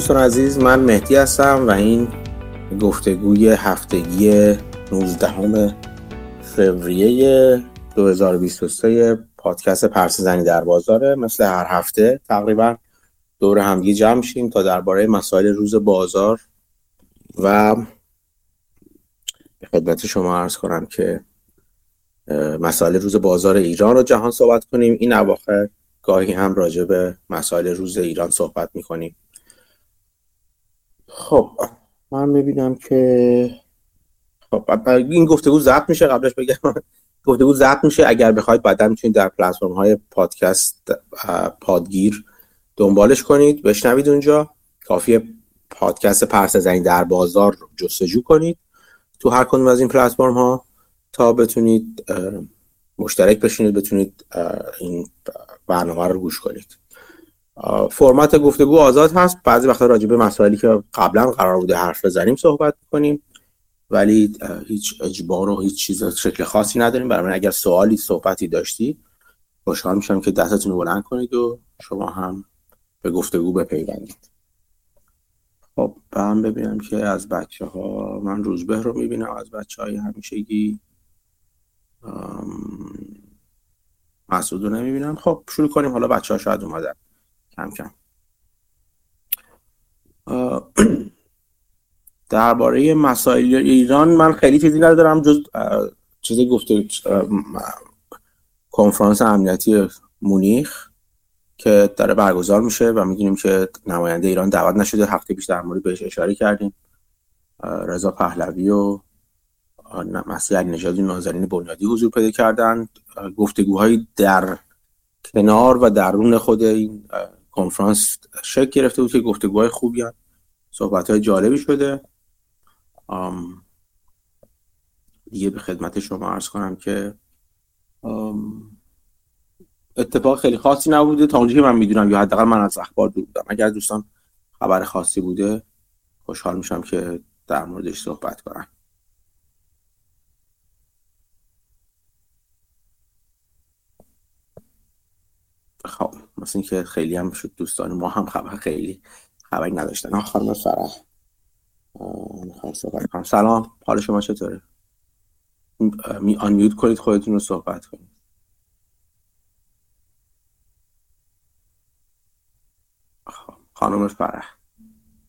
دوستان عزیز من مهدی هستم و این گفتگوی هفتگی 19 فوریه 2023 پادکست پرس زنی در بازاره. مثل هر هفته تقریبا دور همگی جمع میشیم تا درباره مسائل روز بازار و به خدمت شما عرض کنم که مسائل روز بازار ایران و جهان صحبت کنیم. این اواخر گاهی هم راجع به مسائل روز ایران صحبت می‌کنیم. خب من می‌بینم که خب این گفتگو ضبط میشه قبلش بگم. گفتگو ضبط میشه. اگر بخواید بعدا می‌تونید در پلتفرم های پادکست پادگیر دنبالش کنید. بشنوید اونجا. کافیه پادکست پرس زنی در بازار جستجو کنید. تو هر کدوم از این پلتفرم ها تا بتونید مشترک بشینید بتونید این برنامه رو گوش کنید. فرمت گفتگو آزاد هست. بعضی وقتا راجع به مسائلی که قبلا قرار بوده حرف بزنیم صحبت کنیم ولی هیچ اجبار و هیچ چیز شکل خاصی نداریم. برای اگر سوالی صحبتی داشتی خوشحال میشم که دستتون رو بلند کنید و شما هم به گفتگو بپیوندید. خب هم ببینم که از بچه ها من روزبه رو می‌بینم. از بچه های همیشگی مسعود رو نمی‌بینم. خب شروع کنیم. حالا بچه ها شاید اومدن. کم کم درباره مسائل ایران من خیلی چیزی ندارم جز چیزی گفته کنفرانس امنیتی مونیخ که داره برگزار میشه و می‌دونیم که نماینده ایران دعوت نشده هفته پیش در مورد بهش اشاره کردیم. رضا پهلوی و مسیح علی نژادی نازنین بنیادی حضور پیدا کردن گفتگوهایی در کنار و درون خود این کنفرانس شکل گرفته بود که گفتگوهای خوبی هست صحبت های جالبی شده. دیگه به خدمت شما عرض کنم که اتفاق خیلی خاصی نبوده. تا اونجایی که من می‌دونم یا حداقل من از اخبار دور بودم. اگر دوستان خبر خاصی بوده خوشحال میشم که در موردش صحبت کنم. خب مثل اینکه خیلی هم شد دوستان ما هم خبر خیلی خبری نداشتن. خانم فرح کنم. سلام. حال شما چطوره؟ می آنمیوت کنید خودتون رو صحبت کنید. خب، خانم فرح.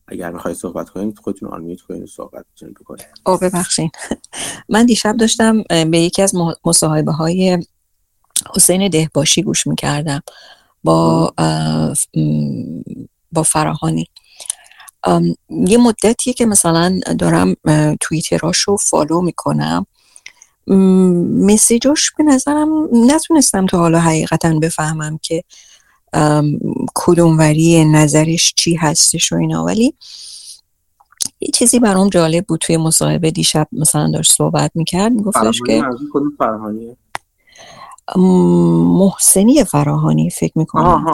اگر می‌خواید صحبت کنید خودتون آنمیوت کنید صحبت بکنید. او ببخشین من دیشب داشتم به یکی از مصاحبه های حسین دهباشی گوش می‌کردم با با فراهانی. یه مدتیه که مثلا دارم توییتراشو فالو می‌کنم. مسیجاش به نظرم نتونستم تا حالا حقیقتا بفهمم که کدوموری نظرش چی هستش و اینا. ولی یه چیزی برام جالب بود توی مصاحبه دیشب مثلا داشت صحبت می‌کرد. میگفتش که محسنی فراهانی فکر می‌کنم.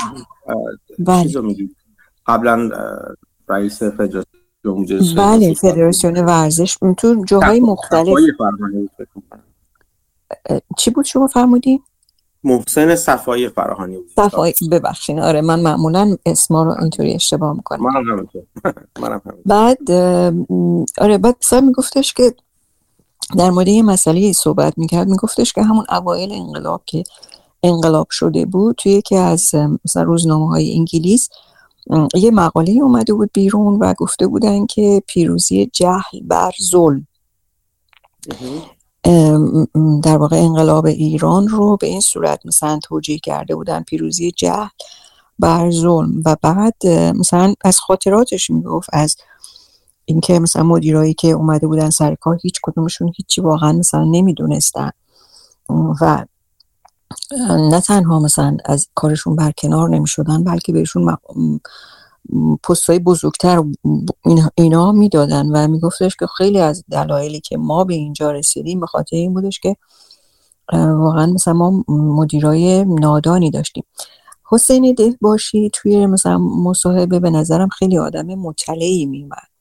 بله. قبلا رئیس فدراسیون بله فدراسیون ورزش تو جاهای مختلف. چی بود شما فرمودی؟ محسن صفایی فراهانی بود. صفایی. ببخشین. آره من معمولا اسما رو اینطوری اشتباه می‌کنم. منم منم بعد آره بعد سر میگفتش که در مورد یه مسئله صحبت می‌کرد میگفتش که همون اوایل انقلاب که انقلاب شده بود توی یکی از مثلا روزنامه های انگلیس یه مقاله اومده بود بیرون و گفته بودن که پیروزی جهل بر ظلم. در واقع انقلاب ایران رو به این صورت مثلا توجیه کرده بودن پیروزی جهل بر ظلم. و بعد مثلا از خاطراتش می‌گفت از اینکه مثلا مدیرایی که اومده بودن سر کار هیچ کدومشون هیچی واقعا مثلا نمی‌دونستن. و نه تنها مثلا از کارشون برکنار نمی شدن بلکه بهشون پست های بزرگتر اینا می‌دادن و میگفتش که خیلی از دلایلی که ما به اینجا رسیدیم به خاطر این بودش که واقعا مثلا ما مدیرای نادانی داشتیم. حسین ده باشی توی مثلا مصاحبه به نظرم خیلی آدم مطلعی میومد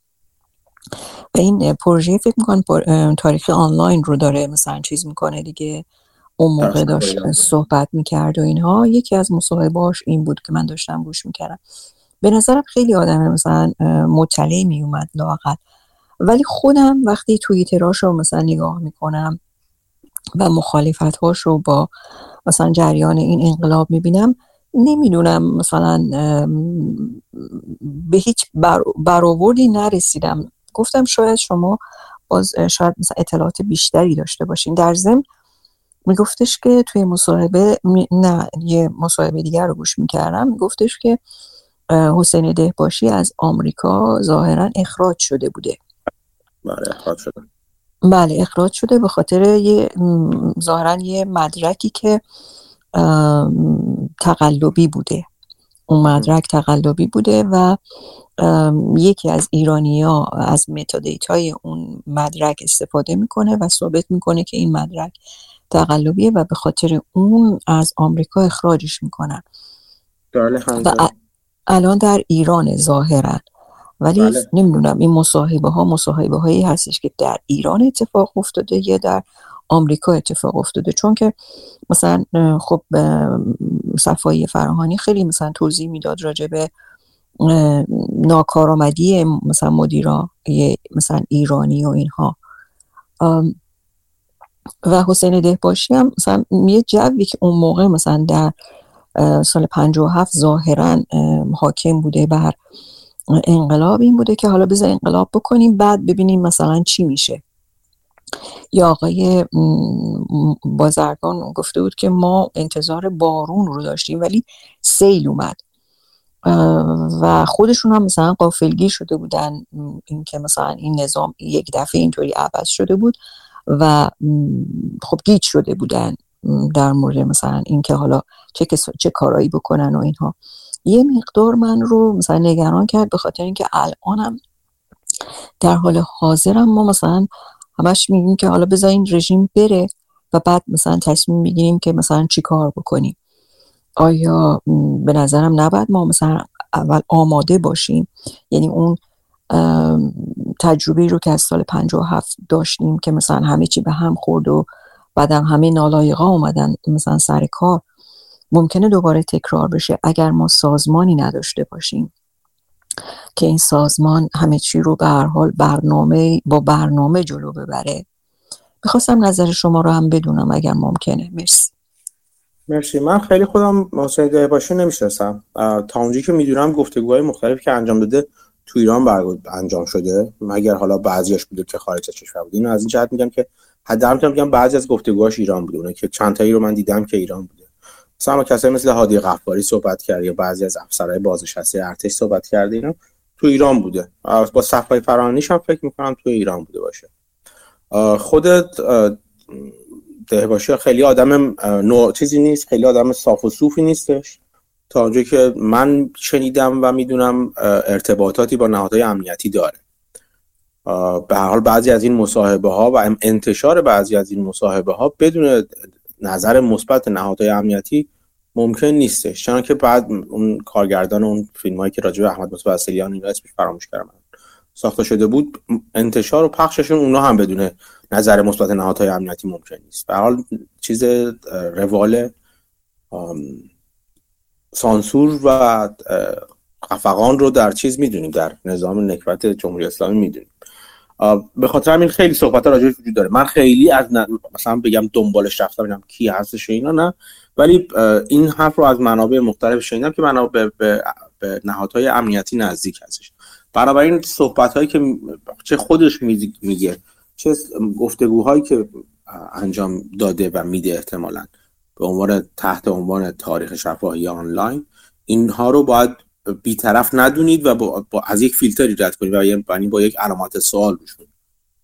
و این پروژه فکر می‌کنم تاریخ آنلاین رو داره مثلا چیز می‌کنه دیگه. اون موقع داشت صحبت می‌کرد و اینها. یکی از مصاحبهاش این بود که من داشتم گوش می‌کردم. به نظرم خیلی آدم مثلا مطلعی می اومد لاقل ولی خودم وقتی توییتراش رو مثلا نگاه می‌کنم و مخالفت هاش رو با مثلا جریان این انقلاب می‌بینم نمی‌دونم مثلا به هیچ برآوردی نرسیدم. گفتم شاید شما باز شاید مثلا اطلاعات بیشتری داشته باشین. در ضمن میگفتش که توی مصاحبه نه یه مصاحبه دیگر رو گوش می‌کردم. میگفتش که حسین دهباشی از آمریکا ظاهرا اخراج شده بوده. بله اخراج شده. بله اخراج شده به خاطر یه ظاهرا یه مدرکی که تقلبی بوده. اون مدرک تقلبی بوده و یکی از ایرانیا از متادیت های اون مدرک استفاده می‌کنه و ثابت می‌کنه که این مدرک تقلبیه و به خاطر اون از آمریکا اخراجش می‌کنن. بله، و الان در ایران ظاهرا. ولی بله. نمی‌دونم این مصاحبه ها مصاحبه هایی هستش که در ایران اتفاق افتاده یا در آمریکا اتفاق افتاده. چون که مثلا خب صفایی فراهانی خیلی مثلا توضیح می‌داد راجع به ناکارآمدی مثلا مدیرا مثلا ایرانی و اینها. و حسین دهباشی هم مثلا یه جوی که اون موقع مثلا در سال 57 ظاهرا حاکم بوده بر انقلاب این بوده که حالا بذار انقلاب بکنیم بعد ببینیم مثلا چی میشه. یا آقای بازرگان گفته بود که ما انتظار بارون رو داشتیم ولی سیل اومد. و خودشون هم مثلا قافلگیر شده بودن اینکه مثلا این نظام یک دفعه اینطوری عوض شده بود و خب گیج شده بودن در مورد مثلا اینکه حالا چه چه کارایی بکنن و اینها. یه مقدار من رو مثلا نگران کرد به خاطر اینکه الانم در حال حاضرم ما مثلا همش میگیم که حالا بذارین رژیم بره و بعد مثلا تصمیم می‌گیریم که مثلا چی کار بکنیم. آیا به نظرم نباید ما مثلا اول آماده باشیم؟ یعنی اون تجربه رو که از سال 57 داشتیم که مثلا همه چی به هم خورد و بعدم همه نالایقا اومدن مثلا سر کار ممکنه دوباره تکرار بشه اگر ما سازمانی نداشته باشیم. که این سازمان همه چی رو به هر حال برنامه با برنامه جلو ببره. می‌خواستم نظر شما رو هم بدونم اگر ممکنه. مرسی. مرسی. من خیلی خودم محسن باشه نمی‌شناسم. تا اونجایی که می‌دونم گفتگوهای مختلفی که انجام داده تو ایران برگزار انجام شده. مگر حالا بعضیاش بوده که خارج از کشور بود. اینو از این جهت میگم که حداقل میگم بعضی از گفتگوهاش ایران بوده. اونه که چند تایی رو من دیدم که ایران بوده. مثلا کسایی مثل هادی غفاری صحبت کرد یا بعضی از افسرهای بازنشسته ارتش صحبت کرده اینا تو ایران بوده. با صفای فرانیش هم فکر می‌کنم تو ایران بوده باشه. خودت دهباشی خیلی آدم نوع چیزی نیست خیلی آدم صاف و صوفی نیستش. تا اونجایی که من شنیدم و می‌دونم ارتباطاتی با نهادهای امنیتی داره. به هر حال بعضی از این مصاحبه ها و انتشار بعضی از این مصاحبه ها بدون نظر مثبت نهادهای امنیتی ممکن نیستش. چون که بعد اون کارگردان اون فیلم هایی که راجع به احمد متوسلیان این اسمش فراموش کردم ساخته شده بود انتشار و پخششون اونا هم بدون نظر مثبت نهادهای امنیتی ممکن نیست. به حال چیز روال سانسور و خفقان رو در چیز می‌دونیم در نظام نکبت جمهوری اسلامی می‌دونیم. به خاطر همین خیلی صحبت ها راجعش وجود داره. من خیلی از مثلا بگم دنبالش رفتم ببینم کی هستش اینا نه. ولی این حرف رو از منابع مختلف شنیدم که منابع به, به نهادهای امنیتی نزدیک هستش. بنابراین صحبت هایی که چه خودش میگه چه گفتگوهایی که انجام داده و میده احتمالا به عنوان تحت عنوان تاریخ شفاهی آنلاین اینها رو باید بیطرف ندونید و با, با از یک فیلتری رد کنید و یعنی با یک علامت سوال روشون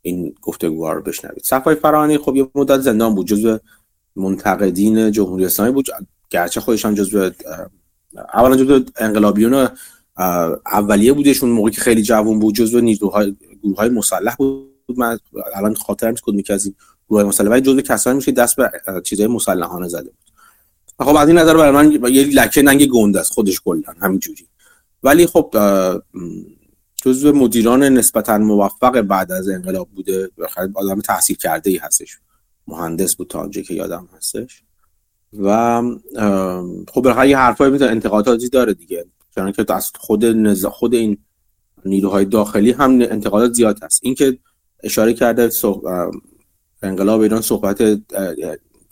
این گفتگوها رو بشنوید. صفای فرانی خب یه مدت زندان بود جزو منتقدین جمهوری اسلامی بود. گرچه خودشان جزو اولا جزو انقلابیون اولیه بودشون موقعی که خیلی جوان بود جزو نیروهای گروه های مسلح بود. من الان خاطرم نیست کدومی که از این گروه مسلح ولی جزو کسانی میشه دست به چیزهای مسلحانه زده بود. خب از این نظر برای من یه لکه ننگ گنده است خودش کلا همینجوری. ولی خب جزو مدیران نسبتا موفق بعد از انقلاب بوده آدم تحصیل کرده ای هستش. مهندس بود تا که یادم هستش. و خب بالاخره یه حرفایی می‌تونه انتقاداتی داره دیگه. چون که از خود نز... خود این نیروهای داخلی هم انتقادات زیاد هست. اینکه اشاره کرده انقلاب ایران صحبت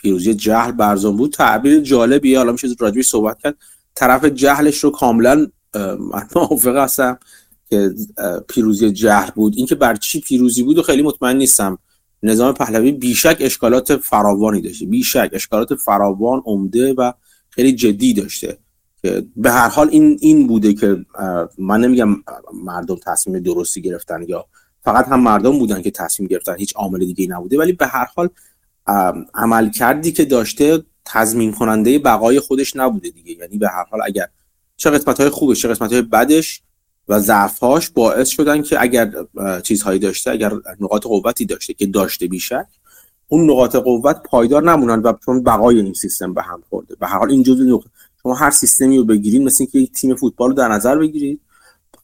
پیروزی جهل برزون بود. تعبیر جالبیه. حالا میشه راجبی صحبت کرد. طرف جهلش رو کاملا من موافق هستم که پیروزی جهل بود. اینکه بر چی پیروزی بود و خیلی مطمئن نیستم. نظام پهلوی بیشک اشکالات فراوانی داشته. بیشک اشکالات فراوان عمده و خیلی جدی داشته. به هر حال این این بوده که من نمیگم مردم تصمیم درستی گرفتن یا فقط هم مردم بودن که تصمیم گرفتن. هیچ عامل دیگه نبوده. ولی به هر حال عمل کردی که داشته تضمین کننده بقای خودش نبوده دیگه. یعنی به هر حال اگر چه قسمت های خوبش چه قسمت های بدش و ضعفهاش باعث شدن که اگر چیزهایی داشته اگر نقاط قوتی داشته که داشته بیشک اون نقاط قوت پایدار نمونن و چون بقای این سیستم به هم خورده. به هر حال این جزء نقطه شما هر سیستمی رو بگیرید مثل اینکه یک تیم فوتبال رو در نظر بگیرید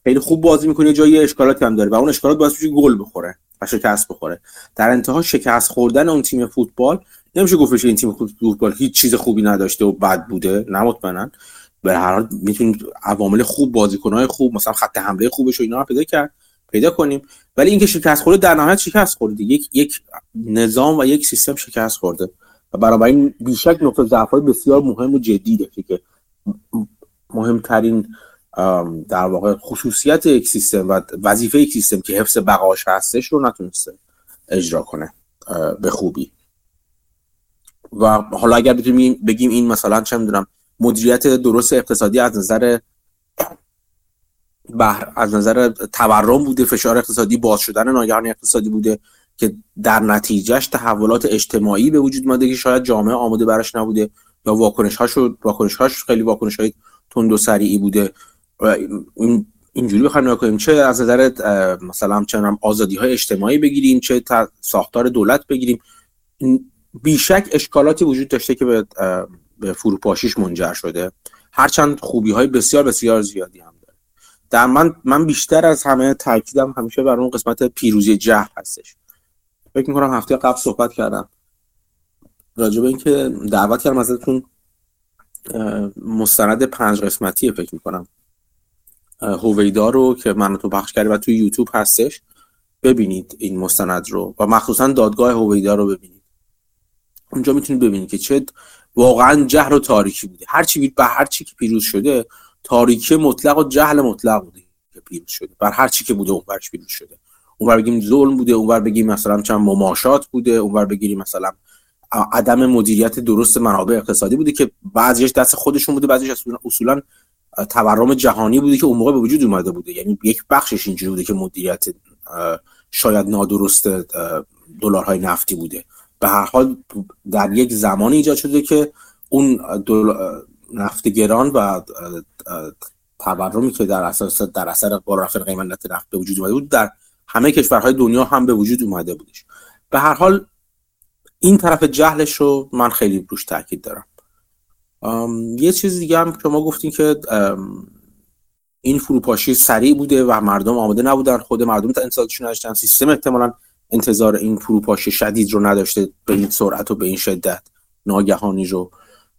خیلی خوب بازی می‌کنه جایی اشکالاتی هم داره و اون اشکالات باعث میشه گل بخوره. و شکست بخوره. در انتها شکست خوردن اون تیم فوتبال نمیشه گفتش این تیم فوتبال هیچ چیز خوبی نداشته و بد بوده نه مطمئنا. به هر حال می‌تونید عوامل خوب بازیکنهای خوب مثلا خط حمله خوبش و اینا رو پیدا کرد پیدا کنیم. ولی اینکه شکست خورده در نهایت شکست خورده یک یک نظام و یک سیستم شکست خورده. و برای این بیشک نقطه ضعف بسیار مهم و جدی داشته که مهمترین در واقع خصوصیت یک سیستم و وظیفه یک سیستم که حفظ بقاش هستش رو نتونسته اجرا کنه به خوبی. و حالا اگر بتونیم بگیم این مثلا چه می‌دونم مدیریت درست اقتصادی از نظر بحر از نظر تورم بوده فشار اقتصادی باز شدن ناگهان اقتصادی بوده که در نتیجهش تحولات اجتماعی به وجود ماده که شاید جامعه آماده براش نبوده یا واکنش هاش خیلی واکنش های تند و سریعی بوده. اینجوری بخوایم کنیم. چه از نظر مثلا چه آزادی های اجتماعی بگیریم چه ساختار دولت بگیریم. بیشک اشکالاتی وجود داشته که به, فروپاشیش منجر شده. هرچند خوبی های بسیار بسیار زیادی هم داره. در من من بیشتر از همه تاکیدم همیشه بر اون قسمت پیروزی جهل هستش. فکر می‌کنم هفته قبل صحبت کردم. راجع به اینکه دعوت کردم ازتون مستند پنج قسمتی فکر می‌کنم. هویدا رو که من تو پخش کردی و توی یوتیوب هستش ببینید این مستند رو و مخصوصا دادگاه هویدا رو ببینید. اونجا می‌تونید ببینید که چه واقعا جهل و تاریکی بوده. هر چی به هر چی که پیروز شده تاریکی مطلق و جهل مطلق بوده که پیروز شده. بر هر چی که بوده اون برش پیروز شده. اونور بگیم ظلم بوده اونور بگیم مثلا چند مماشات بوده اونور بگیریم مثلا عدم مدیریت درست منابع اقتصادی بوده که بعضیش دست خودشون بوده بعضیش اصولا تورم جهانی بوده که اون موقع به وجود اومده بوده. یعنی یک بخشش اینجوری بوده که مدیریت شاید نادرست دلارهای نفتی بوده. به هر حال در یک زمانی ایجاد شده که اون نفت گران و تورمی که در اساس در اثر بالا رفتن قیمت نفت به وجود اومده بود در همه کشورهای دنیا هم به وجود اومده بودش. به هر حال این طرف جهلش رو من خیلی روش تاکید دارم. یه چیز دیگه هم که ما گفتیم که این فروپاشی سریع بوده و مردم آماده نبودن خود مردم تا انتظارشون نداشتن. سیستم احتمالا انتظار این فروپاشی شدید رو نداشته به این سرعت و به این شدت. ناگهانی رو.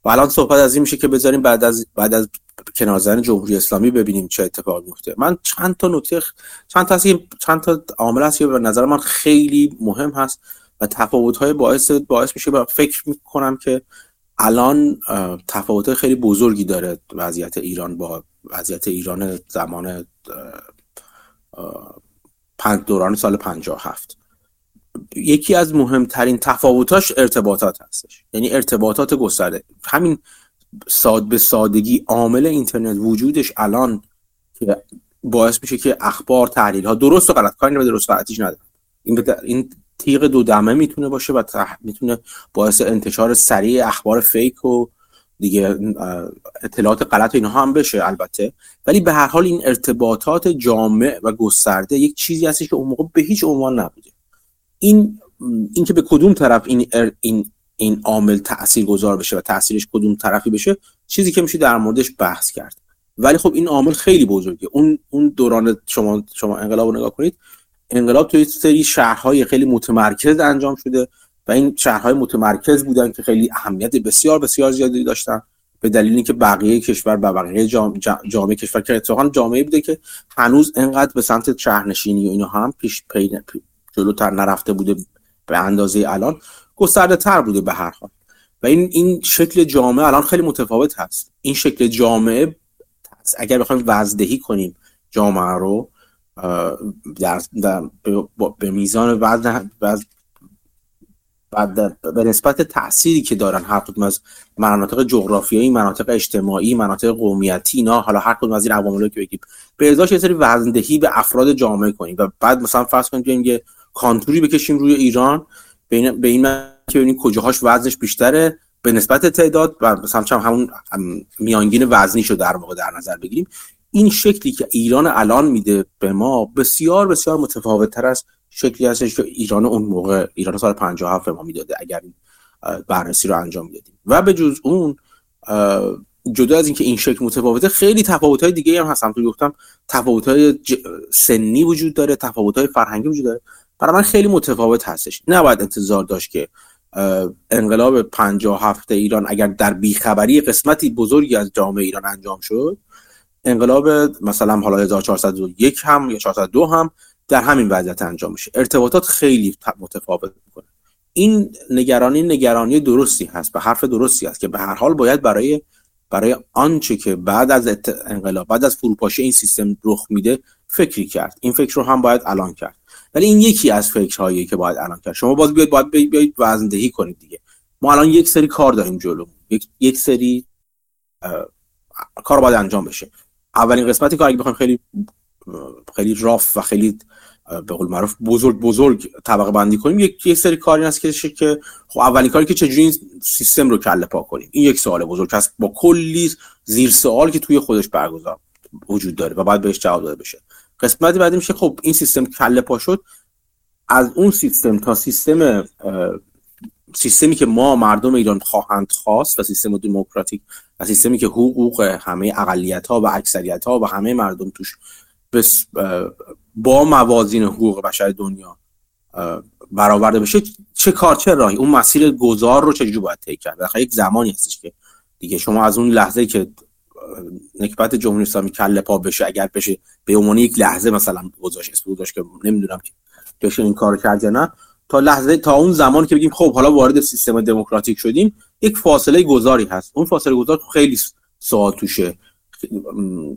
و الان صحبت از این میشه که بذاریم بعد از بعد از کنار جمهوری اسلامی ببینیم چه اتفاقی میفته. من چند تا نکته چند تا چند تا عامل هست که به نظر من خیلی مهم هست و تفاوت های باعث باعث میشه. و فکر می‌کنم که الان تفاوت خیلی بزرگی داره وضعیت ایران با وضعیت ایران زمان دوران سال 57 یکی از مهمترین تفاوتاش ارتباطات هستش. یعنی ارتباطات گسترده. همین ساد به سادگی عامل اینترنت وجودش الان که باعث میشه که اخبار تحلیل ها درست و غلط کاری به درست این این تیغ دو دمه می‌تونه باشه و می‌تونه باعث انتشار سریع اخبار فیک و دیگه اطلاعات غلط اینها هم بشه البته. ولی به هر حال این ارتباطات جامع و گسترده یک چیزی هستش که اون موقع به هیچ عنوان نبوده. این اینکه به کدوم طرف این این این عامل تأثیر گذار بشه و تاثیرش کدوم طرفی بشه چیزی که میشه در موردش بحث کرد. ولی خب این عامل خیلی بزرگه. اون اون دوران شما شما انقلاب رو نگاه کنید انقلاب توی سری شهرهای خیلی متمرکز انجام شده و این شهرهای متمرکز بودن که خیلی اهمیت بسیار بسیار زیادی داشتن به دلیل اینکه بقیه کشور و بقیه جامعه کشور که اتفاقا جامعه بوده که هنوز انقدر به سمت شهرنشینی و اینا هم پیش پی جلوتر نرفته بوده به اندازه الان گسترده تر بوده به هر حال. و این این شکل جامعه الان خیلی متفاوت هست. این شکل جامعه اگر بخوایم وزدهی کنیم جامعه رو در, در به میزان وزن بعد به نسبت تأثیری که دارن هر کدوم از مناطق جغرافیایی مناطق اجتماعی مناطق قومیتی اینا حالا هر کدوم از این عوامل که بگیم به ازاش یه سری وزندهی به افراد جامعه کنیم و بعد مثلا فرض کنیم یه کانتوری بکشیم روی ایران به این که ببینیم کجاهاش وزنش بیشتره. به نسبت تعداد و مثلا همون میانگین وزنی شو در واقع در نظر بگیریم این شکلی که ایران الان میده به ما بسیار بسیار متفاوت تر از شکلی هستش که ایران اون موقع ایران سال 57 به ما می‌داده اگر این بررسی رو انجام می‌دادیم. و به جز اون جدا از اینکه این شکل متفاوته خیلی تفاوت های دیگه هم هستم تو گفتم تفاوت های سنی وجود داره تفاوت های فرهنگی وجود داره. برای من خیلی متفاوت هستش. نباید انتظار داشت که انقلاب 57 ایران اگر در بیخبری قسمتی بزرگی از جامعه ایران انجام شد انقلاب مثلا حالا 1401 هم یا 402 هم در همین وضعیت انجام میشه. ارتباطات خیلی متفاوت می‌کنه. این نگرانی نگرانی درستی هست به حرف درستی هست که به هر حال باید برای برای آنچه که بعد از انقلاب بعد از فروپاشی این سیستم رخ میده فکری کرد. این فکر رو هم باید الان کرد. ولی این یکی از فکرهایی که باید الان کرد. شما باز بیاید باید بیاید وزندهی کنید دیگه. ما الان یک سری کار داریم جلو. یک, یک سری کار باید انجام بشه. اولین قسمتی کار اگه بخوایم خیلی خیلی راف و خیلی به قول معروف بزرگ بزرگ طبقه بندی کنیم یک یک سری کاری هست که که خب اولین کاری که چجوری این سیستم رو کله پا کنیم؟ این یک سوال بزرگ هست. با کلی زیر سوال که توی خودش برگزار وجود داره و باید بهش جواب داده بشه. قسمتی بعدی میشه خب این سیستم کله پا شد. از اون سیستم تا سیستم سیستمی که ما مردم ایران خواهند خواست و سیستم دموکراتیک و سیستمی که حقوق همه اقلیت ها و اکثریت ها و همه مردم توش با موازین حقوق بشر دنیا برآورده بشه چه کار چه راهی؟ اون مسیر گذار رو چجوری باید طی کرد؟ یک زمانی هستش که دیگه شما از اون لحظه که نکبت جمهوری اسلامی کله پا بشه اگر بشه به عنوان یک لحظه مثلا گذاشت اسم که نمی‌دونم که این کار کرد یا نه تا لحظه تا اون زمان که بگیم خب حالا وارد سیستم دموکراتیک شدیم یک فاصله گذاری هست. اون فاصله گذار خیلی سوال توشه.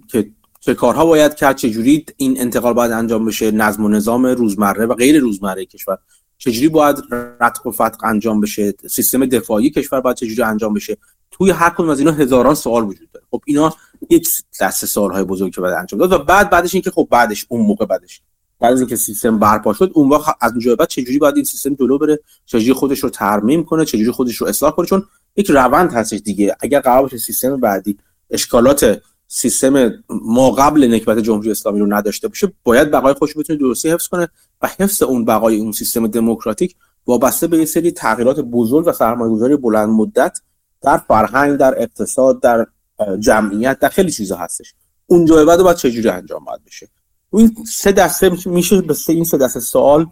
که چه کارها باید کرد جوری این انتقال باید انجام بشه نظم و نظام روزمره و غیر روزمره کشور. چجوری باید رتق و فتق انجام بشه سیستم دفاعی کشور باید چجوری انجام بشه. توی هر کدوم از اینا هزاران سوال وجود داره. خب اینا یک دسته سوالهای بزرگ که باید انجام داد و بعد بعدش اینکه خب بعدش اون موقع بعدش. بعد از اینکه سیستم برپا شد اون وقت از اونجا بعد چجوری باید این سیستم جلو بره؟ چجوری خودش رو ترمیم کنه؟ چجوری خودش رو اصلاح کنه؟ چون یک روند هستش دیگه. اگر قرار باشه سیستم بعدی اشکالات سیستم ما قبل نکبت جمهوری اسلامی رو نداشته باشه باید بقای خودش بتونه درستی حفظ کنه و حفظ اون بقای اون سیستم دموکراتیک وابسته به یه سری تغییرات بزرگ و سرمایه‌گذاری بلند مدت در فرهنگ در اقتصاد در جمعیت در خیلی چیزا هستش. اونجا بعد باید چجوری انجام باید بشه؟ این سه دسته میشه به سه این سه دسته سوال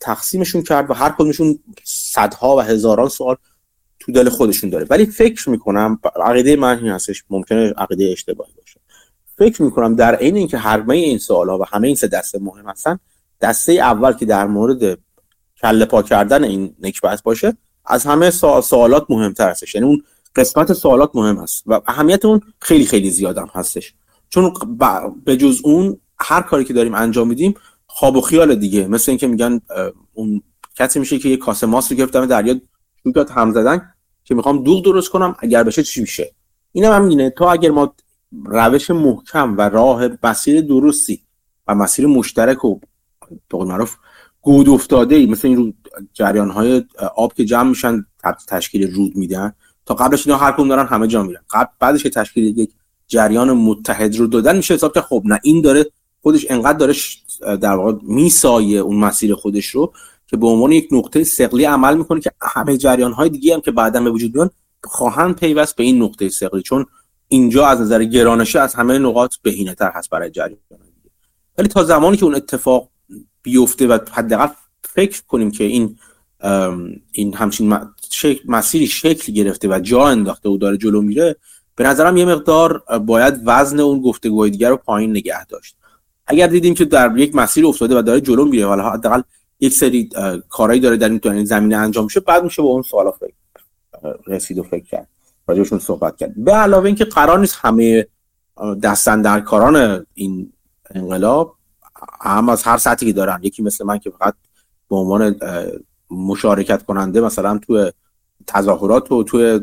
تقسیمشون کرد و هر کدومشون صدها و هزاران سوال تو دل خودشون داره. ولی فکر می‌کنم عقیده من این هستش ممکنه عقیده اشتباهی باشه. فکر می‌کنم در عین اینکه هر این سوال ها و همه این سه دسته مهم هستن دسته اول که در مورد کله پا کردن این نکبت باشه از همه سوالات مهمتر هستش. یعنی اون قسمت سوالات مهم هست و اهمیت اون خیلی خیلی زیادم هستش. چون به جز اون هر کاری که داریم انجام میدیم خواب و خیال دیگه. مثل اینکه میگن اون کسی میشه که یه کاسه ماست رو گرفتم دریا شوکات هم زدن که می‌خوام دوغ درست کنم اگر بشه چی میشه؟ اینم هم اینه تا اگر ما روش محکم و راه مسیر درستی و مسیر مشترک و به معروف گود افتاده ای مثل این جریان های آب که جمع میشن تشکیل رود میدن تا قبلش اینا هر کدوم دارن همه جا میرن. قبل بعدش که تشکیل یک جریان متحد رو دادن میشه حساب که خب نه این داره خودش انقدر داره در واقع میسایه اون مسیر خودش رو که به عنوان یک نقطه سقلی عمل می‌کنه که همه جریان های دیگه هم که بعدا به وجود میان خواهند پیوست به این نقطه سقلی چون اینجا از نظر گرانشی از همه نقاط بهینه تر هست برای جریان ولی تا زمانی که اون اتفاق بیفته و حداقل فکر کنیم که این این همچین شکل مسیری شکل گرفته و جا انداخته و داره جلو میره به نظرم یه مقدار باید وزن اون گفتگوهای دیگر رو پایین نگه داشت. اگر دیدیم که در یک مسیر افتاده و داره جلو میره حالا حداقل یک سری کارهایی داره در این زمینه انجام میشه بعد میشه با اون سوالا فکر رسید و فکر کرد راجبشون صحبت کرد. به علاوه اینکه قرار نیست همه کاران این انقلاب هم از هر سطحی دارن یکی مثل من که فقط به عنوان مشارکت کننده مثلا تو تظاهرات و توی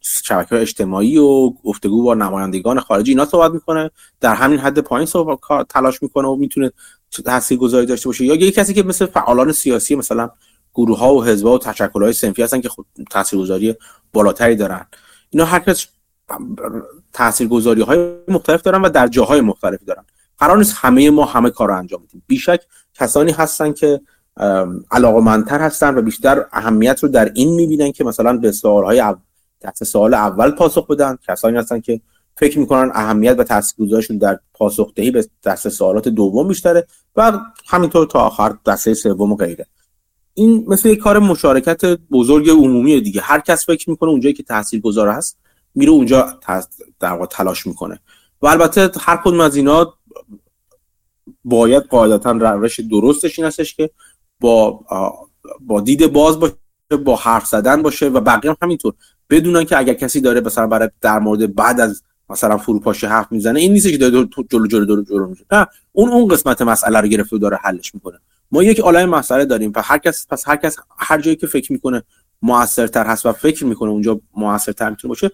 شبکه اجتماعی و گفتگو با نمایندگان خارجی اینا صحبت می‌کنه. در همین حد پایین صحبت تلاش می‌کنه و می‌تونه تاثیر گذاری داشته باشه. یا یه کسی که مثل فعالان سیاسی مثلا گروه ها و حزب و تشکل های سنفی هستن که خود تاثیرگذاری بالاتری دارن. اینا هر کس تاثیرگذاری های مختلف دارن و در جاهای مختلفی دارن. قرار نیست همه ما همه کار رو انجام بدیم. بیشک کسانی هستن که علاقمندتر هستن و بیشتر اهمیت رو در این می‌بینن که مثلا به سوالهای های تحت سوال اول پاسخ بدن. کسانی هستن که فکر می‌کنن اهمیت و تاثیرگذاریشون در پاسخ دهی به دست سوالات دوم بیشتره و همینطور تا آخر دسته سوم و غیره. این مثل یک کار مشارکت بزرگ عمومی دیگه. هر کس فکر می‌کنه اونجایی که تاثیرگذار هست میره اونجا در واقع تلاش می‌کنه. و البته هر کدوم از اینا باید قاعدتا روش درستش این هستش که با با دید باز باشه با حرف زدن باشه و بقیه هم همینطور. بدونن که اگر کسی داره مثلا برای در مورد بعد از مثلا فروپاشی حرف می‌زنه این نیست که داره جلو جلو جلو جلو میشه. نه اون اون قسمت مسئله رو گرفته و داره حلش می‌کنه. ما یک عالم مسئله داریم پس هر کس پس هر کس هر جایی که فکر می‌کنه موثرتر هست و فکر می‌کنه اونجا موثرتر می‌تونه باشه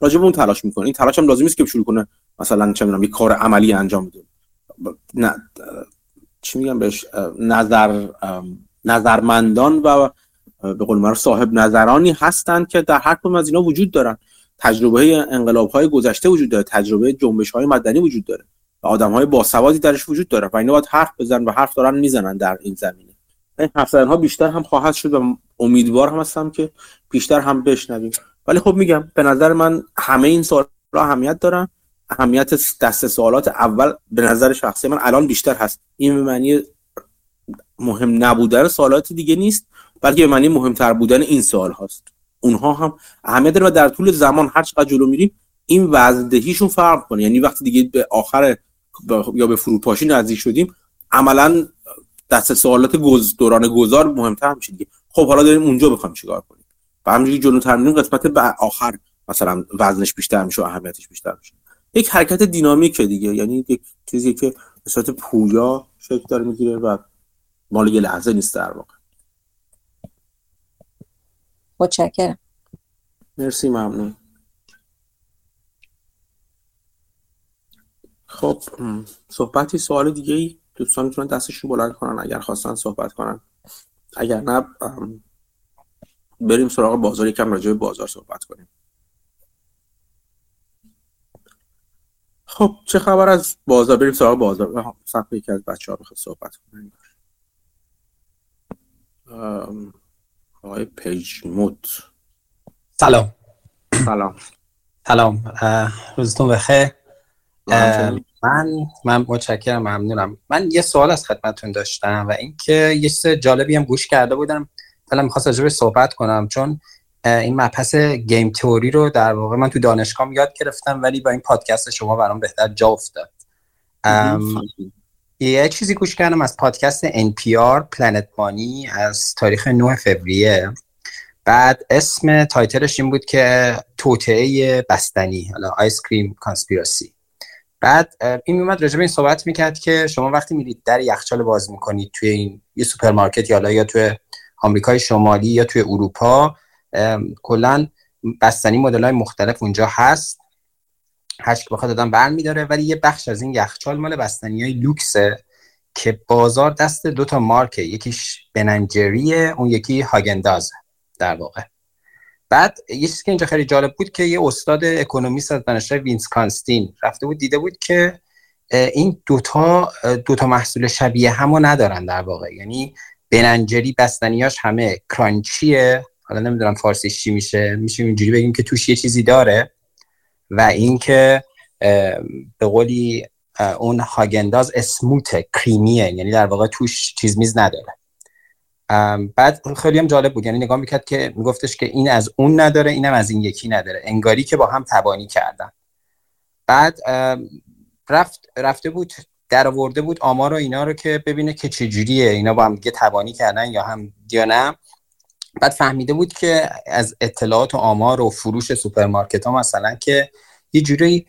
راجع به اون تلاش می‌کنه. این تلاش هم لازم نیست که شروع کنه. مثلا چه می‌دونم یک کار عملی انجام بده. نه چی میگم بهش نظر نظرمندان و به قول معروف صاحب نظرانی هستند که در هر کدوم از اینا وجود دارن. تجربه انقلاب های گذشته وجود داره تجربه جنبش های مدنی وجود داره. و آدم های باسوادی درش وجود داره و اینا باید حرف بزنن و حرف دارن می‌زنن در این زمینه. این حرف ها بیشتر هم خواهد شد و امیدوار هم هستم که بیشتر هم بشنویم. ولی خب میگم به نظر من همه این سوال اهمیت دارن. اهمیت دست سوالات اول به نظر شخصی من الان بیشتر هست. این به معنی مهم نبودن سوالات دیگه نیست بلکه به معنی مهمتر بودن این سوال هاست. اونها هم اهمیت داره و در طول زمان هر چقدر جلو میریم این وزدهیشون فرق کنه یعنی وقتی دیگه به آخر یا به فروپاشی نزدیک شدیم عملا دست سوالات گز دوران گذار مهمتر میشه دیگه. خب حالا داریم اونجا بخوام چیکار کنیم؟ و همینجوری جلوتر میریم قسمت به آخر مثلا وزنش بیشتر میشه و اهمیتش بیشتر میشه. یک حرکت دینامیکه دیگه. یعنی یک چیزی که به صورت پویا شکل داره می‌گیره و مال یه لحظه نیست در واقع. متشکرم. مرسی ممنون. خب صحبتی سوال دیگه ای؟ دوستان می‌تونن دستشون بلند کنن اگر خواستن صحبت کنن. اگر نه بریم سراغ بازار یکم راجع به بازار صحبت کنیم. خب چه خبر از بازار؟ بریم سراغ بازار. صفحه یکی از بچه ها بخواد صحبت کنیم آقای پیج موت سلام. سلام. سلام روزتون بخیر. من من متشکرم ممنونم. من یه سوال از خدمتتون داشتم و اینکه یه چیز جالبی هم گوش کرده بودم. حالا می‌خواست راجع صحبت کنم چون این مبحث game theory رو در واقع من تو دانشگاه یاد گرفتم ولی با این پادکست شما برام بهتر جا افتاد. یه چیزی گوش کردم از پادکست NPR Planet Money از تاریخ 9 فوریه. بعد اسم title ش این بود که توطئه بستنی حالا ice cream conspiracy. بعد این میومد راجع به این صحبت می‌کرد که شما وقتی میرید در یخچال باز می‌کنید توی این یه سوپرمارکت یا یا توی آمریکای شمالی یا توی اروپا کلا بستنی مدل های مختلف اونجا هست. هر که بخواد آدم برمیداره ولی یه بخش از این یخچال مال بستنی های لوکسه که بازار دست دو تا مارکه. یکیش بننجریه اون یکی هاگندازه در واقع. بعد یه چیزی که اینجا خیلی جالب بود که یه استاد اکونومیست از دانشگاه وینسکانستین رفته بود دیده بود که این دوتا دوتا محصول شبیه همو ندارن در واقع. یعنی بننجری بستنیاش همه کرانچیه. حالا نمی‌دونم فارسیش چی میشه. میشه اینجوری بگیم که توش یه چیزی داره و اینکه به قولی اون هاگنداز اسموت کریمیه. یعنی در واقع توش چیز میز نداره. بعد خیلی هم جالب بود. یعنی نگاه می‌کرد که میگفتش که این از اون نداره اینم از این یکی نداره. انگاری که با هم تبانی کردن. بعد رفت رفته بود در آورده بود آمار و اینا رو که ببینه که چجوریه. اینا با هم دیگه تبانی کردن یا هم یا بعد فهمیده بود که از اطلاعات و آمار و فروش سوپرمارکت ها مثلا که یه جوری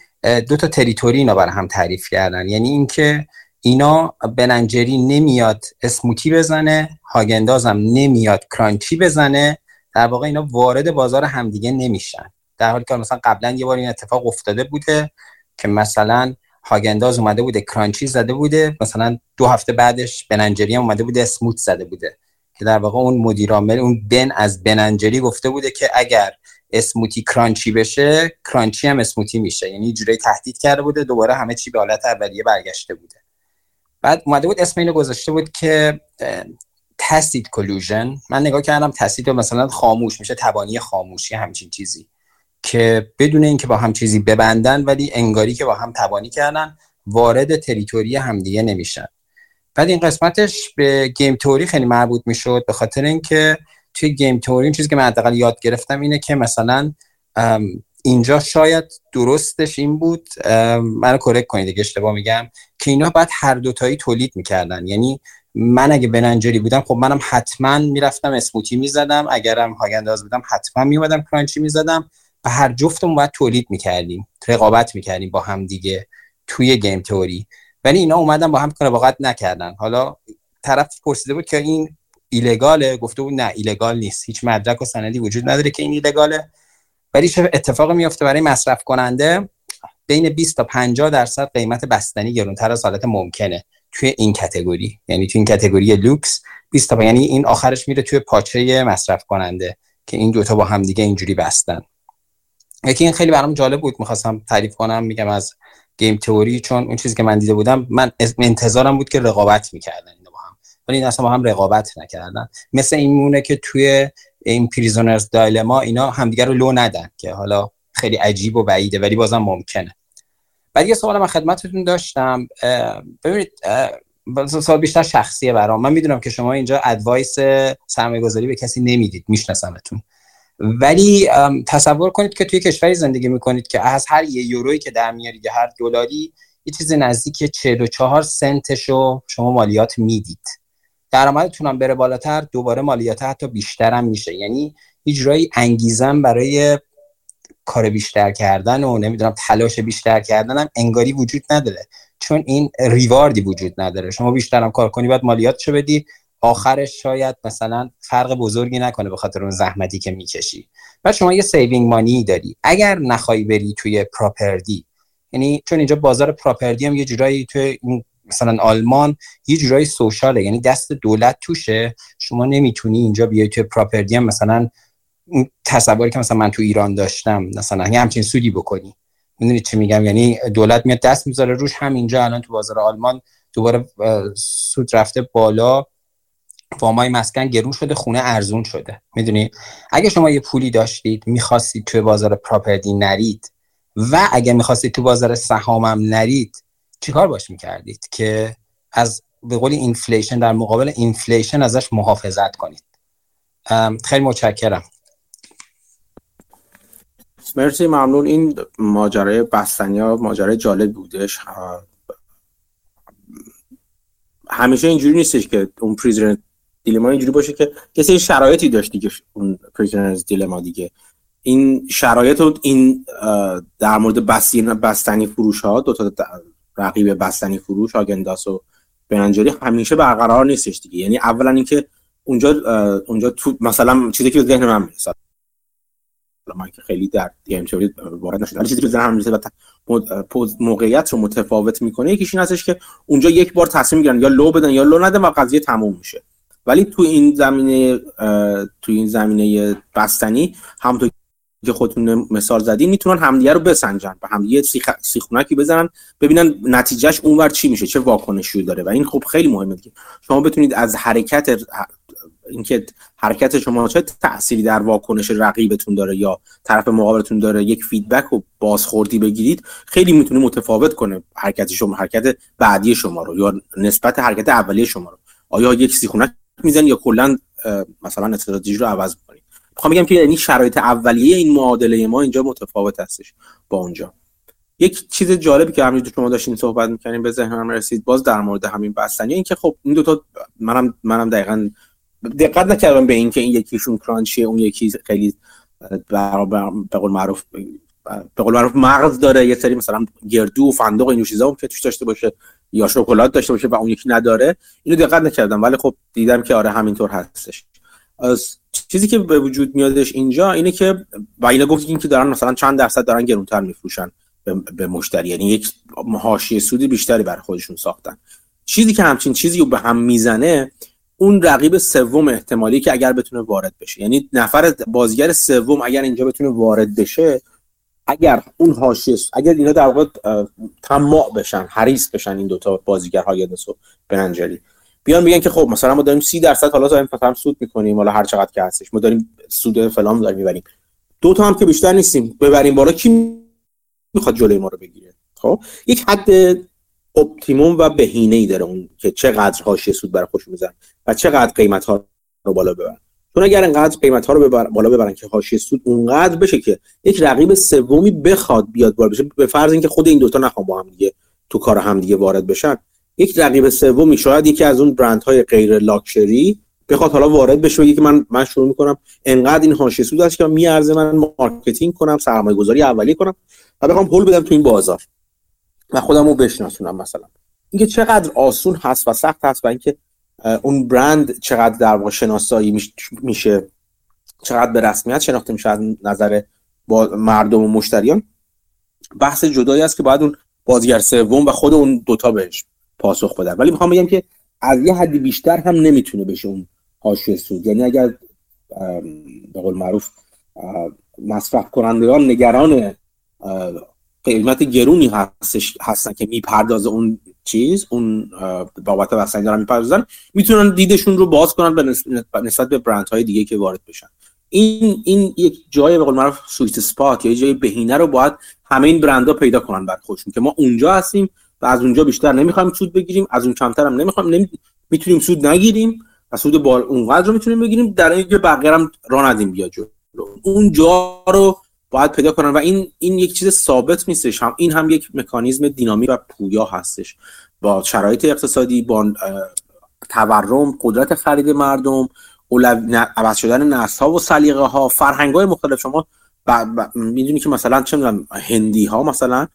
دو تا territory اینا برای هم تعریف کردن. یعنی اینکه اینا Ben & Jerry نمیاد smooth ی بزنه Häagen-Dazs م نمیاد crunchy بزنه در واقع اینا وارد بازار همدیگه نمیشن. در حالی که مثلا قبلا یه بار این اتفاق افتاده بوده که مثلا Häagen-Dazs اومده بوده crunchy زده بوده مثلا دو هفته بعدش Ben & Jerry هم اومده بوده smooth زده بوده. که در واقع اون مدیر عامل اون بن از بننجری گفته بوده که اگر اسموتی کرانچی بشه کرانچی هم اسموتی میشه. یعنی جوری تهدید کرده بوده دوباره همه چی به حالت اولیه برگشته بوده. بعد اومده بود اسم اینو گذاشته بود که تسید کلوژن من نگاه کردم تسید مثلا خاموش میشه تبانی خاموشی همچین چیزی. که بدون اینکه با هم چیزی ببندن ولی انگاری که با هم تبانی کردن وارد تریتوری همدیگه نمیشن. بعد این قسمتش به گیم توری خیلی مربوط می‌شد به خاطر اینکه توی گیم توری این چیزی که من حداقل یاد گرفتم اینه که مثلا اینجا شاید درستش این بود منو کرک کنید اگه اشتباه میگم که اینا بعد هر دوتایی تولید می‌کردن. یعنی من اگه بننجری بودم خب منم حتما می‌رفتم اسموتی می‌زدم اگرم هاگنداز بودم حتما میومدم کرانچی می‌زدم. و هر جفتمون باید تولید می‌کردیم رقابت می‌کردیم با هم دیگه توی game theory ولی اینا اومدن با هم رقابت نکردن. حالا طرف پرسیده بود که این illegal ه. گفته بود نه illegal نیست. هیچ مدرک و سندی وجود نداره که این illegal ه. ولی چه اتفاقی میفته برای مصرف کننده؟ بین 20 تا 50 درصد قیمت بستنی گرونتر از حالت ممکنه توی این category. یعنی توی این category لوکس 20 تا یعنی این آخرش میره توی پاچه مصرف کننده که این دوتا با هم دیگه اینجوری بستن. یکی این خیلی برام جالب بود می‌خواستم تعریف کنم میگم از game theory چون اون چیزی که من دیده بودم من انتظارم بود که رقابت می‌کردن اینا با هم. ولی اصلا با هم رقابت نکردن. مثل این مونه که توی این prisoner's dilemma اینا همدیگه رو لو ندن که حالا خیلی عجیب و بعیده ولی بازم ممکنه. بعد یه سوال من خدمتتون داشتم. ببینید سوال بیشتر شخصیه برام. من می‌دونم که شما اینجا advice سرمایه گذاری به کسی نمی‌دید میشناسمتون. ولی تصور کنید که توی کشوری زندگی می‌کنید که از هر یه یورویی که در میارید یا هر دلاری یه چیز نزدیک 44 سنتشو شما مالیات می‌دید. درآمدتون هم بره بالاتر دوباره مالیات حتی بیشتر هم میشه. یعنی اجرای انگیزم برای کار بیشتر کردن و نمی‌دونم تلاش بیشتر کردن هم انگاری وجود نداره. چون این ریواردی وجود نداره. شما بیشتر هم کار کنی باید مالیاتشو بدی آخرش شاید مثلا فرق بزرگی نکنه به خاطر اون زحمتی که می‌کشی. و شما یه saving money داری. اگر نخوای بری توی property یعنی چون اینجا بازار property هم یه جورایی توی مثلا آلمان یه جورایی social ه یعنی دست دولت توشه. شما نمی‌تونی اینجا بیای توی property هم مثلا تصوری که مثلا من تو ایران داشتم مثلا یه همچین سودی بکنی. می‌دونید چی میگم؟ یعنی دولت میاد دست می‌ذاره روش هم اینجا الان تو بازار آلمان دوباره سود رفته بالا. وامای مسکن گرون شده خونه ارزون شده. می‌دونی؟ اگه شما یه پولی داشتید می‌خواستید توی بازار property نرید و اگه می‌خواستید تو بازار سهامم نرید چیکار باش می‌کردید؟ که از به قول inflation در مقابل inflation ازش محافظت کنید. خیلی متشکرم. مرسی ممنون. این ماجرای بستنی ها ماجرای جالب بودش همیشه اینجوری نیستش که اون prisoner dilemma اینجوری باشه یه سری شرایطی داشت دیگه اون prisoner's dilemma دیگه. این شرایط و این در مورد بستنی فروش ها دو تا رقیب بستنی فروش Häagen-Dazs و Ben & Jerry همیشه برقرار نیستش دیگه. یعنی اولا اینکه اونجا اونجا تو مثلا چیزی که ذهن من می‌رسه. من که خیلی در game theory وارد نشدم. چیزی که ذهنم می‌رسه موقعیت رو متفاوت می‌کنه یکیش این هستش که اونجا یک بار تصمیم می‌گیرن یا لو بدن یا لو ندن و قضیه تموم میشه. ولی تو این زمینه تو این زمینه بستنی همونطور که خودتون مثال زدین می‌تونن همدیگه رو بسنجن و همدیگه سیخ... سیخونکی بزنن ببینن نتیجهش اونور چی میشه چه واکنشی داره. و این خب خیلی مهمه که شما بتونید از حرکت اینکه حرکت شما چه تأثیری در واکنش رقیبتون داره یا طرف مقابلتون داره یک فیدبک و بازخوردی بگیرید خیلی می‌تونه متفاوت کنه حرکت شما حرکت بعدی شما رو یا نسبت حرکت اولیه شما رو. آیا یک سیخونک میزن یا کلا مثلا استراتژی رو عوض کنیم می‌خوام بگم که یعنی شرایط اولیه این معادله ما اینجا متفاوت هستش با اونجا. یک چیز جالبی که همینجور شما داشتین صحبت می‌کنیم به ذهنم رسید باز در مورد همین بستنی این که خب این دوتا منم منم دقیقا دقت نکردم به اینکه این یکیشون کرانچیه اون یکی خیلی به قول معروف به قول معروف مغز داره یه سری مثلا گردو و فندق و چیزا که توش داشته باشه. یا شکلات داشته باشه و اون یکی نداره اینو دقت نکردم. ولی خب دیدم که آره همینطور هستش. از چیزی که به وجود میادش اینجا اینه که با اینا گفتیم که دارن مثلا چند درصد دارن گرونتر میفروشن به مشتری. یعنی یک حاشیه سودی بیشتری برای خودشون ساختن. چیزی که همچین چیزی رو به هم می‌زنه اون رقیب سوم احتمالی که اگر بتونه وارد بشه. یعنی نفر بازیگر سوم اگر اینجا بتونه وارد بشه اگر اون حاشیه اگر اینا در واقع طماع بشن حریص بشن این دوتا بازیگر های و بننجلی بیان میگن که خب مثلا ما داریم 30 درصد حالا داریم مثلا سود می‌کنیم حالا هر چقدر که هستش. ما داریم سود فلان داریم می‌بریم. دو تا هم که بیشتر نیستیم ببریم بالا کی می‌خواد جلوی ما رو بگیره؟ خب؟ یک حد اپتیموم و بهینه ای داره اون که چقدر حاشیه سود برای خوش میزن و چقدر قیمت ها رو بالا ببرن. چون اگر انقدر قیمت ها رو ببر... بالا ببرن که حاشیه سود اونقدر بشه که یک رقیب سومی بخواد بیاد وارد بشه به فرض اینکه خود این دوتا نخوان با هم دیگه تو کار هم دیگه وارد بشن یک رقیب سومی شاید یکی از اون برندهای غیر لاکچری بخواد حالا وارد بشه بگه که من من شروع می‌کنم انقدر این حاشیه سود است که میارزه من marketing کنم سرمایه گذاری اولیه کنم و بخوام پول بدم تو این بازار. و خودم رو بشناسونم مثلا. اینکه چقدر آسون هست و سخت هست و اینکه اون برند چقدر در واقع شناسایی میشه چقدر به رسمیت شناخته میشه از نظر با مردم و مشتریان. بحث جدایی است که باید اون بازیگر سوم و خود اون دوتا بهش پاسخ بدن. ولی می‌خوام بگم که از یه حدی بیشتر هم نمی‌تونه بشه اون حاشیه سود. یعنی اگر به قول معروف مصرف کنندگان نگران قیمت گرونی هستش هستن که می‌پردازه اون چیز اون بابت بستنی دارن می‌پردازن. می‌تونن دیدشون رو باز کنن به نسبت به برند های دیگه که وارد بشن. این این یک جای به قول معروف سویت سپات یا جای بهینه رو باید همه این برندها پیدا کنن بر خودشون که ما اونجا هستیم و از اونجا بیشتر نمی‌خوایم سود بگیریم از اون کمتر هم نمی‌خوایم نمی... می‌تونیم سود نگیریم و سود بال اونقدر رو می‌تونیم بگیریم در اینکه بقیه هم را ندیم بیا جلو. اون جا رو باید پیدا کنن و این این یک چیز ثابت نیستش. هم این هم یک مکانیزم دینامی و پویا هستش. با شرایط اقتصادی با تورم قدرت خرید مردم عوض شدن نسل و سلیقه ها فرهنگ های مختلف شما می‌دونی که مثلا چه می‌دونم هندی ها مثلا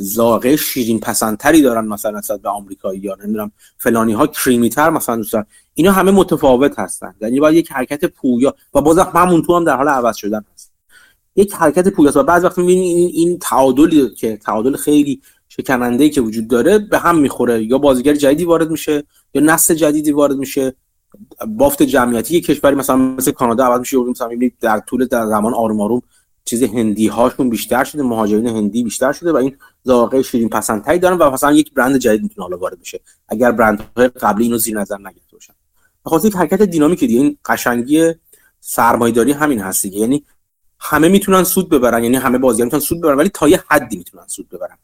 ذائقه شیرین پسندتری دارن مثلا نسبت به آمریکایی یا نمی‌دونم فلانی ها کریمی تر مثلا دوست اینا همه متفاوت هستن. یعنی باید یک حرکت پویا و باز همون تو هم در حال عوض شدن هست. یک حرکت پویا و بعض وقت می‌بینی این, این تعادلی که تعادل خیلی شکننده که وجود داره به هم می‌خوره. یا بازیگر جدیدی وارد میشه یا نسل جدیدی وارد میشه. بافت جمعیتی کشوری مثلا مثل کانادا عوض میشه. مثلا در طول در زمان آروم آروم چیز هندی هاشون بیشتر شده مهاجرین هندی بیشتر شده و این ذائقه شیرین پسندتری دارن و مثلا یک برند جدید می‌تونه حالا وارد بشه. اگر برندهای قبلی اینو زیر نظر نگرفته باشن. بخاطر یک حرکت دینامیکی دیگه این قشنگی سرمایه‌داری همین هست یعنی همه می‌تونن سود ببرن یعنی همه بازیگر می‌تونن سود ببرن ولی تا یه حدی می‌تونن سود ببرن.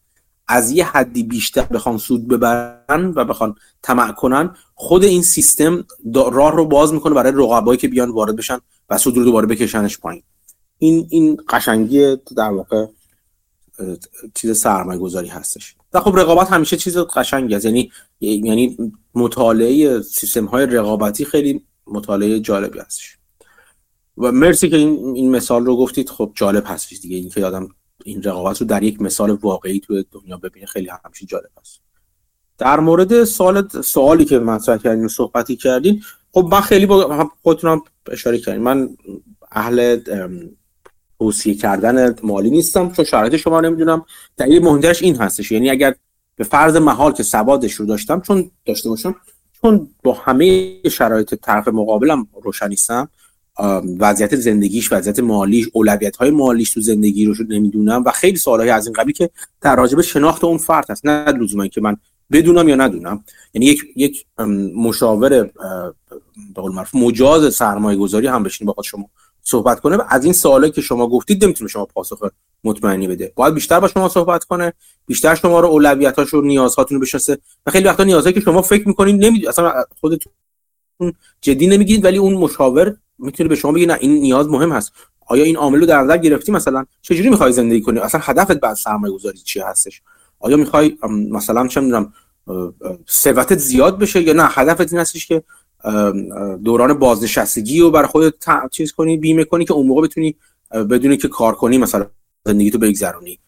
از یه حدی بیشتر بخوان سود ببرن و بخوان طمع کنن خود این سیستم راه رو باز می‌کنه برای رقبایی که بیان وارد بشن و سود رو دوباره بکشنش پایین. این این قشنگی در واقع چیز سرمایه گذاری هستش. و خب رقابت همیشه چیز قشنگی است. یعنی یعنی مطالعه سیستم های رقابتی خیلی مطالعه جالبی هستش. و مرسی که این, این مثال رو گفتید. خب جالب هستش دیگه. اینکه یادم این رقابت رو در یک مثال واقعی تو دنیا ببینه خیلی همیشه جالب هست. در مورد سوال سوالی که مطرح کردین و صحبتی کردین خب من خیلی با خودتونم اشاره کردین. من اهل توصیه کردن مالی نیستم چون شرایط شما نمی‌دونم. دلیل مهمترش این هستش. یعنی اگر به فرض محال که سوادش رو داشتم چون داشته باشم چون با همه شرایط طرف مقابلم روشن نیستم وضعیت زندگیش وضعیت مالیش اولویت های مالیش تو زندگی رو نمی‌دونم و خیلی سوالهای از این قبیل که در راجب شناخت اون فرد هست. نه لزوما که من بدونم یا ندونم. یعنی یک یک مشاور به قول معروف مجاز سرمایه گذاری هم بشین با شما صحبت کنه و از این سوالی که شما گفتید نمی‌تونه شما پاسخ مطمئنی بده. باید بیشتر با شما صحبت کنه بیشتر شما رو اولویتاش و نیازهاتون رو بشناسه و خیلی وقتا نیازهایی که شما فکر می‌کنید نمی‌دونید. اصلا خودتون جدی نمی‌گیرید ولی اون مشاور می‌تونه به شما بگه نه این نیاز مهم هست. آیا این عامل رو در نظر گرفتی مثلا؟ چجوری می‌خوای زندگی کنی؟ اصلا هدفت بعد سرمایه گذاری چی هستش؟ آیا می‌خوای مثلا چه می‌دونم ثروتت زیاد بشه یا نه؟ هدفت این هستش که دوران بازنشستگی رو برای خودت چیز کنی بیمه کنی که اون موقع بتونی بدونی که کار کنی مثلا زندگی تو بگذرونی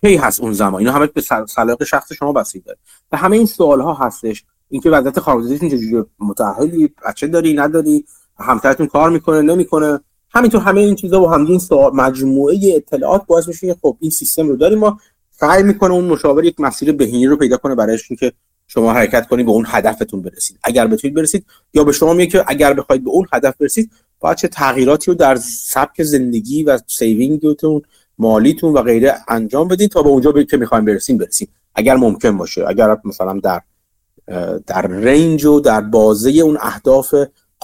کی هست اون زمان؟ اینا همه به سلیقه شخص شما بسیده داره. و همه این سوال ها هستش. اینکه وضعیت خانوادگیتون چجوری متأهلی؟ بچه داری؟ نداری؟ همسرتون کار می‌کنه نمی‌کنه. همینطور همه این چیزا و همین سوال مجموعه اطلاعات باعث میشه که خب این سیستم رو داریم. ما سعی می‌کنه اون مشاور یک مسیر بهینه رو پیدا کنه برایش که شما حرکت کنید به اون هدفتون برسید. اگر بتونید برسید یا به شما میگه که اگر بخواید به اون هدف برسید باید چه تغییراتی رو در سبک زندگی و سیوینگتون مالیتون و غیره انجام بدید تا به اونجا که می‌خوایم برسیم برسیم. اگر ممکن باشه. اگر مثلا در در رنج و در بازه اون اهداف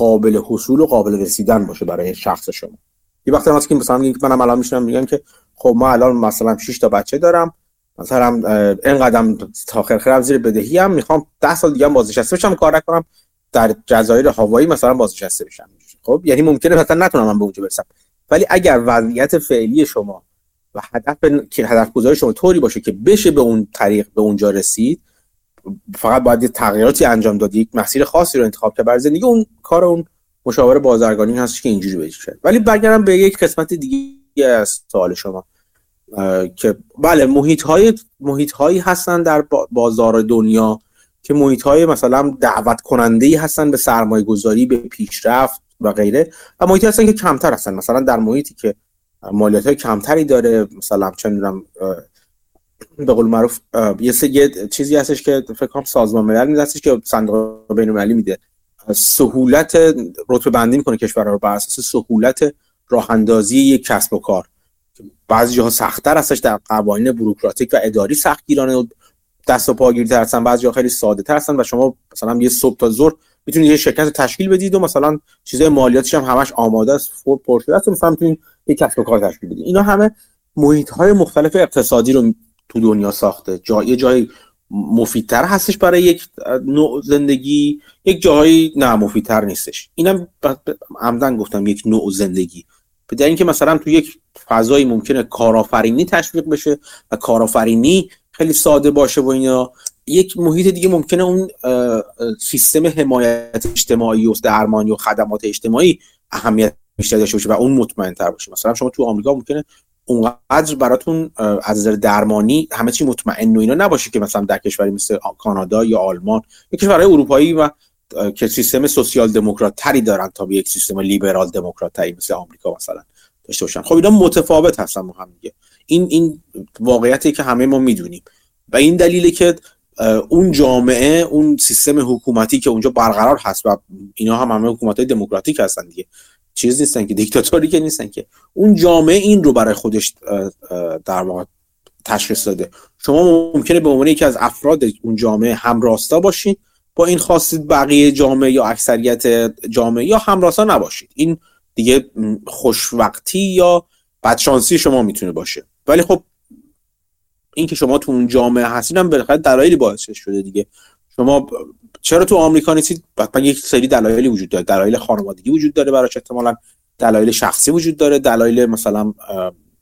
قابل حصول و قابل رسیدن باشه برای شخص شما. یه وقتی هست که مثلا منم الان میشنم میگم که خب ما الان مثلا 6 تا بچه دارم مثلا اینقدر تا خیر زیر بدهی هم می‌خوام 10 سال دیگه هم بازنشسته بشم کار نکنم. در جزایر هوایی مثلا بازنشسته بشم. خب یعنی ممکنه مثلا نتونم من به اونجا برسم. ولی اگر وضعیت فعلی شما و هدف که هدف گذاری شما طوری باشه که بشه به اون طریق به اونجا رسید فقط باید یه تغییراتی انجام داد یک مسیر خاصی رو انتخاب کرد برای زندگی اون کار اون مشاور بازرگانی هست که اینجوری بشه ولی برگردم به یک قسمت دیگه از سوال شما که بله محیط های محیط هایی هستن در بازار دنیا که محیط های مثلا دعوت کننده ای هستن به سرمایه گذاری به پیشرفت و غیره و محیطی هستن که کمتر هستن. مثلا در محیطی که مالیات های کمتری داره مثلا چه می‌دونم به قول معروف یه چیزی هستش که فکر کنم سازمان ملل میده هستش که صندوق بین المللی میده. سهولت رتبه بندی می‌کنه کشورها رو بر اساس سهولت راه اندازی یک کسب و کار. بعضی جاها سختتر هستش در قوانین بوروکراتیک و اداری سختگیرانه دست و پاگیرتر هستن. بعضی جاها خیلی ساده تر هستن و شما مثلا یه صبح تا ظهر می‌تونید یه شرکت تشکیل بدید و مثلا چیزای مالیاتش هم همش آماده است فور پرشده است مثلا می‌تونید یک کسب و کار تشکیل بدید. اینا همه محیط های مختلف اقتصادی رو تو دنیا ساخته. جای یه جای مفیدتر هستش برای یک نوع زندگی یک جایی نه مفیدتر نیستش. اینم عمدن گفتم یک نوع زندگی. به اینکه مثلا تو یک فضایی ممکنه کارآفرینی تشویق بشه و کارآفرینی خیلی ساده باشه و اینا یک محیط دیگه ممکنه اون سیستم حمایت اجتماعی و درمانی و خدمات اجتماعی اهمیت بیشتر داشته باشه و اون مطمئن تر باشه. مثلا شما تو آمریکا ممکنه اونقدر براتون از نظر درمانی همه چی مطمئن و اینا نباشه که مثلا در کشوری مثل کانادا یا آلمان یا کشورهای اروپایی و که سیستم سوسیال دموکرات تری دارن تا به یک سیستم لیبرال دموکرات تری مثل آمریکا مثلا داشته باشن. خب اینا متفاوت هستن با هم دیگه. این این واقعیتی که همه ما می‌دونیم. و این دلیله که اون جامعه اون سیستم حکومتی که اونجا برقرار هست و اینا هم همه حکومت دموکراتیک هستن دیگه. چیز نیستن که دیکتاتوری که نیستن که. اون جامعه این رو برای خودش در واقع تشخیص داده. شما ممکنه به عنوان یکی از افراد اون جامعه همراستا باشین با این خواستید بقیه جامعه یا اکثریت جامعه یا همراستا نباشید. این دیگه خوشوقتی یا بدشانسی شما می‌تونه باشه. ولی خب این که شما تو اون جامعه هستین هم بالاخره دلایلی باعث شده دیگه. شما چرا تو آمریکا نیستید؟ حتما یک سری دلایلی وجود داره؟ دلایل خانوادگی وجود داره براش احتمالاً. دلایل شخصی وجود داره دلایل مثلا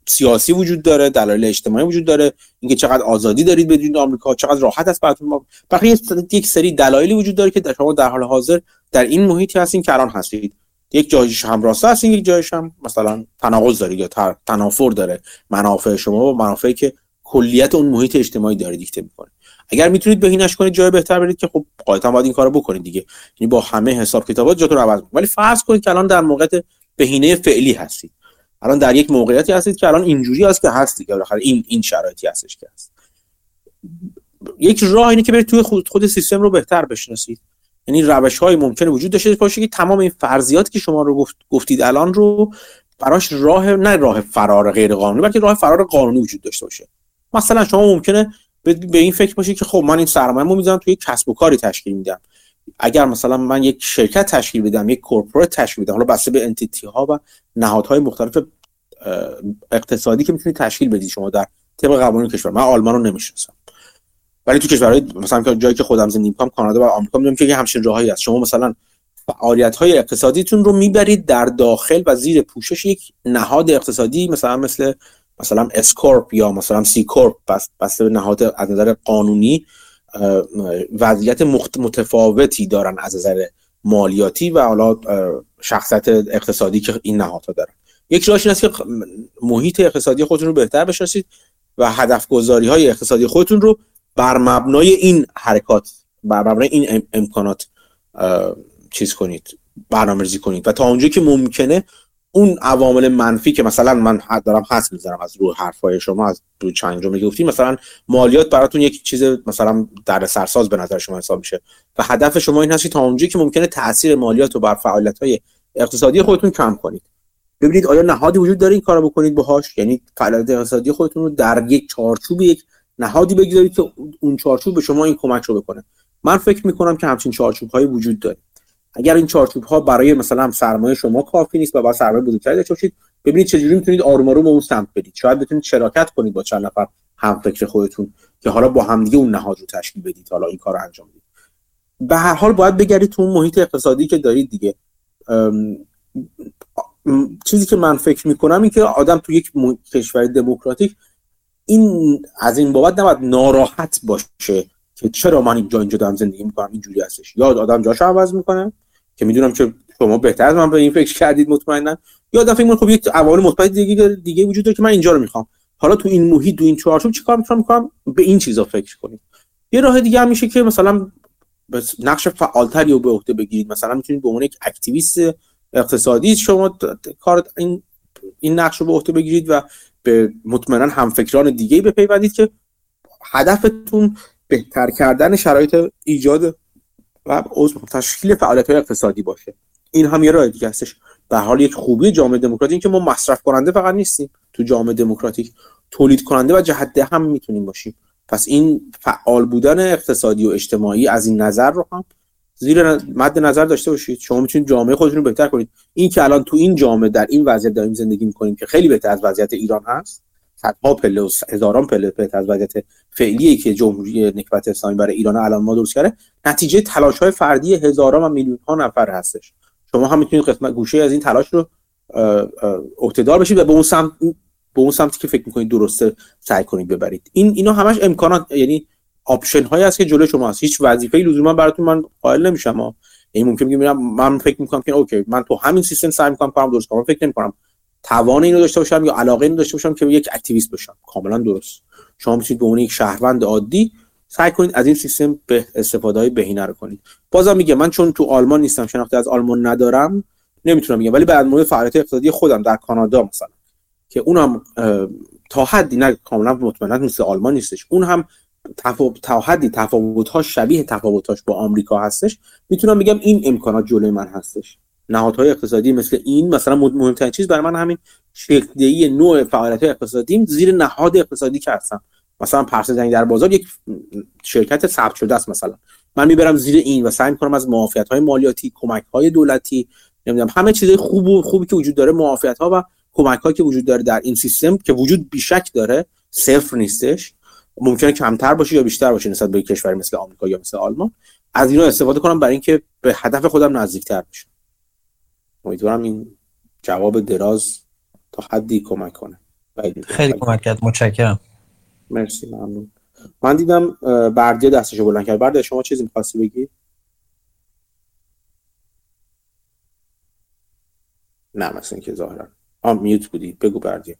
سیاسی وجود داره دلایل اجتماعی وجود داره. اینکه چقدر آزادی دارید بدون آمریکا چقدر راحت است براتون بقیه یک سری دلایلی وجود داره که در شما در حال حاضر در این محیطی هستین که الان هستید. یک جایش هم راسته هستین یک جایش هم مثلا تناقض داره یا تنافر داره منافع شما و منافعی که کلیت اون محیط اجتماعی داره دیکته می‌کنه. اگر می‌تونید بهینش کنید جای بهتر برید که خب قاعدتا باید این کارو بکنید دیگه. یعنی با همه حساب کتابات جاتون عوض ولی فرض کنید که الان در موقع بهینه فعلی هستید. الان در یک موقعیتی هستید که الان اینجوری هست که هست دیگه. بالاخره این این شرایطی هستش که هست. یک راه اینه که برید توی خود, خود سیستم رو بهتر بشناسید. یعنی روش های ممکنه وجود داشته باشه که تمام این فرضیاتی که شما رو گفت گفتید الان رو براش راه نه راه فرار غیر قانونی بلکه راه فرار قانونی وجود داشته باشه. مثلا شما ممکنه به این فکر باشید که خب من این سرمایه‌مو می‌ذارم توی کسب و کاری تشکیل میدم. اگر مثلا من یک شرکت تشکیل بدم یک corporate تشکیل بدم حالا بسته به entity ها و نهادهای مختلف اقتصادی که می‌تونید تشکیل بدید شما در طبق قوانین کشور. من آلمان رو نمی‌شناسم. ولی تو کشورهای مثلا جایی که خودم زندگی می‌کنم کانادا و آمریکا می‌دونم که همچین راهی هست. شما مثلا فعالیت های اقتصادیتون رو می‌برید در داخل و زیر پوشش یک نهاد اقتصادی مثلا مثل مثلا S corp یا مثلا C corp بس بس نهاد از نظر قانونی وضعیت متفاوتی دارن از نظر مالیاتی و حالا شخصیت اقتصادی که این نهادها دارن. یک راهش این است که محیط اقتصادی خودتون رو بهتر بشناسید و هدف گذاری های اقتصادی خودتون رو بر مبنای این حرکات بر مبنای این امکانات چیز کنید برنامه‌ریزی کنید. و تا اونجایی که ممکنه اون عوامل منفی که مثلا من دارم حس می‌زنم از روی حرفای شما از روی چند جمله گفتیم مثلا مالیات براتون یک چیز مثلا در سرساز به نظر شما حساب میشه. و هدف شما این هست که تا اونجایی که ممکنه تاثیر مالیات رو بر فعالیت های اقتصادی خودتون کم کنید. ببینید آیا نهادی وجود داره این کارو بکنید باهاش؟ یعنی فعالیت اقتصادی خودتون رو در یک چارچوب یک نهادی بگذارید که اون چارچوب به شما این کمک رو بکنه. من فکر می‌کنم که همچین چارچوب هایی وجود داره. اگر این چارچوب ها برای مثلا سرمایه شما کافی نیست و با سرمایه بزرگتری داشته باشید ببینید چجوری می‌تونید آروم آروم اون سمت برید. شاید بتونید شراکت کنید با چند نفر هم فکر خودتون که حالا با همدیگه اون نهاد رو تشکیل بدید حالا این کار انجام بدید. به هر حال باید بگردید تو اون محیط اقتصادی که دارید دیگه. چیزی که من فکر می‌کنم این که آدم تو یک کشور دموکراتیک این از این بابت نباید ناراحت باشه که چرا من اینجا اینجا دارم زندگی می‌کنم اینجوری هستش. یا آدم جاشو عوض می‌کنه. که می‌دونم که شما بهتر از من به این فکر کردید مطمئنا. یا آدم فکر خب یک عوامل مثبت دیگه دیگه وجود داره که من اینجا رو می‌خوام. حالا تو این محیط تو این چارچوب چیکار می‌تونم می‌کنم به این چیزا فکر کنید یه راه دیگه هم میشه که مثلا نقش فعالتری رو به عهده بگیرید. مثلا می‌تونید به عنوان یک اکتیویست اقتصادی شما کار این این نقش رو به عهده بگیرید و به مطمئنا همفکران دیگه بپیوندید که هدفتون بهتر کردن شرایط ایجاد و تشکیل فعالیت اقتصادی باشه. این هم یه راه دیگه هستش. به حال یک خوبی جامعه دموکراتیک که ما مصرف کننده فقط نیستیم. تو جامعه دموکراتیک تولید کننده و جهده هم می‌تونیم باشیم. پس این فعال بودن اقتصادی و اجتماعی از این نظر رو هم زیر مد نظر داشته باشید. شما می‌تونید جامعه خودتون رو بهتر کنید. این که الان تو این جامعه در این وضعیت داریم زندگی می‌کنیم که خیلی بهتر از وضعیت ایران هست صدها پله و هزاران پله بهتر از وضعیت فعلی که جمهوری نکبت اسلامی برای ایران الان ما درست کرده. نتیجه تلاش های فردی هزاران و میلیون ها نفر هستش. شما هم می‌تونید قسمت گوشه از این تلاش رو عهده‌دار بشید و به اون سمت به اون سمتی که فکر می‌کنید درسته سعی کنید ببرید. این اینا همش امکانات یعنی option هایی هست که جلوی شما هست. هیچ وظیفه لزوما براتون من قائل نمیشم. این یعنی ممکن میگم من فکر می‌کنم که okay من تو همین سیستم سعی می‌کنم کارم درست کنم. فکر نمی‌کنم توان اینو داشته باشم یا علاقه اینو داشته باشم که یک اکتیویست باشم. کاملا درست. شما می‌تونید به عنوان یک شهروند عادی سعی کنید از این سیستم به استفاده های بهینه رو کنید. بازم میگه من چون تو آلمان نیستم شناخته از آلمان ندارم نمی‌تونم بگم. ولی بعد مورد فعالیت اقتصادی خودم در کانادا مثلا که اونم تا حدی نه کاملا مطمئنا مثل آلمان نیستش. اون هم تا حدی تفاوت‌هاش شبیه تفاوت‌هاش با آمریکا هستش. می‌تونم بگم این امکانات جلوی من هستش. نهادهای اقتصادی مثل این مثلا مهمترین چیز برای من همین شکلی نوع فعالیت اقتصادی زیر نهاد اقتصادی که هستم. مثلا پرس زنگ در بازار یک شرکت ثبت شده است مثلا. من می‌برم زیر این و سعی می‌کنم از معافیت های مالیاتی کمک های دولتی نمی‌دونم همه چیزای خوب و خوبی که وجود داره معافیت ها و کمک هایی که وجود داره در این سیستم که وجود بیشک داره صفر نیستش. ممکنه کمتر باشه یا بیشتر باشه نسبت به کشوری مثل آمریکا یا مثل آلمان. از اینا استفاده کنم برای اینکه به هدف خودم نزدیکتر بشم. امیدوارم این جواب دراز تا حدی کمک کنه. خیلی کمک کرد. متشکرم. مرسی ممنون. من دیدم بردی دستشو بلند کرد. بردی شما چیزی می‌خواستی بگی؟ نه مثلا اینکه ظاهرا. آم میوت بودی. بگو بردی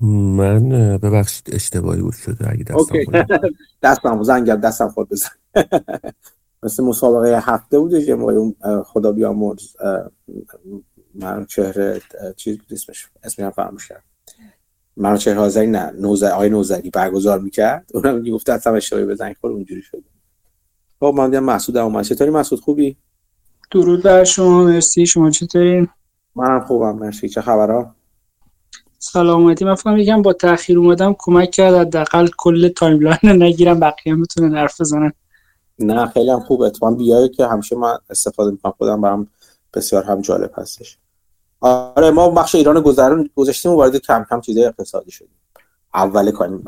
من ببخشید اشتباهی بود شده. اگه دستم دستم زنگ دستم خود بزن. مثل مسابقه هفته بودش یه اون خدا بیامرز من چهره چیز بود اسمش اسمی هم فراموش کرد من چهره حاضری نه نوزر آقای نوزری برگزار می‌کرد. اونم می‌گفت اصلا اشتباهی بزنگ خود اونجوری شد. خب من دیدم مسعود اومد. چطوری مسعود خوبی؟ درود بر شما مرسی. شما چطورین؟ منم خوبم مرسی. چه خبرها؟ سلامتی. من فکر یکم با تاخیر اومدم کمک کرد حداقل کل timeline نگیرم بقیه می‌تونن حرف بزنن. نه خیلی هم خوبه اتفاقا بیایی که همیشه من استفاده می‌کنم. خودم برام بسیار هم جالب هستش. آره ما بخش ایران گذرون گذاشتیم وارد کم کم چیزای اقتصادی شدیم. اول کاریم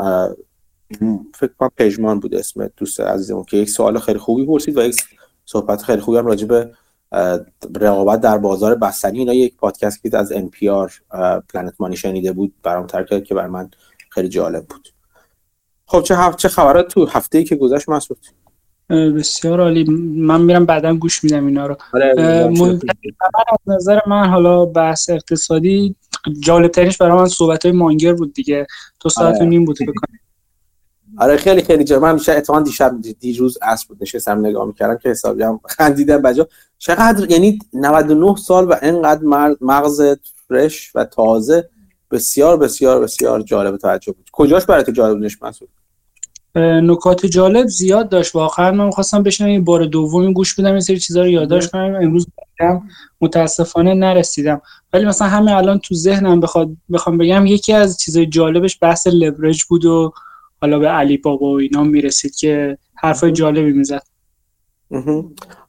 فکر کنم پژمان بود اسم دوست عزیزمون که یک سوال خیلی خوبی پرسید و یک صحبت خیلی خوبی هم راجع به رقابت در بازار بستنی. اینا یک پادکست که از NPR پلنت مانی شنیده بود. برام ترک که بر من خیلی جالب بود. خب چه هفت چه خبرات تو هفته ای که گذشت مسعود بسیار عالی. من میرم بعدا گوش میدم اینا رو. آره، از نظر من حالا بحث اقتصادی جالب ترینش برای من صحبت های مانگر بود دیگه. دو ساعت و آره. نیم بود بکنم آره خیلی خیلی جالب. من میشه اتفاقا دیشب دیروز اصل بود نشستم نگاه می‌کردم که حسابی هم خندیدم بجا. چقدر یعنی 99 سال و اینقدر مغز فرش و تازه بسیار بسیار بسیار جالب تعجب بود. کجاش برای تو جالب نش مسعود نکات جالب زیاد داشت. واقعا من می‌خواستم بشنم این بار دومی گوش بدم این سری چیزا رو یادداشت کنم. امروز متاسفانه نرسیدم. ولی مثلا همه الان تو ذهنم بخواد بخوام بگم یکی از چیزای جالبش بحث لورج بود و حالا به علی بابا و اینا می‌رسید که حرفای جالبی می‌زد.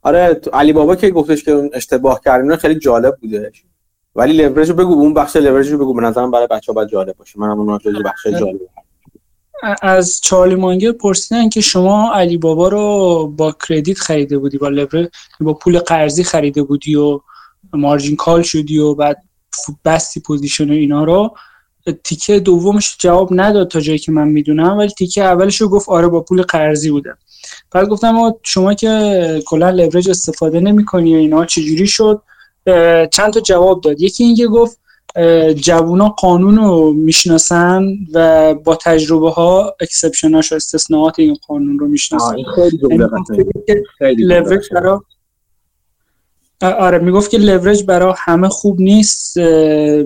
آره علی بابا که گفتش که اشتباه کردن خیلی جالب بودش. ولی لورج رو بگو اون بخش لورج رو بگو. به نظرم برای بچه‌ها باید جالب باشه. من اون بخش جالب. از چارلی مانگر پرسیدن که شما علی بابا رو با credit خریده بودی با leverage با پول قرضی خریده بودی و margin call شدی و بعد بستی position و اینا رو. تیکه دومش جواب نداد تا جایی که من می‌دونم ولی تیکه اولش رو گفت آره با پول قرضی بوده. بعد گفتم شما که کلا لورج استفاده نمی‌کنی و اینا چجوری شد؟ چند تا جواب داد. یکی اینکه گفت جوونا قانون رو می‌شناسن و با تجربه ها اکسپشناش و استثناءات این قانون رو می‌شناسن. یعنی آره می‌گفت که لورج برای همه خوب نیست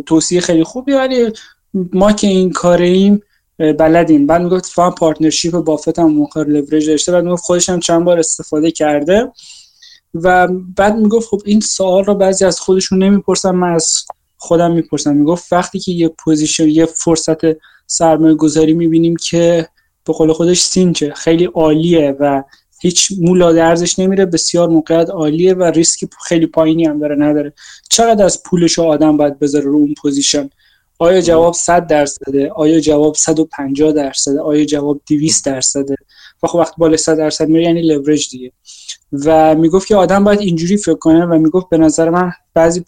توصیه خیلی خوبی ولی ما که این کاریم بلدیم. بعد می‌گفت فهم partnership بافت هم موقع لورج داشته. بعد می‌گفت خودش هم چند بار استفاده کرده. و بعد می‌گفت خب این سوال رو بعضی از خودشون نمی‌پرسن. من از خودم می‌پرسم. می‌گفت وقتی که یه position یه فرصت سرمایه گذاری می‌بینیم که به قول خودش cinch ه. خیلی عالیه و هیچ مو لا درزش نمیره بسیار موقعیت عالیه و ریسک خیلی پایینی هم داره نداره. چقدر از پولش آدم باید بذاره رو اون position؟ آیا جواب 100 درصده؟ آیا جواب 150 درصده؟ آیا جواب 200 درصده؟ و خب وقت بالا 100 درصد میره یعنی لورج دیگه. و می‌گفت که آدم باید اینجوری فکر کنه و می‌گفت به نظر من بعضی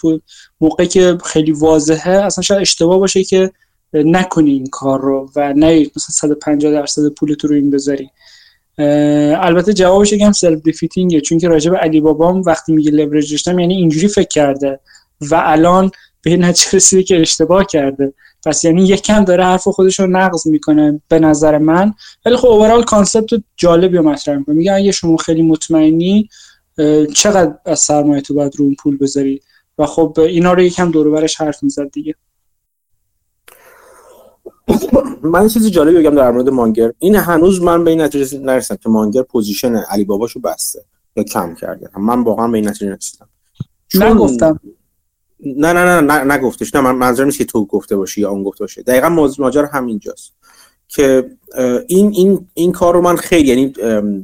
موقعی که خیلی واضحه اصلا شاید اشتباه باشه که نکنی این کار رو و نه مثلا 150 درصد پول تو رو این بذاری. البته جوابش یکم self-defeating ه چون که راجب علی بابام وقتی میگه لورج داشتم یعنی اینجوری فکر کرده و الان به نتیجه رسیده که اشتباه کرده. پس یعنی یکم داره حرف خودش رو نقض می‌کنه به نظر من. ولی خب overall concept جالبی رو مطرح می‌کنه. میگه اگه شما خیلی مطمئنی چقدر از سرمایه تو باید رو اون پول بذاری؟ و خب اینا رو یکم دور برش حرف می‌زد دیگه. من چیزی جالبی بگم در مورد مانگر. این هنوز من به این نتیجه نرسیدم که مانگر position علی باباشو بسته یا کم کرده. من واقعا به این نتیجه نرسیدم نگفتم نه نه نه نه نگفتش. نه من منظورم که تو گفته باشی یا اون گفته باشه. دقیقا ماجرا همینجاست که این این این کار رو من خیلی یعنی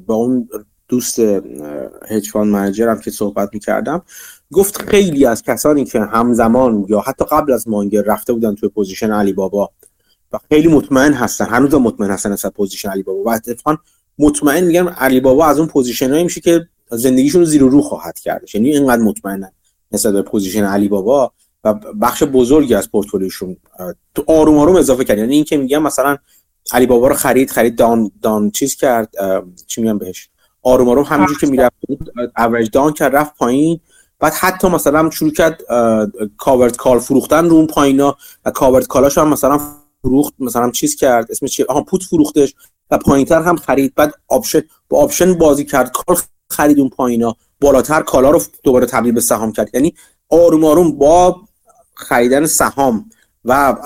با اون دوست hedge fund manager م که صحبت می‌کردم گفت خیلی از کسانی که همزمان یا حتی قبل از مانگر رفته بودن توی position علی بابا و خیلی مطمئن هستن هنوز مطمئن هستن از position علی بابا و اتفاقا مطمئن میگن علی بابا از اون position میشه که زندگیشون رو زیر رو خواهد کرد یعنی اینقدر مطمئنن. نسبت به position علی بابا و بخش بزرگی از پورتفولیوشون تو آروم آروم اضافه کرد یعنی این که میگم مثلا علی بابا رو خرید خرید down down چیز کرد چی میگم بهش؟ آروم آروم همینجور که می‌رفت average down کرد رفت پایین. بعد حتی مثلا شروع کرد covered call فروختن رو اون پایینا و covered call اش هم مثلا فروخت مثلا چیز کرد اسمش چیه آها put فروختش و پایینتر هم خرید. بعد option با option بازی کرد call خرید اون پایینا. بالاتر call ا رو دوباره تبدیل به سهام کرد. یعنی آروم آروم با خریدن سهام و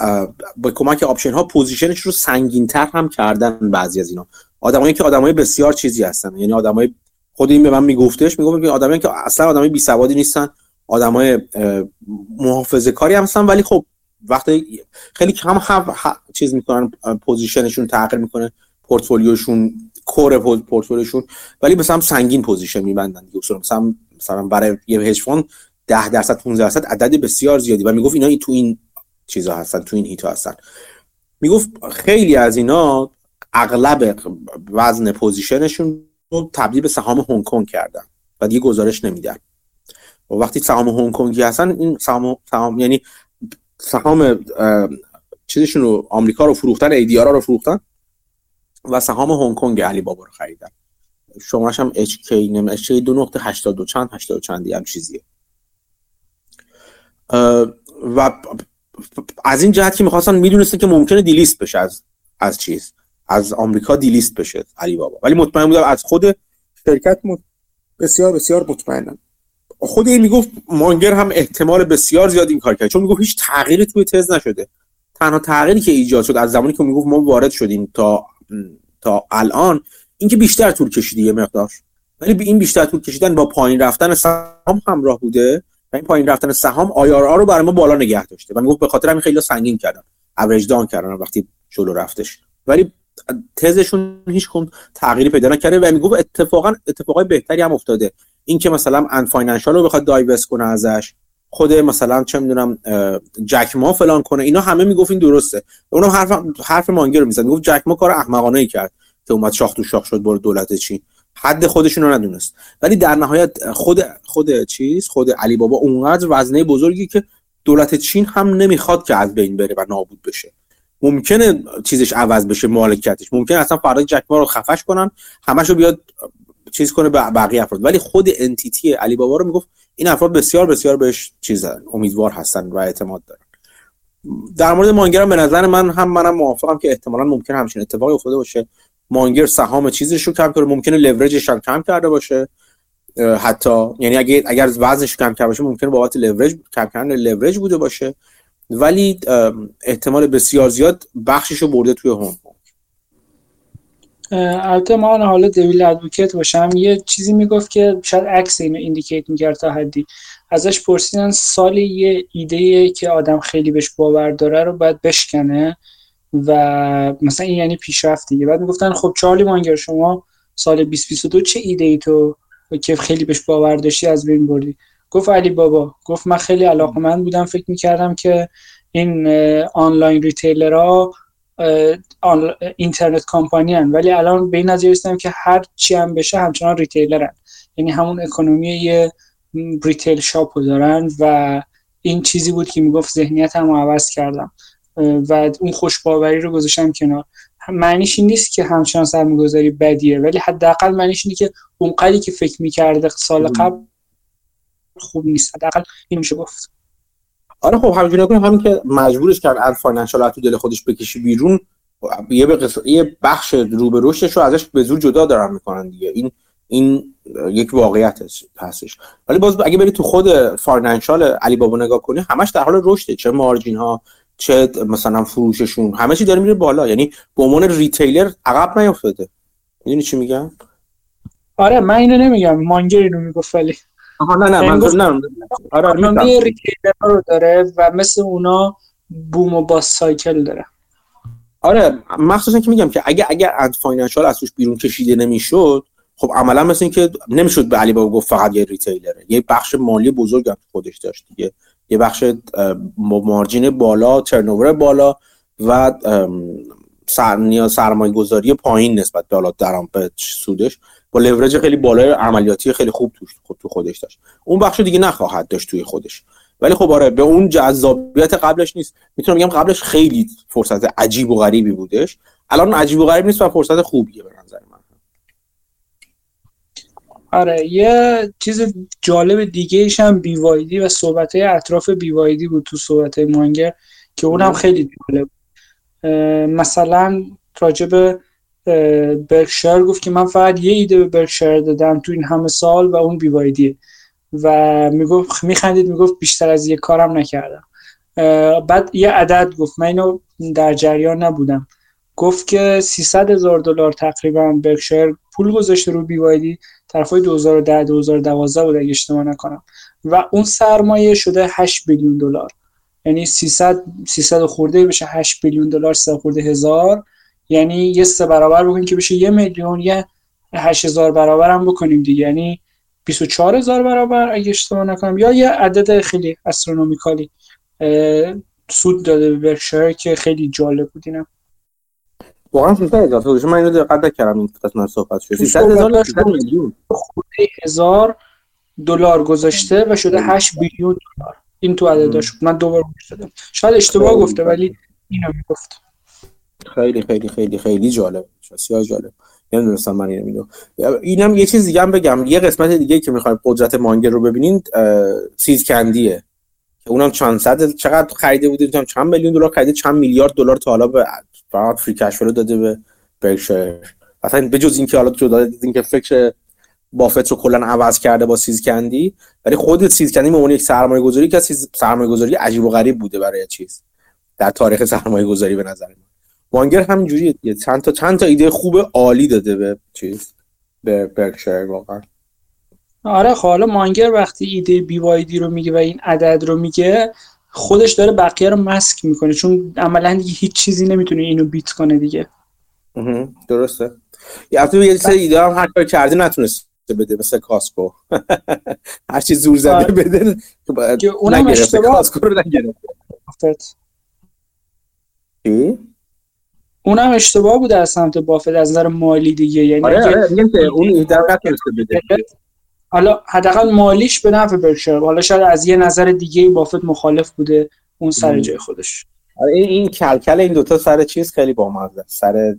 با کمک option ها position ش رو سنگین تر هم کردن بعضی از اینا. آدمایی که آدمای بسیار چیزی هستن. یعنی آدمای خود این به من میگفتش می‌گفت که آدمایی که اصلا آدمای بی سوادی نیستن آدمای محافظه کاری هم هستن ولی خب وقتی خیلی کم چیز می‌کنن position شون تغییر می‌کنه portfolio شون core portfolio شون ولی مثلا سنگین position میبندن دیگه. مثلا مثلا برای یه hedge fund 10 درصد 15 درصد عدد بسیار زیادی. و می‌گفت اینا تو این چیزا هستن تو این هیتا هستن. می‌گفت خیلی از اینا اغلب وزن position شون رو تبدیل به سهام هنگ کنگ کردن و دیگه گزارش نمیدن. و وقتی سهام هنگ کنگی هستن این سهام, سهام یعنی سهام چیزشون رو آمریکا رو فروختن ایدیارا رو فروختن. و سهام هنگ کنگ علی بابا رو خریدن شمارش هم HK نمی HK دو نقطه هشتاد چند هشتاد چندی هم چیزیه. و از این جهت که می‌خواستن می‌دونستن که ممکنه دیلیست بشه از از چیز. از آمریکا دیلیست بشه علی بابا. ولی مطمئن بودم از خود شرکت بسیار بسیار مطمئنم. خود این می‌گفت مانگر هم احتمال بسیار زیاد این کار کرد. چون می‌گفت هیچ تغییری توی تز نشده. تنها تغییری که ایجاد شد از زمانی که می‌گفت ما وارد شدیم تا تا الان اینکه بیشتر طول کشیده یه مقدار. ولی به این بیشتر طول کشیدن با پایین رفتن سهام همراه بوده. و این پایین رفتن سهام آر رو برای ما بالا نگه داشته. و می‌گفت به خاطر همین خیلی سنگین کردن. اوریج دان کردن وقتی جلو رفتش. ولی تزشون هیچ کم تغییری پیدا نکرده و می‌گفت اتفاقا اتفاقای بهتری هم افتاده. این که مثلا Ant Financial رو بخواد divest کنه ازش. خود مثلا چه می‌دونم جک ما فلان کنه اینا همه می‌گفت این درسته. اونم حرف حرف مانگر رو می‌زد می‌گفت جک ما کار احمقانه ای کرد که اومد شاخ تو شاخ شد بر دولت چین حد خودشون رو ندونست. ولی در نهایت خود خود چیز خود علی بابا اونقدر وزنه بزرگی که دولت چین هم نمی‌خواد که از بین بره و نابود بشه. ممکنه چیزش عوض بشه مالکیتش. ممکنه اصلا فردا جک ما رو خفش کنن همشو بیاد چیز کنه به بقیه افراد. ولی خود انتیتی علی بابا رو می‌گفت این افراد بسیار بسیار بهش چیز دارن امیدوار هستن و اعتماد دارن. در مورد مانگر به نظر من هم منم موافقم که احتمالا ممکن همچین اتفاقی افتاده باشه. مانگر سهام چیزش رو کم کنه ممکنه لورجش هم کم کرده باشه. حتی یعنی اگر اگر وزنش کم کرده باشه ممکنه بابت لورج کم کردن لورج بوده باشه. ولی احتمال بسیار زیاد بخشش رو برده توی هنگ البته ما حالا دویل ادوکیت باشم. یه چیزی می‌گفت که شاید عکس اینو ایندیکیت می‌کرد تا حدی. ازش پرسیدن سال یه ایده که آدم خیلی بهش باور داره رو باید بشکنه و مثلا این یعنی پیشرفت دیگه. بعد می‌گفتن خب چارلی مانگر شما سال 2022 چه ایده ای تو که خیلی بهش باور داشتی از بین بردی؟ گفت علی بابا. گفت من خیلی علاقه بودم. فکر می‌کردم که این online retailer ها internet company ان. ولی الان به این نظر رسیدم که هر چی هم بشه همچنان retailer یعنی همون economy یه retail shop دارن و این چیزی بود که می‌گفت ذهنیت هم عوض کردم. و اون خوشباوری رو گذاشتم کنار. معنیش این نیست که همچنان سرمایه‌گذاری بدیه ولی حداقل معنیش اینه که اون قدری که فکر می‌کرده سال قبل خوب نیست. حداقل این میشه گفت. آره خب همینجوری کنیم همین که مجبورش کرد Ant Financial تو دل خودش بکشی بیرون یه یه بخش رو به رشدش رو ازش به زور جدا دارن می‌کنن دیگه. این این یک واقعیت هستش. ولی باز اگه بری تو خود financial علی بابا نگاه کنی همش در حال رشده. چه margin ها چه مثلا فروششون همه چی داره میره بالا. یعنی به عنوان retailer عقب نیافتاده می‌دونی چی میگم؟ آره من اینو نمیگم. مانگر اینو می‌گفت ولی. نه نه من نه آره retailer رو داره و مثل اونا boom و bust cycle داره. آره مخصوصا که میگم که اگه اگر Ant Financial از توش بیرون کشیده نمی‌شد خب عملا مثل اینکه نمی‌شد به علی بابا گفت فقط یه retailer ه. یه بخش مالی بزرگ هم خودش داشت دیگه. یه بخش margin بالا turnover بالا و سر سرمایه گذاری پایین نسبت به حالا درام به سودش. با لورج خیلی بالای عملیاتی خیلی خوب توش تو خودش داشت. اون بخش دیگه نخواهد داشت توی خودش. ولی خب آره به اون جذابیت قبلش نیست. می‌تونم بگم قبلش خیلی فرصت عجیب و غریبی بودش. الان عجیب و غریب نیست و فرصت خوبیه به نظر من. آره یه چیز جالب دیگه ایش هم بیوایدی و صحبت های اطراف بیوایدی بود تو صحبت مانگر که اونم خیلی جالب مثلا راجب برکشایر گفت که من فقط یه ایده به برکشایر دادم تو این همه سال و اون بیوایدیه. و می‌گفت میخندید می‌گفت بیشتر از یه کارم نکردم. بعد یه عدد گفت من اینو در جریان نبودم. گفت که 300 هزار دلار تقریبا برکشایر پول گذاشته رو بیوایدی طرفای 2010 2012 بود اگه اشتباه نکنم. و اون سرمایه شده 8 بیلیون دلار. یعنی 300 300 خورده بشه 8 بیلیون دلار سه خورده هزار. یعنی یه سه برابر بکنیم که بشه یه میلیون یه 8000 برابر هم بکنیم دیگه. یعنی 24000 برابر اگه اشتباه نکنم. یا یه عدد خیلی استرونومیکالی سود داده به برکشایر که خیلی جالب بود اینم. واقعا 300 هزار. تا من اینو دقت نکردم این قسمت صحبت شد. 300 هزار 300 میلیون. هزار دلار گذاشته و شده 8 بیلیون دلار. این تو عدداش من دوباره گوش دادم. شاید اشتباه گفته ولی اینو می‌گفت. خیلی خیلی خیلی خیلی جالب. بسیار جالب. نمی‌دونستم من اینو اینم یه چیز دیگه هم بگم. یه قسمت دیگه که می‌خوایم قدرت مانگر رو ببینید سیز کندیه. که اونم چند صد چقدر خریده بودیم؟ چند میلیون دلار خریده چند میلیارد دلار تا حالا به فقط free cash flow داده به برکشایر اصلا به جز اینکه حالا جدا از اینکه فکر بافت رو کلا عوض کرده با See's Candy ولی خود See's Candy به یک سرمایه گذاری که سیز سرمایه گذاری عجیب و غریب بوده برای چیز. در تاریخ سرمایه گذاری به نظر من. مانگر همینجوریه دیگه چند تا چند تا ایده خوب عالی داده به چیز به برکشایر واقعا آره خب حالا مانگر وقتی ایده BYD رو میگه و این عدد رو میگه خودش داره بقیه رو مسک می‌کنه چون عملا دیگه هیچ چیزی نمی‌تونه اینو بیت کنه دیگه. درسته یه هفته یه سری ایده هم هر کار کردی نتونست بده مثل کاسکو هر چی زور زده آره. بده که اونم اشتباه کاسکو رو. چی؟ اونم اشتباه بوده از سمت بافت از نظر مالی دیگه. یعنی آره آره میگم که اون بده. حالا حداقل مالیش به نفع برکشایر حالا شاید از یه نظر دیگه بافت مخالف بوده اون سر. جای خودش. آره این این کلکل این دوتا سر چیز خیلی بامزه. سر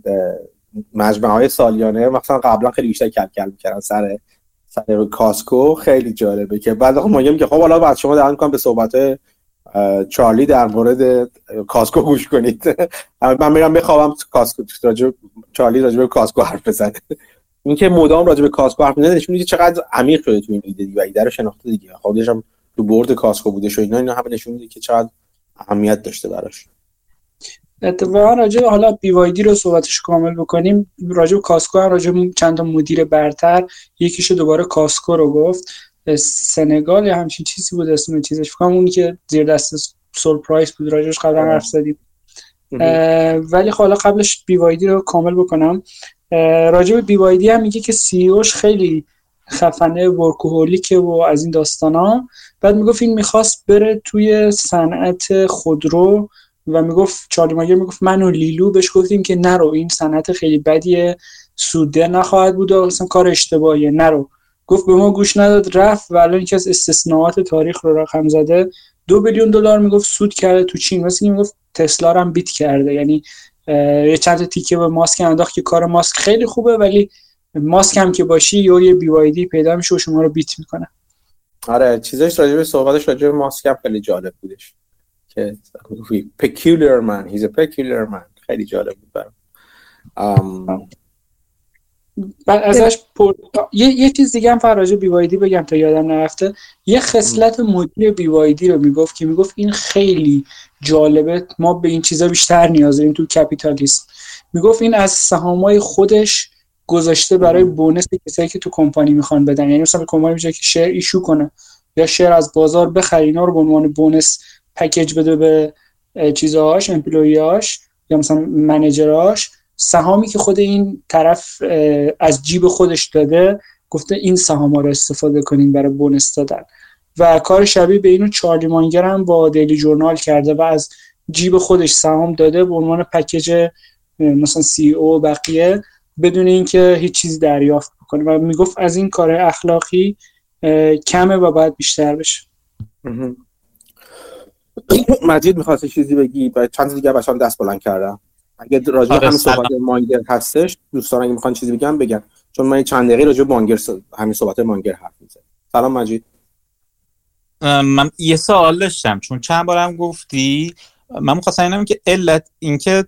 مجمع های سالیانه مثلا قبلا خیلی بیشتر کلکل می‌کردن. سر سر کاسکو خیلی جالبه که بعد ما میگم که خب حالا بعد شما دارن می‌کنم به صحبت چارلی در مورد کاسکو گوش کنید. من میرم بخوابم کاسکو راجع چارلی راجع به کاسکو حرف بزنه. اینکه مدام به کاسکو حرف می‌زنه نشون میده چقدر عمیق شده تو این ایده دیگه و ایده رو شناخته دیگه. خودش هم تو board کاسکو بوده شو اینا اینا همه نشون میده که چقدر اهمیت داشته براش. اتفاقا راجع حالا BYD رو صحبتش کامل بکنیم. راجع کاسکو هم راجع چند تا مدیر برتر یکیشو دوباره کاسکو رو گفت. سینگال یا همچین چیزی بود اسم چیزش. فکر کنم اونی که زیر دست سول پرایس بود راجعش قبلا حرف زدیم. ولی خب حالا قبلش بیوایدی رو کامل بکنم. راجع به بیوایدی هم میگه که سی اوش خیلی خفنه ورکوهولیکه و از این داستانا. بعد می‌گفت این می‌خواست بره توی صنعت خودرو و می‌گفت چارلی ماگر می‌گفت من و لیلو بهش گفتیم که نرو این صنعت خیلی بدیه سوده نخواهد بود و اصلا کار اشتباهیه نرو. گفت به ما گوش نداد رفت و الان یکی از استثناءات تاریخ رو رقم زده. دو بیلیون دلار می‌گفت سود کرده تو چین. مثل اینکه می‌گفت تسلا رو هم بیت کرده. یعنی یه چند تیکه به ماسک انداخت که کار ماسک خیلی خوبه ولی ماسک هم که باشی یا یه بی پیدا میشه و شما رو بیت می‌کنه. آره چیزش راجع به صحبتش راجع به ماسک هم خیلی جالب بودش. که peculiar man he's a peculiar man. خیلی جالب بود برام. بعد ازش پر... یه, یه چیز دیگه هم فراجع بیوایدی بگم تا یادم نرفته. یه خصلت مدیر بیوایدی رو می‌گفت که می‌گفت این خیلی جالبه. ما به این چیزا بیشتر نیاز داریم تو کپیتالیسم می‌گفت این از سهامای خودش گذاشته برای بونس کسایی که تو کمپانی می‌خوان بدن. یعنی مثلا کمپانی میشه که شیر ایشو کنه یا شیر از بازار بخره. اینا رو به عنوان بونس پکیج بده به چیزهاش امپلویاش یا مثلا منیجراش سهامی که خود این طرف از جیب خودش داده گفته این سهام رو استفاده کنین برای بونس دادن. و کار شبیه به اینو چارلی مانگر هم با دیلی جورنال کرده و از جیب خودش سهام داده به عنوان پکیج مثلا سی او بقیه بدون اینکه هیچ چیزی دریافت بکنه. و می‌گفت از این کار اخلاقی کمه و باید بیشتر بشه. مجید می‌خواست چیزی بگی؟ و چند دیگه بچه‌ها دست بلند کردم. اگه راجع آره، سلام. صحبت مانگر هستش دوستان اگه می‌خوان چیزی بگم بگن. چون من چند دقیقه راجع به مانگر همین صحبت مانگر حرف می‌زنم. سلام مجید. من یه سوال داشتم. چون چند بارم گفتی من می‌خواستم اینم که علت اینکه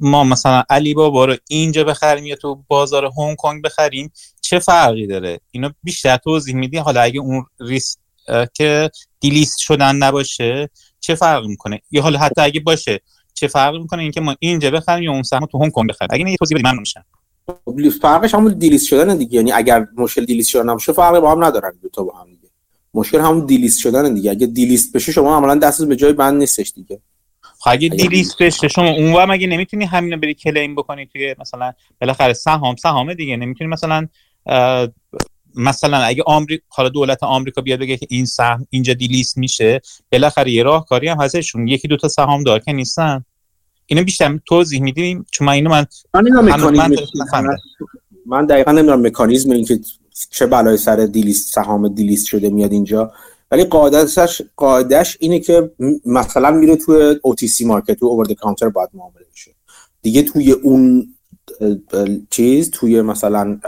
ما مثلا علی بابا رو اینجا بخریم یا تو بازار هنگ کنگ بخریم چه فرقی داره؟ اینو بیشتر توضیح میدی؟ حالا اگه اون ریسک اه، که دیلیست شدن نباشه چه فرقی می‌کنه؟ یا حالا حتی اگه باشه چه فرقی می‌کنه اینکه ما اینجا بخریم یا اون سهم تو هنگ کنگ بخریم؟ اگه یه توضیح بدی ممنون میشم. خب، فرقش همون دیلیست شدن دیگه. یعنی اگر مشکل دیلیست شدن نباشه فرقی با هم ندارن دو تا با هم دیگه. مشکل همون دیلیست شدن دیگه. اگه دیلیست بشه شما عملا دستت به جای بند نیستش دیگه. خب اگه دیلیست بشه شما اونور مگه نمی‌تونی همینو بری کلیم بکنی توی مثلا بالاخره سهام سهام دیگه. نمی‌تونی مثلا مثلا اگه آمریکا حالا دولت آمریکا بیاد بگه که این سهم اینجا دیلیست میشه بالاخره یه راهکاری هم هستشون یکی دو تا سهام دار که نیستن. اینو بیشتر توضیح میدیم چون من اینو من من, من دقیقا نمی‌دونم مکانیزم این که چه بلای سر delist سهام delist شده میاد اینجا. ولی قاعدش قاعدش اینه که مثلا میره توی OTC market تو over counter باید معامله بشه. دیگه توی اون چیز توی مثلا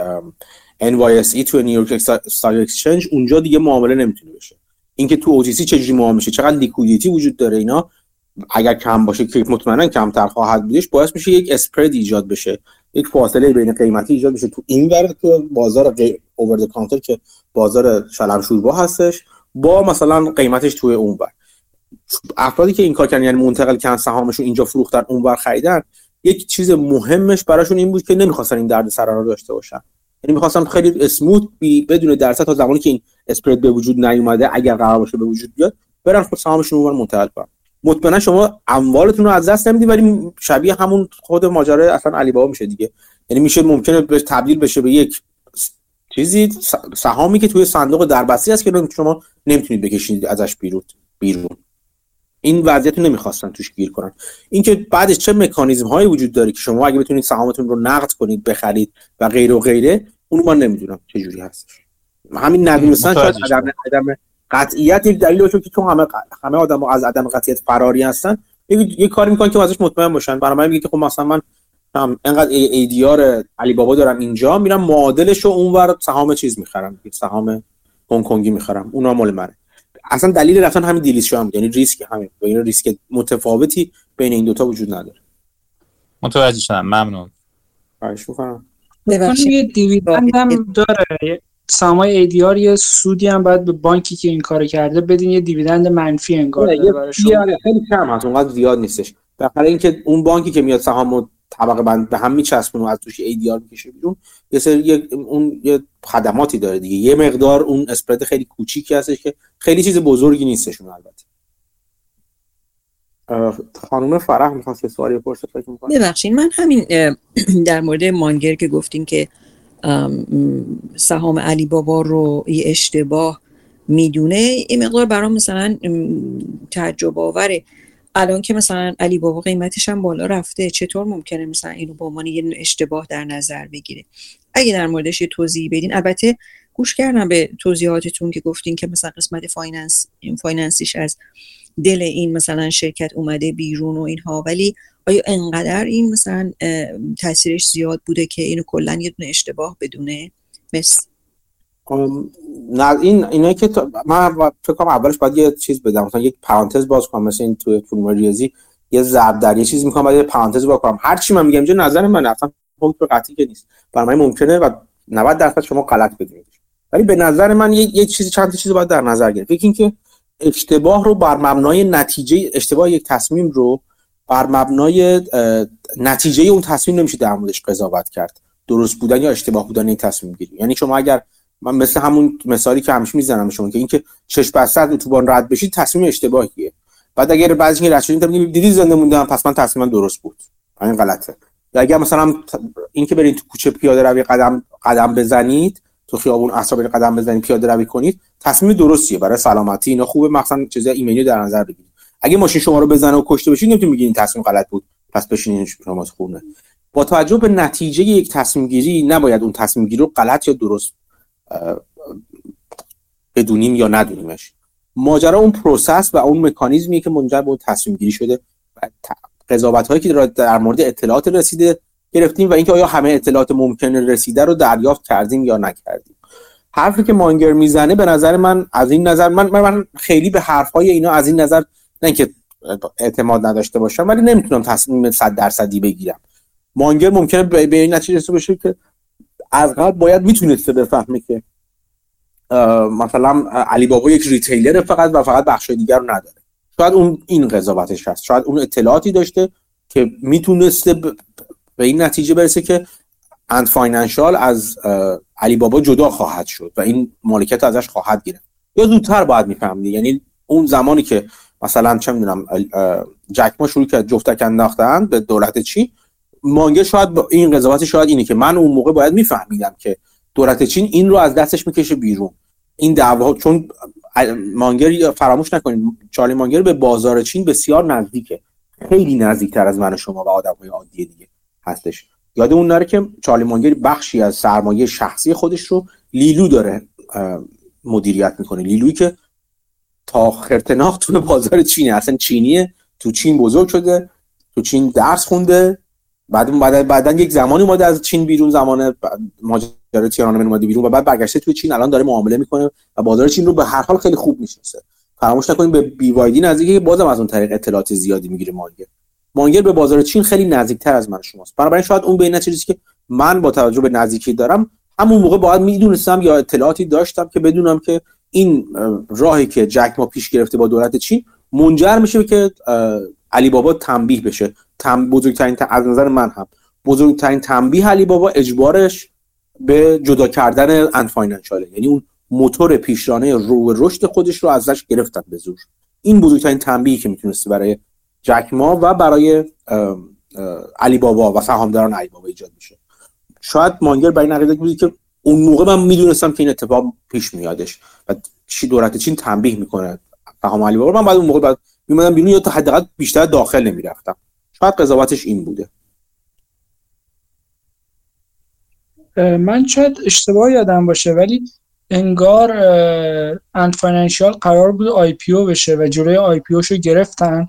NYSE توی New York Stock Exchange اونجا دیگه معامله نمی‌تونه بشه. اینکه تو OTC چجوری معامله میشه چقدر liquidity وجود داره اینا اگر کم باشه که مطمئنا کمتر خواهد بودش باعث میشه یک spread ایجاد بشه یک فاصله بین قیمتی ایجاد بشه تو این ور تو بازار over counter که بازار شلم شوربا هستش با مثلا قیمتش توی اون ور. افرادی که این کار کردن یعنی منتقل کردن سهامشون اینجا فروختن اون ور خریدن یک چیز مهمش براشون این بود که نمی‌خواستن این درد سر رو داشته باشن. یعنی می‌خواستن خیلی اسموت بی بدون درصد تا زمانی که این اسپرد به وجود نیومده اگر قرار باشه به وجود بیاد برن خود سهامشون اونور منتقل کنن مطمئنا شما اموالتون رو از دست نمی‌دید ولی شبیه همون خود ماجرای اصلا علی بابا میشه دیگه. یعنی میشه ممکنه به تبدیل بشه به یک چیزی سهامی که توی صندوق دربستی هست که شما نمی‌تونید بکشید ازش بیرون بیرون. این وضعیت رو نمی‌خواستن توش گیر کنن. اینکه بعدش چه مکانیزم هایی وجود داره که شما اگه بتونید سهامتون رو نقد کنید بخرید و غیره و غیره اونو من نمی‌دونم چه جوری هستش. همین ندونستن شاید عدم عدم قطعیت یک دلیل باشه که چون همه همه آدم از عدم قطعیت فراری هستن یه کاری می‌کنن که ازش مطمئن باشن. برای من میگه که خب مثلا من انقدر ای, دی آر علی بابا دارم اینجا میرم معادلش رو اونور سهام چیز می‌خرم سهام هنگ کنگی می‌خرم. اونا مال منه. اصلا دلیل رفتن همین دیلیس شو هم یعنی ریسک همین. یعنی ریسک متفاوتی بین این دوتا وجود نداره. متوجه شدم. ممنون. خواهش می‌کنم. یه دیویدند هم داره. سامای ایدیار یه سودی هم باید به بانکی که این کار کرده بدین یه دیویدند منفی انگار داره خیلی کم هست اونقدر زیاد نیستش. در اینکه اون بانکی که میاد سهامو طبقه بند به هم میچسبونه و از توش ای دی آر می‌کشه بیرون یه سری اون یه خدماتی داره دیگه. یه مقدار اون اسپرد خیلی کوچیکی هستش که خیلی چیز بزرگی نیستشون البته. خانم فرح می‌خواست یه سوالی بپرسه فکر می‌کنم ببخشید من همین در مورد مانگر که گفتین که سهام علی بابا رو یه اشتباه می‌دونه این مقدار برام مثلا تعجب آوره. الان که مثلا علی بابا قیمتش هم بالا رفته چطور ممکنه مثلا اینو به عنوان یه اشتباه در نظر بگیره؟ اگه در موردش یه توضیح بدین البته گوش کردم به توضیحاتتون که گفتین که مثلا قسمت فایننس فایننسیش از دل این مثلا شرکت اومده بیرون و اینها ولی آیا انقدر این مثلا تاثیرش زیاد بوده که اینو کلا یه دونه اشتباه بدونه؟ مثل نه این اینا که من فکر کنم اولش باید یه چیز بدم مثلا یک پرانتز باز کنم مثلا این توی فیلم ریاضی یه ضرب در یه چیز می‌کنم بعد یه پرانتز باز کنم. هر چی من میگم اینجا نظر من اصلا حکم قطعی که نیست. برای من ممکنه و 90 درصد شما غلط بدونید. ولی به نظر من یه, یه چیزی چند تا چیز باید در نظر گرفت. یکی اینکه اشتباه رو بر مبنای نتیجه اشتباه یک تصمیم رو بر مبنای نتیجه اون تصمیم نمیشه در موردش قضاوت کرد. درست بودن یا اشتباه بودن این تصمیم گیری. یعنی شما اگر من مثل همون مثالی که همیشه می‌زنم شما که اینکه چش بسته اتوبان رد بشید تصمیم اشتباهیه. بعد اگر بعضی که رد شدید دیدی زنده موندم پس من تصمیم درست بود. این غلطه. یا اگر مثلا اینکه برید تو کوچه پیاده روی قدم قدم بزنید تو خیابون اصلا قدم بزنید پیاده روی کنید تصمیم درستیه. برای سلامتی اینا خوبه. مثلا چیزای ایمنی در نظر بگیرید اگه ماشین شما رو بزنه و کشته بشید نمی‌تونید بگید این تصمیم غلط بود. پس بشینین شما خونه. با توجه به نتیجه یک تصمیم گیری نباید اون تصمیم گیری رو غلط یا درست بدونیم یا ندونیمش. ماجرا اون process و اون مکانیزمیه که منجر به اون تصمیم گیری شده و قضاوت هایی که در مورد اطلاعات رسیده گرفتیم و اینکه آیا همه اطلاعات ممکن رسیده رو دریافت کردیم یا نکردیم. حرفی که مانگر می‌زنه به نظر من از این نظر من من خیلی به حرفهای اینا از این نظر نه اینکه اعتماد نداشته باشم ولی نمی‌تونم تصمیم 100 درصدی بگیرم. مانگر ممکنه به این نتیجه رسیده باشه که از قبل باید می‌تونسته بفهمه که مثلا علی بابا یک ریتیلر فقط و فقط بخش دیگر رو نداره. شاید اون این قضاوتش هست. شاید اون اطلاعاتی داشته که می‌تونسته به این نتیجه برسه که Ant Financial از علی بابا جدا خواهد شد و این مالکیت ازش خواهد گرفت. یا زودتر باید می‌فهمید. یعنی اون زمانی که مثلا چه می‌دونم جک ما شروع کرد جفتک انداختن به دولت چین مانگر شاید با این قضاوت شاید اینه که من اون موقع باید میفهمیدم که دولت چین این رو از دستش می‌کشه بیرون. این دعوا چون مانگر فراموش نکنید چارلی مانگر به بازار چین بسیار نزدیکه. خیلی نزدیکتر از من و شما و آدم های عادی دیگه. هستش. یادمون نره که چارلی مانگر بخشی از سرمایه شخصی خودش رو لیلو داره مدیریت می‌کنه. لیلویی که تا خرتناق تو بازار چینه. اصلا چینیه. تو چین بزرگ شده تو چین درس خونده. بعد بعد بعدا یک زمانی اومده از چین بیرون زمان ماجرای تیانانمن اومده بیرون و بعد برگشته تو چین. الان داره معامله می‌کنه و بازار چین رو به هر حال خیلی خوب می‌شناسه. فراموش نکنیم به بی وایدی نزدیکه بازم از اون طریق اطلاعات زیادی می‌گیره مانگر مانگر به بازار چین خیلی نزدیکتر از من شماست. بنابراین شاید اون بین چیزی که من با توجه به نزدیکی دارم همون موقع باید می‌دونستم یا اطلاعاتی داشتم که بدونم که این راهی که جک ما پیش گرفته با دولت چین منجر میشه که علی بابا تنبیه بشه. تم بزرگترین از نظر من هم بزرگترین تنبیه علی بابا اجبارش به جدا کردن ان فاینانشاله یعنی اون موتور پیشرانه رو رشد خودش رو ازش گرفتن به زور. این بزرگترین تنبیهی که می‌تونسته برای جک ما و برای علی بابا و سهامداران علی بابا ایجاد میشه. شاید مانگر برای نقیده بودی که اون موقع من می‌دونستم که این اتفاق پیش میادش و چی دولت چین تنبیه می‌کنه سهام علی بابا. من بعد اون موقع بعد میمدم بیرون یا تا حداقل بیشتر داخل نمی‌رفتم. شاید قضاوتش این بوده. من شاید اشتباه یادم باشه ولی انگار Ant Financial قرار بود IPO بشه و جلوی IPO رو گرفتن.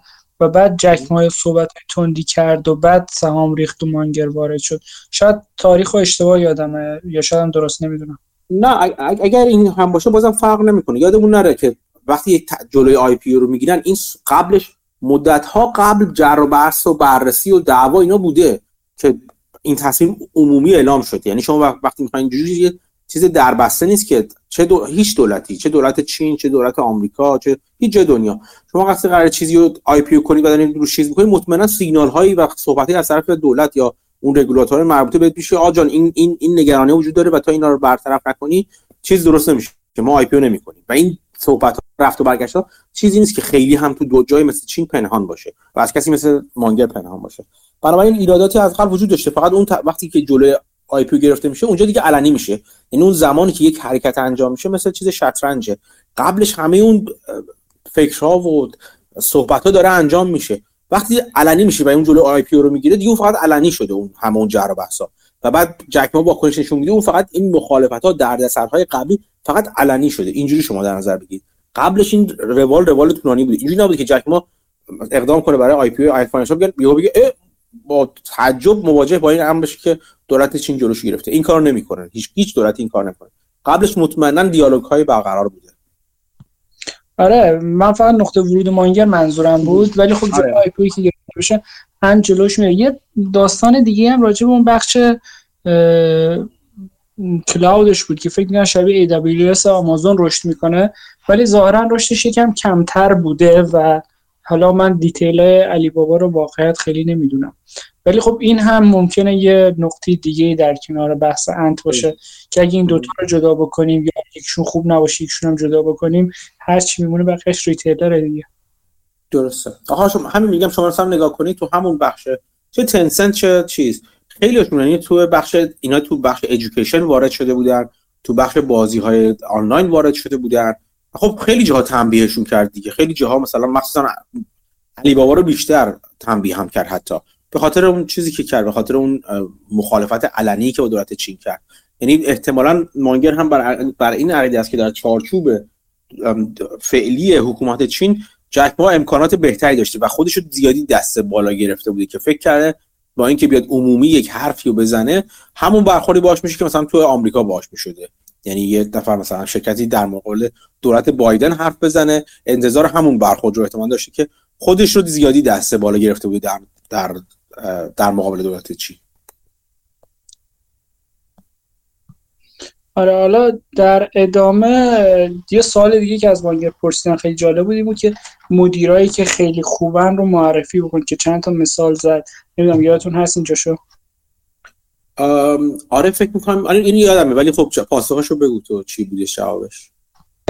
بعد جک ما یه صحبت تندی کرد و بعد سهام ریخت و مانگر وارد شد. شاید تاریخ و اشتباه یادمه یا شاید هم درست نمی‌دونم. نه اگر این هم باشه بازم فرق نمی‌کنه. یادمون نره که وقتی یک جلوی IPO رو می‌گیرن این قبلش مدت ها قبل جر و بحث و بررسی و دعوا اینا بوده که این تصمیم عمومی اعلام شد. یعنی شما وقتی می‌خواین اینجوری چیز دربسته نیست که چه دو... هیچ دولتی چه دولت چین چه دولت آمریکا چه هیچ جای دنیا. شما وقتی قرار چیزی رو IPO کنید و دارید رو چیز می‌کنید مطمئنا سیگنال هایی و صحبتی از طرف دولت یا اون رگولاتور مربوطه بهت میشه آقا جان این این این نگرانی وجود داره و تا اینا رو برطرف نکنی چیز درست نمیشه. ما IPO نمی‌کنیم. و این صحبت رفت و برگشت ها چیزی نیست که خیلی هم تو دو جای مثل چین پنهان باشه و از کسی مثل مانگر پنهان باشه. بنابراین ایراداتی از قبل وجود داشته. فقط اون وقتی که جلوی IPO گرفته میشه اونجا دیگه علنی میشه. یعنی اون زمانی که یک حرکت انجام میشه مثل چیز شطرنجه. قبلش همه اون فکرها و صحبت ها داره انجام میشه. وقتی علنی میشه و اون جلو IPO رو می‌گیره دیگه اون فقط علنی شده اون همه اون جر و بحثا و بعد جک ما با نشون میده اون فقط این مخالفت ها دردسرهای قبلی فقط علنی شده. اینجوری شما در نظر بگیرید. قبلش این روال روال طولانی بود اینجوری نبود که جک ما اقدام کنه برای IPO ی Ant Financial بگه بگه با تعجب مواجه با این امر بشه که دولت چین جلوش گرفته. این کار نمی‌کنه. هیچ هیچ دولتی این کار نمی‌کنه قبلش مطمئنا دیالوگ های برقرار بوده. آره من فقط نقطه ورود مانگر منظورم بود ولی خب IPO که گرفته بشه هم جلوش میره. یه داستان دیگه هم راجع به اون بخش cloud ش بود که فکر می‌کنم شبیه AWS آمازون رشد می‌کنه ولی ظاهرا رشدش یکم کمتر بوده و حالا من detail علی بابا رو واقعیت خیلی نمی‌دونم. ولی خب این هم ممکنه یه نقطه دیگه در کنار بحث Ant باشه که اگه این دوتا رو جدا بکنیم یا یکشون خوب نباشه یکشون هم جدا بکنیم هر چی میمونه بقیش ریتیلر دیگه. درسته. آها شما همین میگم شما هم نگاه کنید تو همون بخشه چه تنسنت چه چیز. خیلیشون یعنی تو بخش اینا تو بخش ادویکیشن وارد شده بودن. تو بخش بازی های آنلاین وارد شده بودن. خب خیلی جاها تنبیهشون کرد دیگه. خیلی جاها مثلا مخصوصا علی بابا رو بیشتر تنبیه هم کرد حتی. به خاطر اون چیزی که کرد به خاطر اون مخالفت علنی که با دولت چین کرد. یعنی احتمالا مانگر هم بر, بر این عقیده است که در چارچوب فعلی حکومت چین جک ما امکانات بهتری داشته و خودش رو زیادی دست بالا گرفته بوده که فکر کرده با اینکه بیاد عمومی یک حرفی رو بزنه همون برخوردی باش میشه که مثلا تو آمریکا باش می‌شده. یعنی یه دفعه مثلا شرکتی در مقابل دولت بایدن حرف بزنه انتظار همون برخورد رو احتمال داشته که خودش رو زیادی دست بالا گرفته بوده در در در مقابل دولت چین آره حالا در ادامه یه سال دیگه که از مانگر پرسیدن خیلی جالب بودی بود که مدیرایی که خیلی خوبن رو معرفی بکن که چند تا مثال زد. نمی‌دونم یادتون هست اینجا شو آره فکر می‌کنم آره این یادمه ولی خب پاسخشو بگو تو چی بوده جوابش.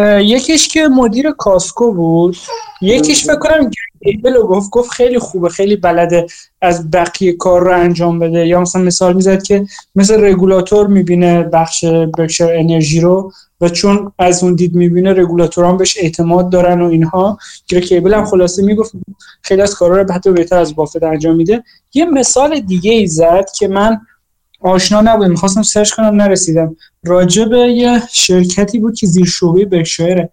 یکیش که مدیر کاسکو بود یکیش فکر کیبل گفت گفت خیلی خوبه خیلی بلده از بقیه کار رو انجام بده. یا مثلا مثال می‌زد که مثل رگولاتور می‌بینه بخش بکشر انرژی رو و چون از اون دید می‌بینه رگولاتوران بهش اعتماد دارن و اینها. که کیبل هم خلاصه می‌گفت خیلی از کارا رو حتی بهتر از بافت انجام میده. یه مثال دیگه ای زد که من آشنا نبودم می‌خواستم سرچ کنم نرسیدم. راجع به یه شرکتی بود که زیر شعبه برکشایر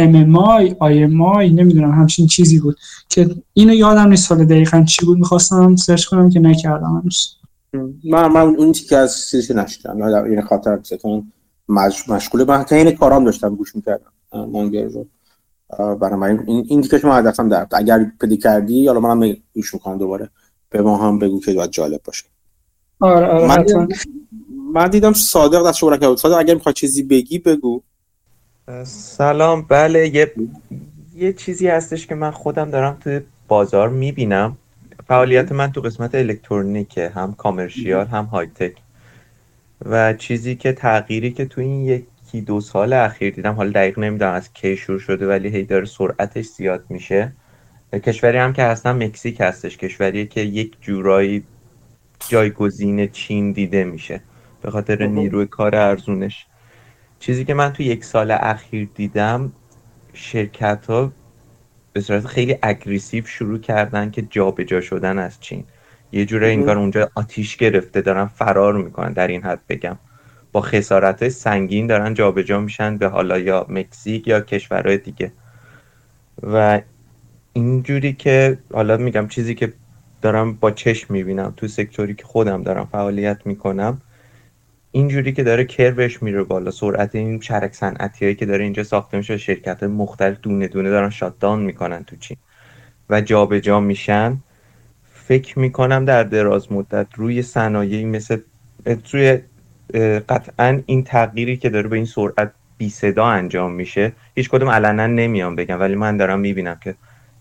MMI IMI نمی‌دونم همچین چیزی بود که اینو یادم نیست حالا دقیقا چی بود. می‌خواستم سرچ کنم که نکردم هنوز. من من اون که از چیزی نشدم این خاطر مش... مشغول من این کارام داشتم گوش می‌کردم. مانگر رو. برای این این دیگه شما هدفم در اگر پدی کردی یا منم گوش می‌کنم دوباره. به ما هم بگو که جالب باشه. آره آره من, من دیدم صادق دست شما کرد صادق اگر می‌خواد چیزی بگی بگو. سلام بله یه یه چیزی هستش که من خودم دارم توی بازار می‌بینم. فعالیت من تو قسمت الکترونیکه هم کامرشیال هم های تک و چیزی که تغییری که تو این یکی دو سال اخیر دیدم حالا دقیق نمی‌دونم از کی شروع شده ولی هی داره سرعتش زیاد میشه. کشوری هم که هستن مکزیک هستش کشوری که یک جورایی جایگزین چین دیده میشه. به خاطر نیروی کار ارزونش. چیزی که من تو یک سال اخیر دیدم شرکت ها به صورت خیلی اگریسیو شروع کردن که جابجا جا شدن از چین. یه جوره انگار اونجا آتیش گرفته دارن فرار می‌کنن در این حد بگم. با خسارت های سنگین دارن جابجا جا میشن به حالا یا مکزیک یا کشورهای دیگه. و اینجوری که حالا میگم چیزی که دارم با چشم می‌بینم تو سکتوری که خودم دارم فعالیت می‌کنم اینجوری که داره کروش میره بالا سرعت این شرک صنعتی که داره اینجا ساخته میشه شرکت مختلف دونه دونه دارن شاتدان می‌کنن تو چین و جابجا جا میشن. فکر می‌کنم در دراز مدت روی صنایعی مثل روی قطعا این تغییری که داره به این سرعت بی صدا انجام میشه هیچ کدوم علنا نمیام بگم ولی من دارم می‌بینم که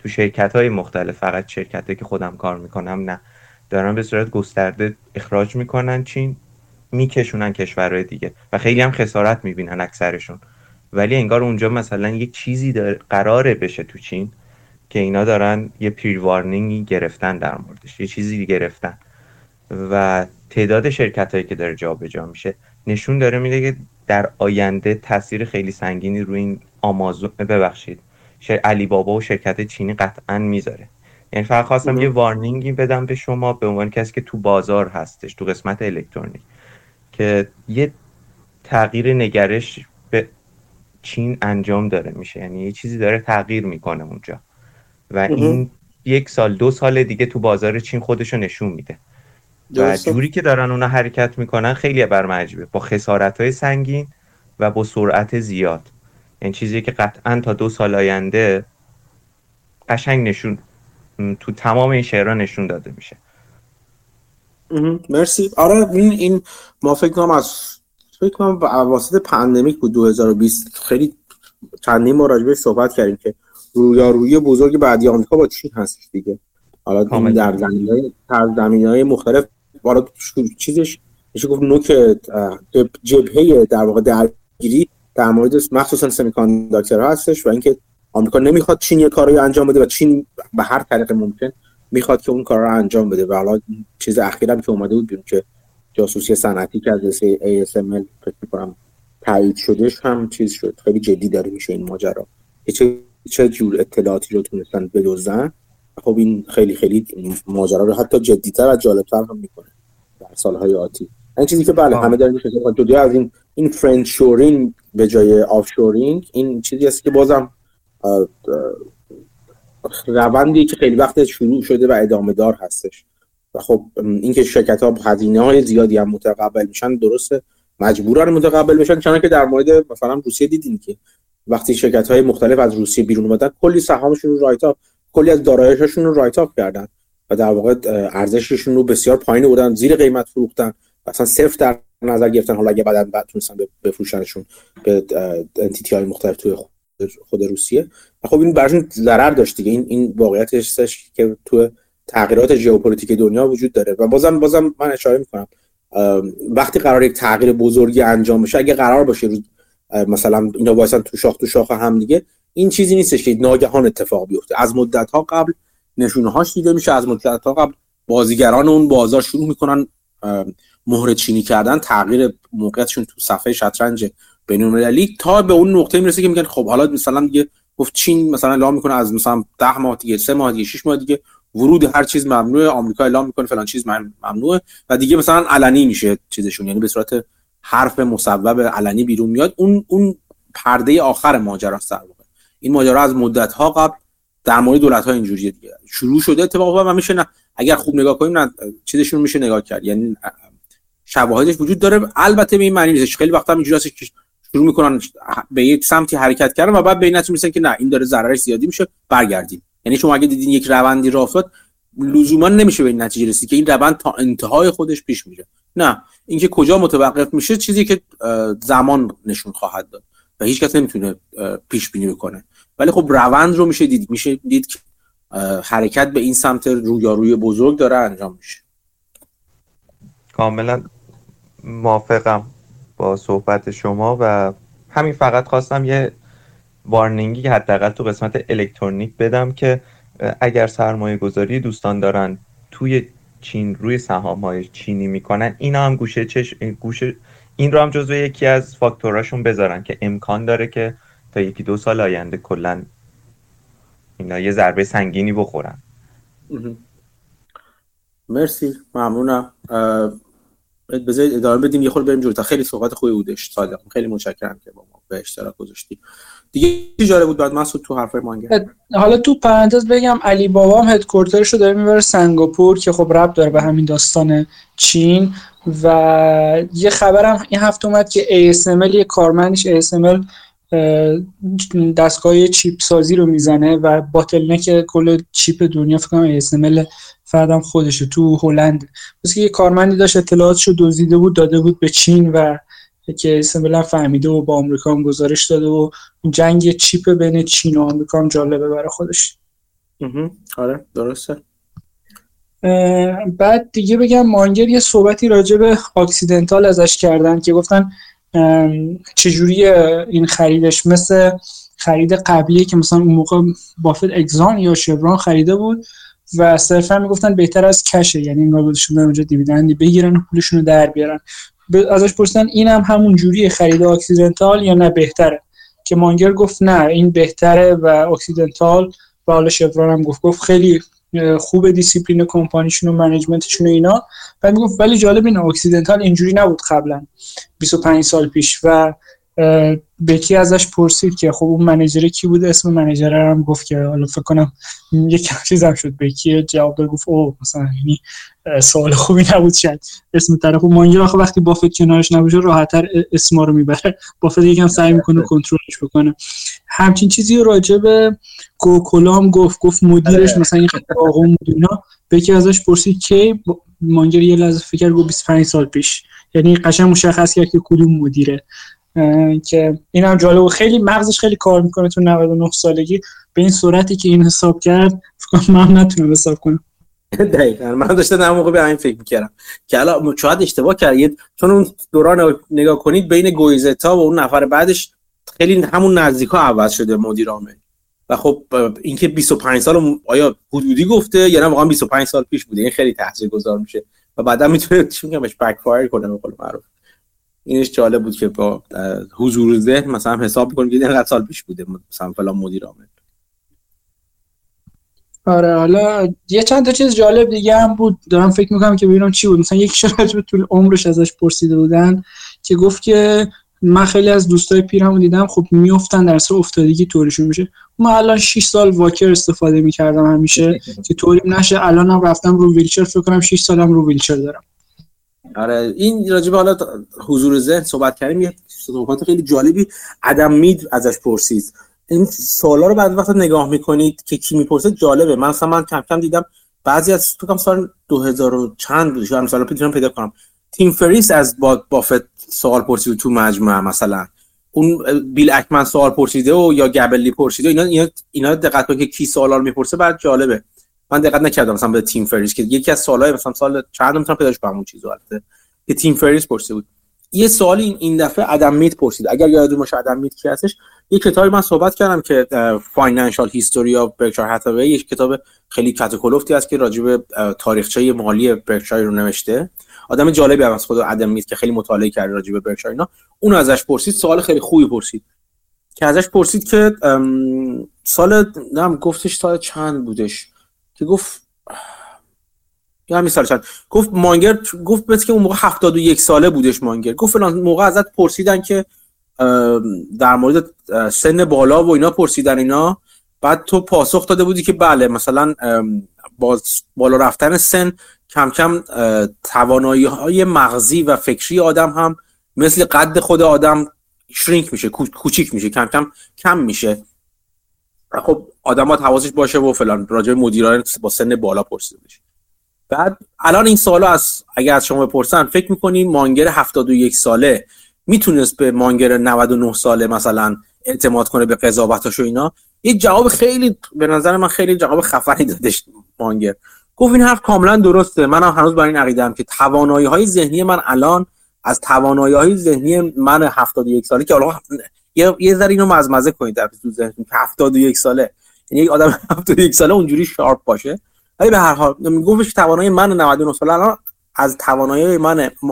تو شرکت های مختلف فقط شرکت که خودم کار می‌کنم نه. دارن به صورت گسترده اخراج می‌کنن چین میکشونن کشورهای دیگه و خیلی هم خسارت می‌بینن اکثرشون. ولی انگار اونجا مثلا یک چیزی داره قراره بشه تو چین که اینا دارن یه پیر وارنینگی گرفتن در موردش یه چیزی گرفتن. و تعداد شرکت هایی که داره جابجا جا میشه نشون داره میده که در آینده تاثیر خیلی سنگینی روی این آمازون ببخشید علی بابا و شرکت چینی قطعا می‌ذاره. یعنی فقط خواستم یه وارنینگی بدم به شما به عنوان کسی که تو بازار هستش تو قسمت الکترونیک که یه تغییر نگرش به چین انجام داره میشه. یعنی یه چیزی داره تغییر می‌کنه اونجا. و این یک سال دو سال دیگه تو بازار چین خودشو نشون میده. و جوری که دارن اونا حرکت می‌کنن خیلی برمجبه با خسارت های سنگین و با سرعت زیاد. یعنی چیزی که قطعا تا دو سال آینده قشنگ نشون تو تمام این شعرها نشون داده میشه. مرسی. آره این این ما فکر کنم از فکر کنم واسط پندمیک بود 2020 خیلی چندین ما راجبه صحبت کردیم که رویارویی بزرگ بعدی آمریکا با چین هست دیگه. حالا در زمینه های مختلف وارد چیزش میشه گفت نوک جبهه در واقع درگیری در مورد مخصوصا سمیکانداکتر هستش و اینکه آمریکا نمی‌خواد چین یه کاری انجام بده و چین به هر طریق ممکن می‌خواد که اون کار رو انجام بده. و حالا چیز اخیرم که اومده بود بیرون که جاسوسی صنعتی که از ASML فکر می‌کنم تایید شدهش هم چیز شد. خیلی جدی داره میشه این ماجرا. چه چه جور اطلاعاتی رو تونستن بدوزن خب این خیلی خیلی ماجرا رو حتی جدیتر و جالبتر هم می‌کنه در سالهای آتی. این چیزی که بله همه دارن میشه جدا از این این friend-shoring به جای offshoring این چیزی است که بازم روندی که خیلی وقت شروع شده و ادامه دار هستش. و خب اینکه شرکت ها هزینه های زیادی هم متقبل میشن درسته. مجبورن متقبل بشن چون که در مورد مثلا روسیه دیدین که وقتی شرکت های مختلف از روسیه بیرون اومدن کلی سهامشون رو write off کلی از داراییششون رو write off کردن. و در واقع ارزششون رو بسیار پایین بردن زیر قیمت فروختن. مثلا صفر در نظر گرفتن حالا اگه بعدا بعد تونستن بفروشنشون به entity های مختلف توی خود روسیه. خب این براشون ضرر داشت دیگه. این این واقعیت هستش که تو تغییرات ژئوپلیتیک دنیا وجود داره. و بازم بازم من اشاره می‌کنم وقتی قرار یک تغییر بزرگی انجام بشه اگه قرار باشه روز مثلا اینا واسه تو شاخ تو شاخ هم دیگه این چیزی نیستش که ناگهان اتفاق بیفته. از مدت ها قبل نشونه هاش دیده میشه از مدت قبل بازیگران اون بازار شروع می‌کنن مهر چینی کردن تغییر موقعیتشون تو صفحه شطرنج بین‌المللی تا به اون نقطه می‌رسه که میگن خب حالا مثلا دیگه گفت چین مثلا اعلام می‌کنه از مثلا 10 ماه دیگه 3 ماه دیگه 6 ماه دیگه ورود هر چیز ممنوعه آمریکا اعلام می‌کنه فلان چیز ممنوعه و دیگه مثلا علنی میشه چیزشون. یعنی به صورت حرف مصوب علنی بیرون میاد. اون اون پرده آخر ماجرا است این ماجرا از مدت ها قبل در مورد دولت ها اینجوریه دیگه. شروع شده اتفاقا و میشه نه اگر خوب نگاه کنیم نه چیزشون میشه نگاه کرد. یعنی شواهدش وجود داره. البته به این معنی نیست. خیلی وقتا اینجوری هست که شروع می‌کنن به یک سمتی حرکت کردن و بعد به نتیجه که نه این داره ضررش زیادی میشه برگردیم. یعنی شما اگه دیدین یک روندی راه افتاد لزوما نمیشه به این نتیجه رسید که این روند تا انتهای خودش پیش میره. نه. اینکه کجا متوقف میشه چیزی که زمان نشون خواهد داد و هیچ کس نمی‌تونه پیش بینی بکنه. ولی خب روند رو میشه دید. میشه دید که حرکت به این سمت رویاروی بزرگ داره انجام میشه. کاملا موافقم با صحبت شما و همین فقط خواستم یه وارنینگی که حداقل تو قسمت الکترونیک بدم که اگر سرمایه گذاری دوستان دارن توی چین روی سهام های چینی می‌کنن اینا هم گوشه چش گوشه این رو هم جزو یکی از فاکتوراشون بذارن که امکان داره که تا یکی دو سال آینده کلا اینا یه ضربه سنگینی بخورن. مرسی. ممنونم. بذارید ادامه بدیم یه خورده بریم جلوتر خیلی صحبت خوبی بودش صادق. خیلی متشکرم که با ما به اشتراک گذاشتی. دیگه چی جالب بود بعد مسعود تو حرفای مانگر حالا تو پرانتز بگم علی بابا هم هدکوارترش رو داره می‌بره سنگاپور که خب رب داره به همین داستان چین و یه خبرم این هفته اومد که ASML یه کارمندش ASML دستگاه چیپ سازی رو می‌زنه و باتل کل چیپ دنیا فکر کنم ASML فردم خودشه تو هلند که یه کارمندی داشت اطلاعاتشو دزدیده بود داده بود به چین و که اسمبلا فهمیده و با آمریکا هم گزارش داده و جنگ چیپ بین چین و آمریکا هم جالبه برای خودش. آره درسته. بعد دیگه بگم مانگر یه صحبتی راجع به اکسیدنتال ازش کردن که گفتن چجوری این خریدش مثل خرید قبلیه که مثلا اون موقع بافت اگزان یا شبران خریده بود. و صرفا می‌گفتن بهتر از کشه یعنی انگار بودشون اونجا دیویدندی بگیرن و پولشون رو در بیارن. ازش پرسیدن این هم همون جوری خرید Occidental یا نه بهتره؟ که مانگر گفت نه این بهتره و Occidental و حالا شفران هم گفت گفت خیلی خوب discipline company شون و management شون و اینا. و می‌گفت ولی جالب این Occidental اینجوری نبود قبلا 25 سال پیش و بکی ازش پرسید که خب اون manager کی بود؟ اسم manager هم گفت که حالا فکر کنم یک چیزم شد. بکی جواب داد؟ گفت او مثلا یعنی سوال خوبی نبود شاید. اسم طرف مانگر آخه وقتی بافت کنارش نباشه راحتتر اسما رو می‌بره. بافت یکم سعی می‌کنه کنترلش بکنه. همچین چیزی راجع به کوکولام گفت. گفت مدیرش آره. مثلا این آقا مدیرنا بکی ازش پرسید که مانگر یه لحظه فکر گفت 25 سال پیش. یعنی قشنگ مشخص کرد که کدوم مدیره. که این هم جالب و خیلی مغزش خیلی کار می‌کنه تو 99 سالگی. به این صورتی که این حساب کرد من نتونم حساب کنم. دقیقا. من داشتم در موقع به این فکر می‌کردم که الان شاید اشتباه کردید. چون اون دوران نگاه کنید بین گویزتا و اون نفر بعدش خیلی همون نزدیک ها عوض شده مدیر عامل. و خب اینکه 25 سال آیا حدودی گفته؟ یا نه واقعا 25 سال پیش بوده این خیلی تاثیرگذار میشه. و بعدا می‌تونه چی میگم بهش بک فایر کنه به قول معروف. اینش جالب بود که با حضور ذهن مثلا حساب کنیم که این سال پیش بوده مثلا فلان مدیر عامل. آره حالا یه چند تا چیز جالب دیگه هم بود. دارم فکر می‌کنم که ببینم چی بود. مثلا یک شرایط به طول عمرش ازش پرسیده بودن که گفت که من خیلی از دوستای پیرمو دیدم خب میافتن در سر افتادگی طوریشون میشه. من الان 6 سال واکر استفاده می‌کردم همیشه که طوری نشه. الانم رفتم رو ویلچر فکر کنم 6 سالم رو ویلچر دارم. آره این راجبه حالا حضور ذهن صحبت کردیم یه صحبت خیلی جالبی ادم مید ازش پرسید. این سوالا رو بعد وقت نگاه می‌کنید که کی می‌پرسه جالبه. من مثلا من کم کم دیدم بعضی از تو کم سال 2000 چند بود شاید مثلا پیدا پیدا کنم. تیم فریس از با بافت سوال پرسید تو مجموعه مثلا. اون بیل اکمن سوال پرسیده و یا گبلی پرسیده اینا اینا, دقت کنید که کی سوالا رو می‌پرسه بعد جالبه. من دقت نکردم مثلا به تیم فریس که یکی از سوالای مثلا سال چند می‌تونم پیداش کنم اون چیزو البته. که Tim Ferriss پرسیده بود یه سوالی این این دفعه Adam Mead پرسید. اگر یادتون باشه Adam Mead کی هستش؟ یه کتابی من صحبت کردم که Financial History of Berkshire Hathaway یک کتاب خیلی کاتاکولفتی است که راجع به تاریخچه مالی برکشایر رو نوشته. آدم جالبی هم از خود Adam Mead که خیلی مطالعه کرده راجع به برکشایر اینا. اون ازش پرسید سوال خیلی خوبی پرسید. که ازش پرسید که سال نم گفتش سال چند بودش. که گفت یا همین سال گفت مانگر گفت بس که اون موقع 71 ساله بودش مانگر. گفت فلان موقع ازت پرسیدن که در مورد سن بالا و اینا پرسیدن اینا. بعد تو پاسخ داده بودی که بله مثلا با بالا رفتن سن کم کم توانایی های مغزی و فکری آدم هم مثل قد خود آدم شرینک میشه کو- کوچیک میشه کم کم کم میشه. خب آدم حواسش باشه و فلان راجع به مدیران با سن بالا پرسیده بشه. بعد الان این سوالا از اگر از شما بپرسن فکر می‌کنی مانگر 71 ساله می‌تونست به مانگر 99 ساله مثلا اعتماد کنه به قضاوتاش و اینا؟ یه جواب خیلی به نظر من خیلی جواب خفنی دادش مانگر. گفت این حرف کاملا درسته. منم هنوز بر این عقیدم که توانایی های ذهنی من الان از توانایی های ذهنی من 71 ساله که حالا یه یه ذره اینو مزمزه کنید در تو ذهنتون که 71 ساله. یعنی یک آدم 71 ساله اونجوری شارپ باشه. ولی به هر حال گفتش توانایی من 99 ساله الان از توانایی من م-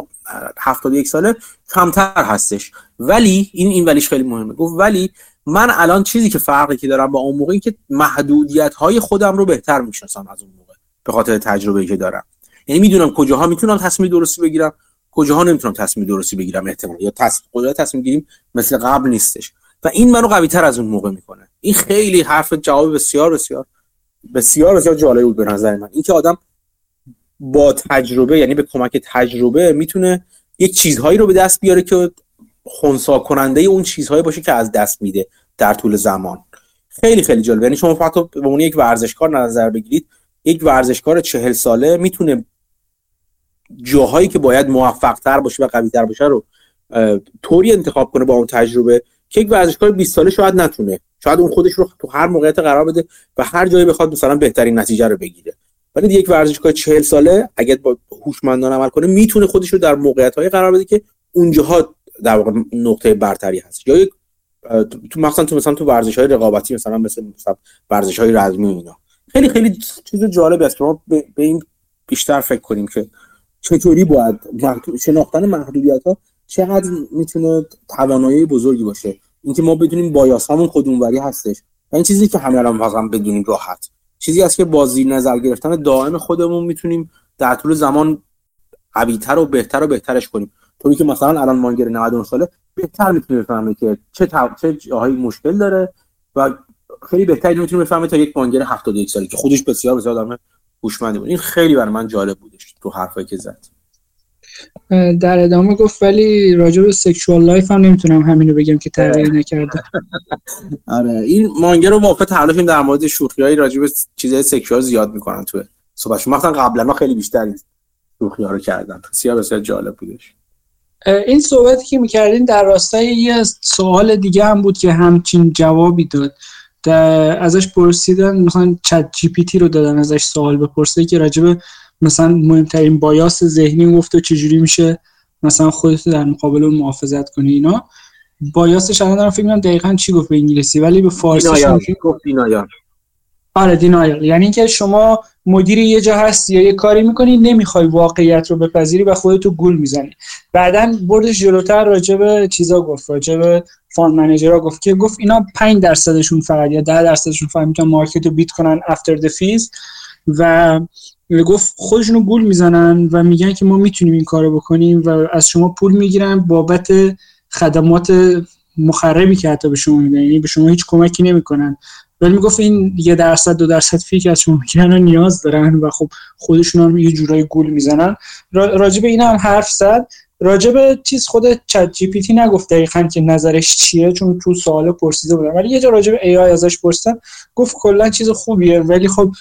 71 ساله کمتر هستش. ولی این این ولیش خیلی مهمه. گفت ولی من الان چیزی که فرقی که دارم با اون موقع که محدودیت های خودم رو بهتر می‌شناسم از اون موقع به خاطر تجربه‌ای که دارم. یعنی می‌دونم کجاها می‌تونم تصمیم درستی بگیرم. کجاها نمی‌تونم تصمیم درستی بگیرم احتمال یا تصمیم قدرت تصمیم گیریم مثل قبل نیستش. و این منو قوی تر از اون موقع می‌کنه. این خیلی حرف جواب بسیار بسیار بسیار بسیار جالب بود به نظر من. اینکه آدم با تجربه یعنی به کمک تجربه می‌تونه یک چیزهایی رو به دست بیاره که خونسا کننده اون چیزهایی باشه که از دست میده در طول زمان. خیلی خیلی جالب. یعنی شما فقط به عنوان یک ورزشکار نظر بگیرید یک ورزشکار چهل ساله می‌تونه جاهایی که باید موفق تر باشه و قوی تر باشه رو طوری انتخاب کنه با اون تجربه که یک ورزشکار 20 ساله شاید نتونه. شاید اون خودش رو تو هر موقعیت قرار بده و هر جایی بخواد مثلا بهترین نتیجه رو بگیره. ولی یک ورزشکار 40 ساله اگه با هوشمندانه عمل کنه می‌تونه خودش رو در موقعیت قرار بده که اونجاها در واقع نقطه برتری هست. یا یک تو مثلا تو مثلا تو ورزش های رقابتی مثلا مثل مثلا ورزش های رزمی اینا. خیلی خیلی چیز جالبی است که ما به این بیشتر فکر کنیم که چطوری باید شناختن محدودیت ها چقدر می‌تونه توانایی بزرگی باشه؟ اینکه ما بدونیم بایاسامون کدوموری هستش. و این چیزی که همه الان واقعا بدونیم راحت. چیزی است که با زیر نظر گرفتن دائم خودمون می‌تونیم در طول زمان قویتر و بهتر و بهترش کنیم. طوری که مثلا الان مانگر 99 ساله بهتر می‌تونه بفهمه که چه تو... چه جاهایی مشکل داره و خیلی بهتر می‌تونه بفهمه تا یک مانگر 71 ساله که خودش بسیار بسیار آدم هوشمندی بود. این خیلی برای من جالب بودش. تو حرفایی که زد. در ادامه گفت ولی راجع به sexual life هم نمی‌تونم همینو بگم که تغییر نکرده. آره. این مانگر رو واقعا تعریفیم در مورد شوخیای راجع به چیزای سکشوال زیاد می‌کنن تو صحبتشون. مثلا قبلا ما خیلی بیشتر این شوخی ها رو کردن. بسیار بسیار جالب بودش. این صحبتی که می‌کردین در راستای یه سوال دیگه هم بود که همچین جوابی داد. ازش پرسیدن مثلا چت جی پی تی رو دادن ازش سوال بپرسه که راجب مثلا مهمترین بایاس ذهنی گفت و چجوری میشه مثلا خودت در مقابل اون محافظت کنی اینا. بایاسش الان دارم فکر می‌کنم دقیقا چی گفت به انگلیسی ولی به فارسی گفت denial. آره denial یعنی اینکه شما مدیر یه جا هستی یا یه کاری می‌کنی نمی‌خوای واقعیت رو بپذیری و خودتو گول می‌زنی. بعدا بردش جلوتر راجع به چیزا گفت راجع به fund manager ها گفت که گفت اینا 5 درصدشون فقط یا 10 درصدشون فقط می‌تونن market رو beat کنن after the fees و گفت خودشونو گول می‌زنن و میگن که ما می‌تونیم این کارو بکنیم و از شما پول می‌گیرن بابت خدمات مخربی که حتی به شما میدن. یعنی به شما هیچ کمکی نمی‌کنن. ولی می‌گفت این یه درصد دو درصد fee که از شما می‌گیرن نیاز دارن و خب خودشون هم یه جورایی گول می‌زنن. راجع به این هم حرف زد. راجع به چیز خود ChatGPT نگفت دقیقا که نظرش چیه چون تو سوال پرسیده بودم. ولی یه جا راجع به AI ازش پرسیدم. گفت کلا چیز خوبیه ولی خب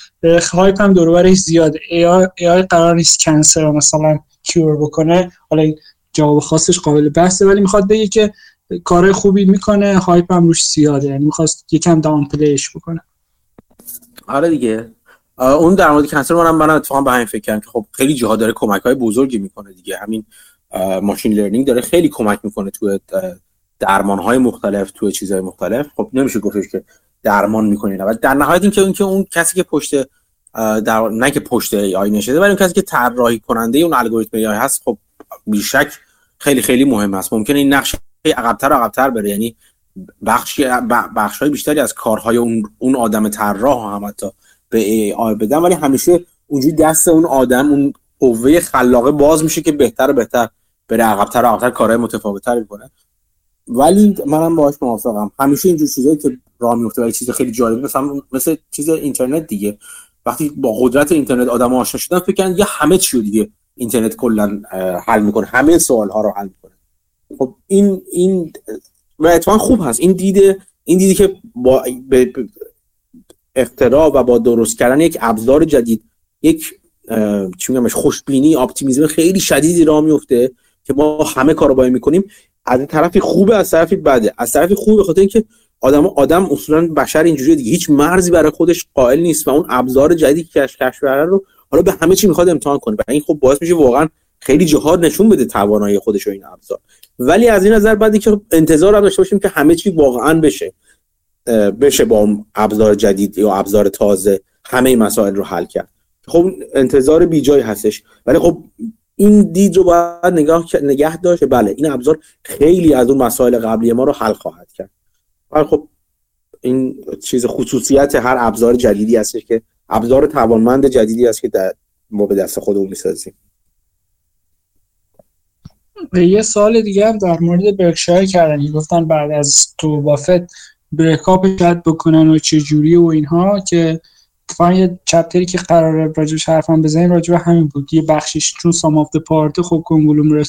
hype هم دورش زیاده AI, قرار نیست cancer مثلا cure بکنه. حالا این جواب خاصش قابل بحثه ولی می‌خواد بگه که کارهای خوبی می‌کنه hype هم روش زیاده یعنی می‌خواست یکم downplay ش بکنه. آره دیگه. اون در مورد cancer منم من اتفاقا به همین فکر کردم که خب خیلی جاها داره کمک های بزرگی می‌کنه دیگه. همین machine learning داره خیلی کمک می‌کنه توی درمان های مختلف توی چیزهای مختلف. خب نمیشه گفتش که درمان می‌کنه و در نهایت اینکه اون که اون کسی که پشت در نه که پشت AI نشده ولی اون کسی که طراحی کننده اون الگوریتم AI هست خب بیشک خیلی خیلی مهم است. ممکنه این نقش عقبتر عقبتر بره. یعنی بخش بخش های بیشتری از کارهای اون اون آدم طراح هم حتی به ای بدن. ولی همیشه اونجوری دست اون آدم اون قوه خلاقه باز میشه که بهتر و بهتر بره عقبتر و عقبتر کارهای متفاوتتری کنه ولی منم باهاش موافقم. همیشه اینجور چیزایی که راه میفته ولی چیز خیلی جالبه مثلا مثل چیز اینترنت دیگه. وقتی با قدرت اینترنت آدم آشنا شدن فکر یه همه چی دیگه اینترنت کلا حل می‌کنه. همه سوال ها رو حل خب این این و اتفاقا خوب هست. این دیده این دیدی که با اختراع و با درست کردن یک ابزار جدید یک چی میگم خوشبینی اپتیمیسم خیلی شدیدی راه میفته که ما همه کارو باید می‌کنیم. از طرفی خوبه از طرفی بده. از طرفی خوبه به خاطر اینکه آدم آدم اصولا بشر اینجوری دیگه. هیچ مرزی برای خودش قائل نیست و اون ابزار جدیدی که کشف رو حالا به همه چی می‌خواد امتحان کنه. و این خب باعث میشه واقعا خیلی جهاد نشون بده توانایی خودش و این ابزار. ولی از این نظر بعدی که انتظار هم داشته باشیم که همه چی واقعا بشه بشه با ابزار جدید یا ابزار تازه همه مسائل رو حل کرد. خب انتظار بیجای هستش. ولی خب این دید رو باید نگاه نگه داشت. بله این ابزار خیلی از اون مسائل قبلی ما رو حل خواهد کرد. ولی خب این چیز خصوصیت هر ابزار جدیدی هستش که ابزار توانمند جدیدی است که در ما به دست خودمون می‌سازیم. یه سال دیگه هم در مورد برکشایر کردن گفتن بعد از تو بافت بریکاپ شاید بکنن و چه جوری و اینها که اتفاقا یه چپتری که قراره راجبش حرفم بزنیم راجب همین بود. یه بخشیش چون سام آف پارت خب کنگلومرت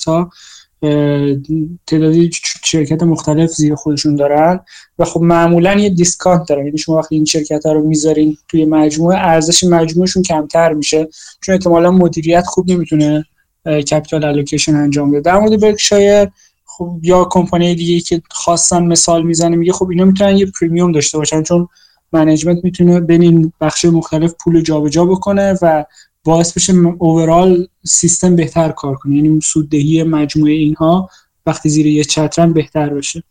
تعدادی شرکت مختلف زیر خودشون دارن و خب معمولا یه discount دارن. یعنی شما وقتی این شرکت ها رو می‌ذارین توی مجموعه ارزش مجموعشون کمتر میشه. چون احتمالا مدیریت خوب نمی‌تونه capital allocation انجام بده در مورد برکشایر خب یا کمپانی دیگه که خواستن مثال می‌زنه میگه خب اینا می‌تونن یه premium داشته باشن چون management می‌تونه بین این بخش مختلف پول جابجا بکنه و باعث بشه overall سیستم بهتر کار کنه. یعنی سوددهی مجموعه اینها وقتی زیر یه چترن بهتر بشه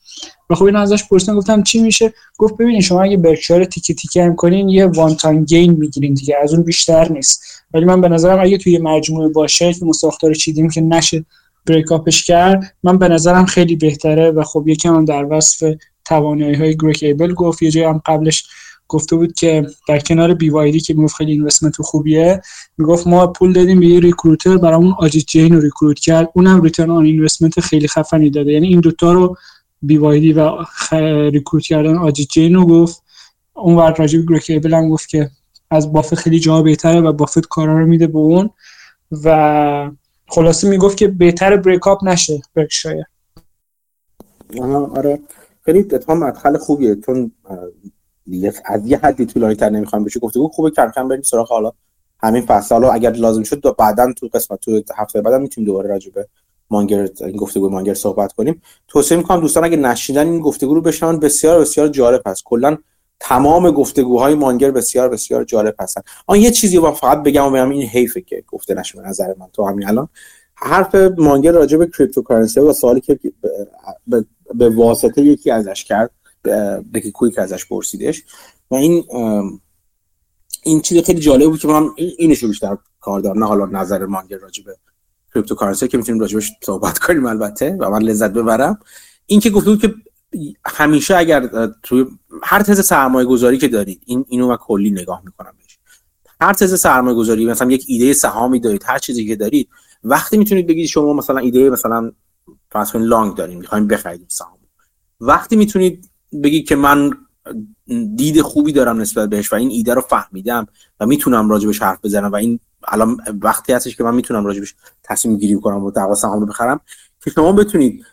و خب این ازش پرسیدم گفتم چی میشه؟ گفت ببینید شما اگه برکشایر تیکه تیکه هم کنین یه one time gain می‌گیرین دیگه از اون بیشتر نیست. ولی من به نظرم اگه توی مجموعه باشه که ما ساختار چیدیم که نشه break کرد من به نظرم خیلی بهتره. و خب یکم هم در وصف توانایی های Greg Abel گفت یه جایی هم قبلش گفته بود که در کنار BYD که می‌گفت خیلی investment خوبیه می‌گفت ما پول دادیم به یه recruiter برامون Ajit Jain رو recruit کرد. اونم return on investment خیلی خفنی داده. یعنی این دوتا رو بی و ریکروت کردن آجیت جین رو گفت. اون ور راجب گریک هم گفت که از بافت خیلی جا بهتره و بافت کارا رو میده به اون. و خلاصه می‌گفت که بهتر بریک اپ نشه برکشایر. آره. خیلی اتفاق مدخل خوبیه. چون از یه حدی طولانی تر نمی‌خوام بشه گفتگو خوبه کم کم بریم سراغ حالا همین فصل. حالا اگر لازم شد بعدا تو قسمت تو هفته بعدا می‌تونیم دوباره راجع به مانگر این گفتگو مانگر صحبت کنیم. توصیه می‌کنم دوستان اگه نشنیدن این گفتگو رو بشنون. بسیار بسیار جالب هست. کلا تمام گفتگوهای مانگر بسیار بسیار جالب هستن. آن یه چیزی رو فقط بگم و بگم این حیفه که گفته نشه به نظر من. تو همین الان. حرف مانگر راجع به cryptocurrency و سوالی که به واسطه یکی ازش کرد. Becky Quick ازش پرسیدش. و این این چیز خیلی جالب بود که من اینشو بیشتر کار دارم. نه حالا نظر مانگر راجع به cryptocurrency که می‌تونیم راجبش صحبت کنیم البته و من لذت ببرم. این که گفته که همیشه اگر توی هر تز سرمایه گذاری که دارید این اینو من کلی نگاه می‌کنم بهش. هر تز سرمایه گذاری مثلا یک ایده سهامی دارید هر چیزی که دارید وقتی می‌تونید بگید شما مثلا ایده مثلا فرض long داریم می‌خوایم بخرید سهام وقتی می‌تونید بگید که من دید خوبی دارم نسبت بهش و این ایده رو فهمیدم و می‌تونم راجبش حرف بزنم و این الان وقتی هستش که من می‌تونم راجبش تصمیم گیری کنم و دعوا سهام رو بخرم که شما بتونید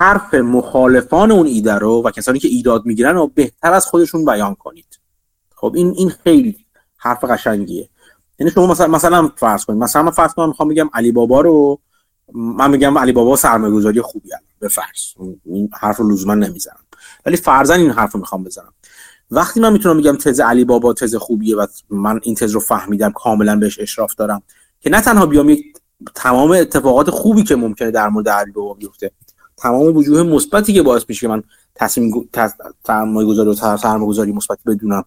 حرف مخالفان اون ایده رو و کسانی که ایراد می‌گیرن رو بهتر از خودشون بیان کنید. خب این این خیلی حرف قشنگیه. یعنی شما مثلا مثلا فرض کنید مثلا من فرض کنم می‌خوام بگم علی بابا رو من میگم علی بابا سرمایه‌گذاری خوبی به فرض. این حرف رو لزوما نمی‌زنم. ولی فرضا این حرف رو می‌خوام بزنم. وقتی من می‌تونم میگم تز علی بابا تز خوبیه و من این تز رو فهمیدم کاملا بهش اشراف دارم که نه تنها بیام یک تمام اتفاقات خوبی که ممکنه در مورد علی بابا بیفته تمام وجوه مثبتی که باعث میشه که من تصمیم سرمایه گذاری و سرمایه گذاری مثبتی بدونم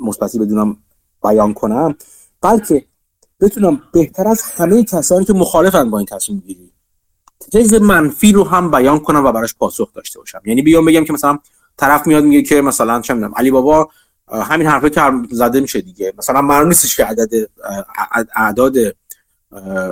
مثبتی بدونم بیان کنم بلکه بتونم بهتر از همه کسانی که مخالفن با این تصمیم گیری. چیز منفی رو هم بیان کنم و براش پاسخ داشته باشم. یعنی بیام بگم که مثلا طرف میاد میگه که مثلا چه می‌دونم علی بابا همین حرفه که زده میشه دیگه. مثلا معلوم نیستش که عدد اعداد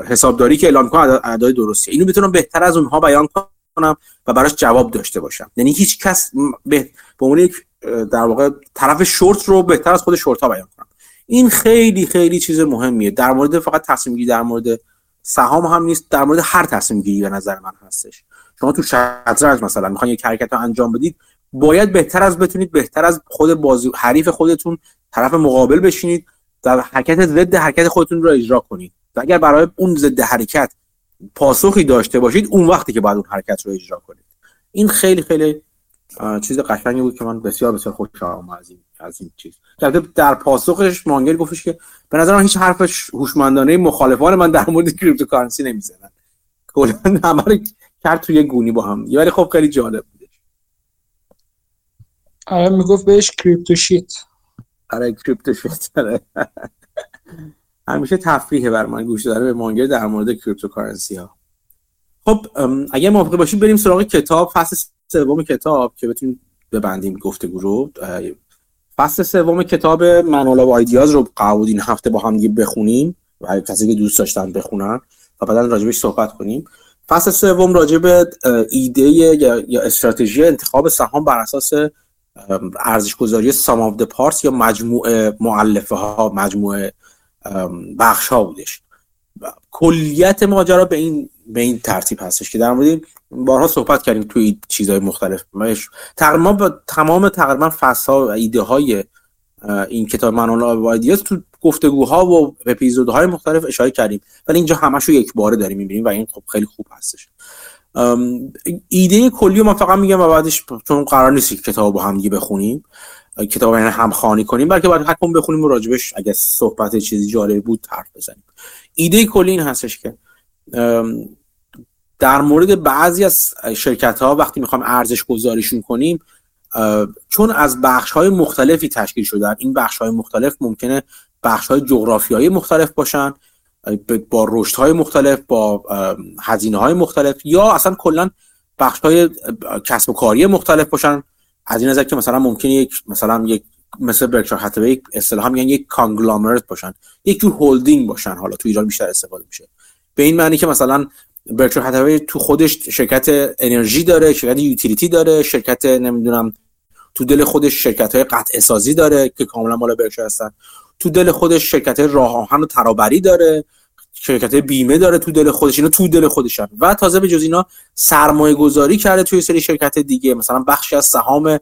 حسابداری که اعلام کنه اعداد درستیه. اینو می‌تونم بهتر از اونها بیان کنم و براش جواب داشته باشم. یعنی هیچ کس به عنوان یک در واقع طرف شورت رو بهتر از خود شورت ها بیان کنم. این خیلی خیلی چیز مهمیه. در مورد فقط تصمیم گیری در مورد سهام هم نیست. در مورد هر تصمیم گیری به نظر من هستش. شما تو شطرنج مثلا می‌خواین یک حرکت رو انجام بدید باید بهتر از بتونید بهتر از خود بازی حریف خودتون طرف مقابل بشینید در حرکت ضد حرکت خودتون رو اجرا کنید. و اگر برای اون ضد حرکت پاسخی داشته باشید اون وقتی که باید اون حرکت رو اجرا کنید. این خیلی خیلی چیز قشنگی بود که من بسیار بسیار خوشحال آمدم از این از این چیز. در پاسخش مانگل گفتش که به نظر من هیچ حرفش هوشمندانه مخالفان من در مورد cryptocurrency نمی‌زنن. کلا همه رو کرد توی گونی با هم. ولی خب خیلی جالب بودش. آره می‌گفت بهش crypto shit آره crypto shit آره. همیشه تفریحه بر من گوش داره به مانگر در مورد cryptocurrency ها. خب اگه موافق باشیم بریم سراغ کتاب. فصل سوم کتاب که بتونیم ببندیم گفتگو رو فصل سوم کتاب منوال و آیدیاز رو قرار این هفته با هم دیگه بخونیم و کسی که دوست داشتن بخونن و بعدا راجبش صحبت کنیم. فصل سوم راجع به ایده یا استراتژی انتخاب سهام بر اساس ارزش گذاری سام آف پارس یا مجموعه معلفه ها مجموعه بخش ها بودش. کلیت ماجرا به این به این ترتیب هستش که در مورد بارها صحبت کردیم توی چیزهای مختلف. تقریبا با تمام تقریبا فصل ها و ایده های این کتاب منون آیدیاز تو گفتگوها و اپیزودهای مختلف اشاره کردیم. ولی اینجا همش رو یک باره داریم می‌بینیم و این خب خیلی خوب هستش. ایده کلی من فقط میگم و بعدش چون قرار نیست کتاب با هم بخونیم کتاب یعنی هم خانی کنیم بلکه باید حکم بخونیم و راجبش اگه صحبت چیزی جالب بود حرف بزنیم. ایده کلی این هستش که در مورد بعضی از شرکت ها وقتی می‌خوام ارزش گذاریشون کنیم چون از بخش های مختلفی تشکیل شدن این بخش های مختلف ممکنه بخش های جغرافیایی مختلف باشن با رشد های مختلف با هزینه های مختلف یا اصلا کلا بخش های کسب و کاری مختلف باشن. از این نظر که مثلا ممکنه یک مثلا یک مثل برکشایر هاتوی یک اصطلاحا میگن یک کانگلومرات باشن یک جور هولدینگ باشن حالا تو ایران بیشتر استفاده میشه. به این معنی که مثلا برکشایر هاتوی تو خودش شرکت انرژی داره شرکت یوتیلیتی داره شرکت نمی‌دونم تو دل خودش شرکت های قطع سازی داره که کاملا مال برکشایر هستن. تو دل خودش شرکت راه آهن و ترابری داره شرکت بیمه داره تو دل خودش اینا تو دل خودشن. و تازه به جز اینا سرمایه گذاری کرده توی سری شرکت دیگه مثلا بخشی از سهام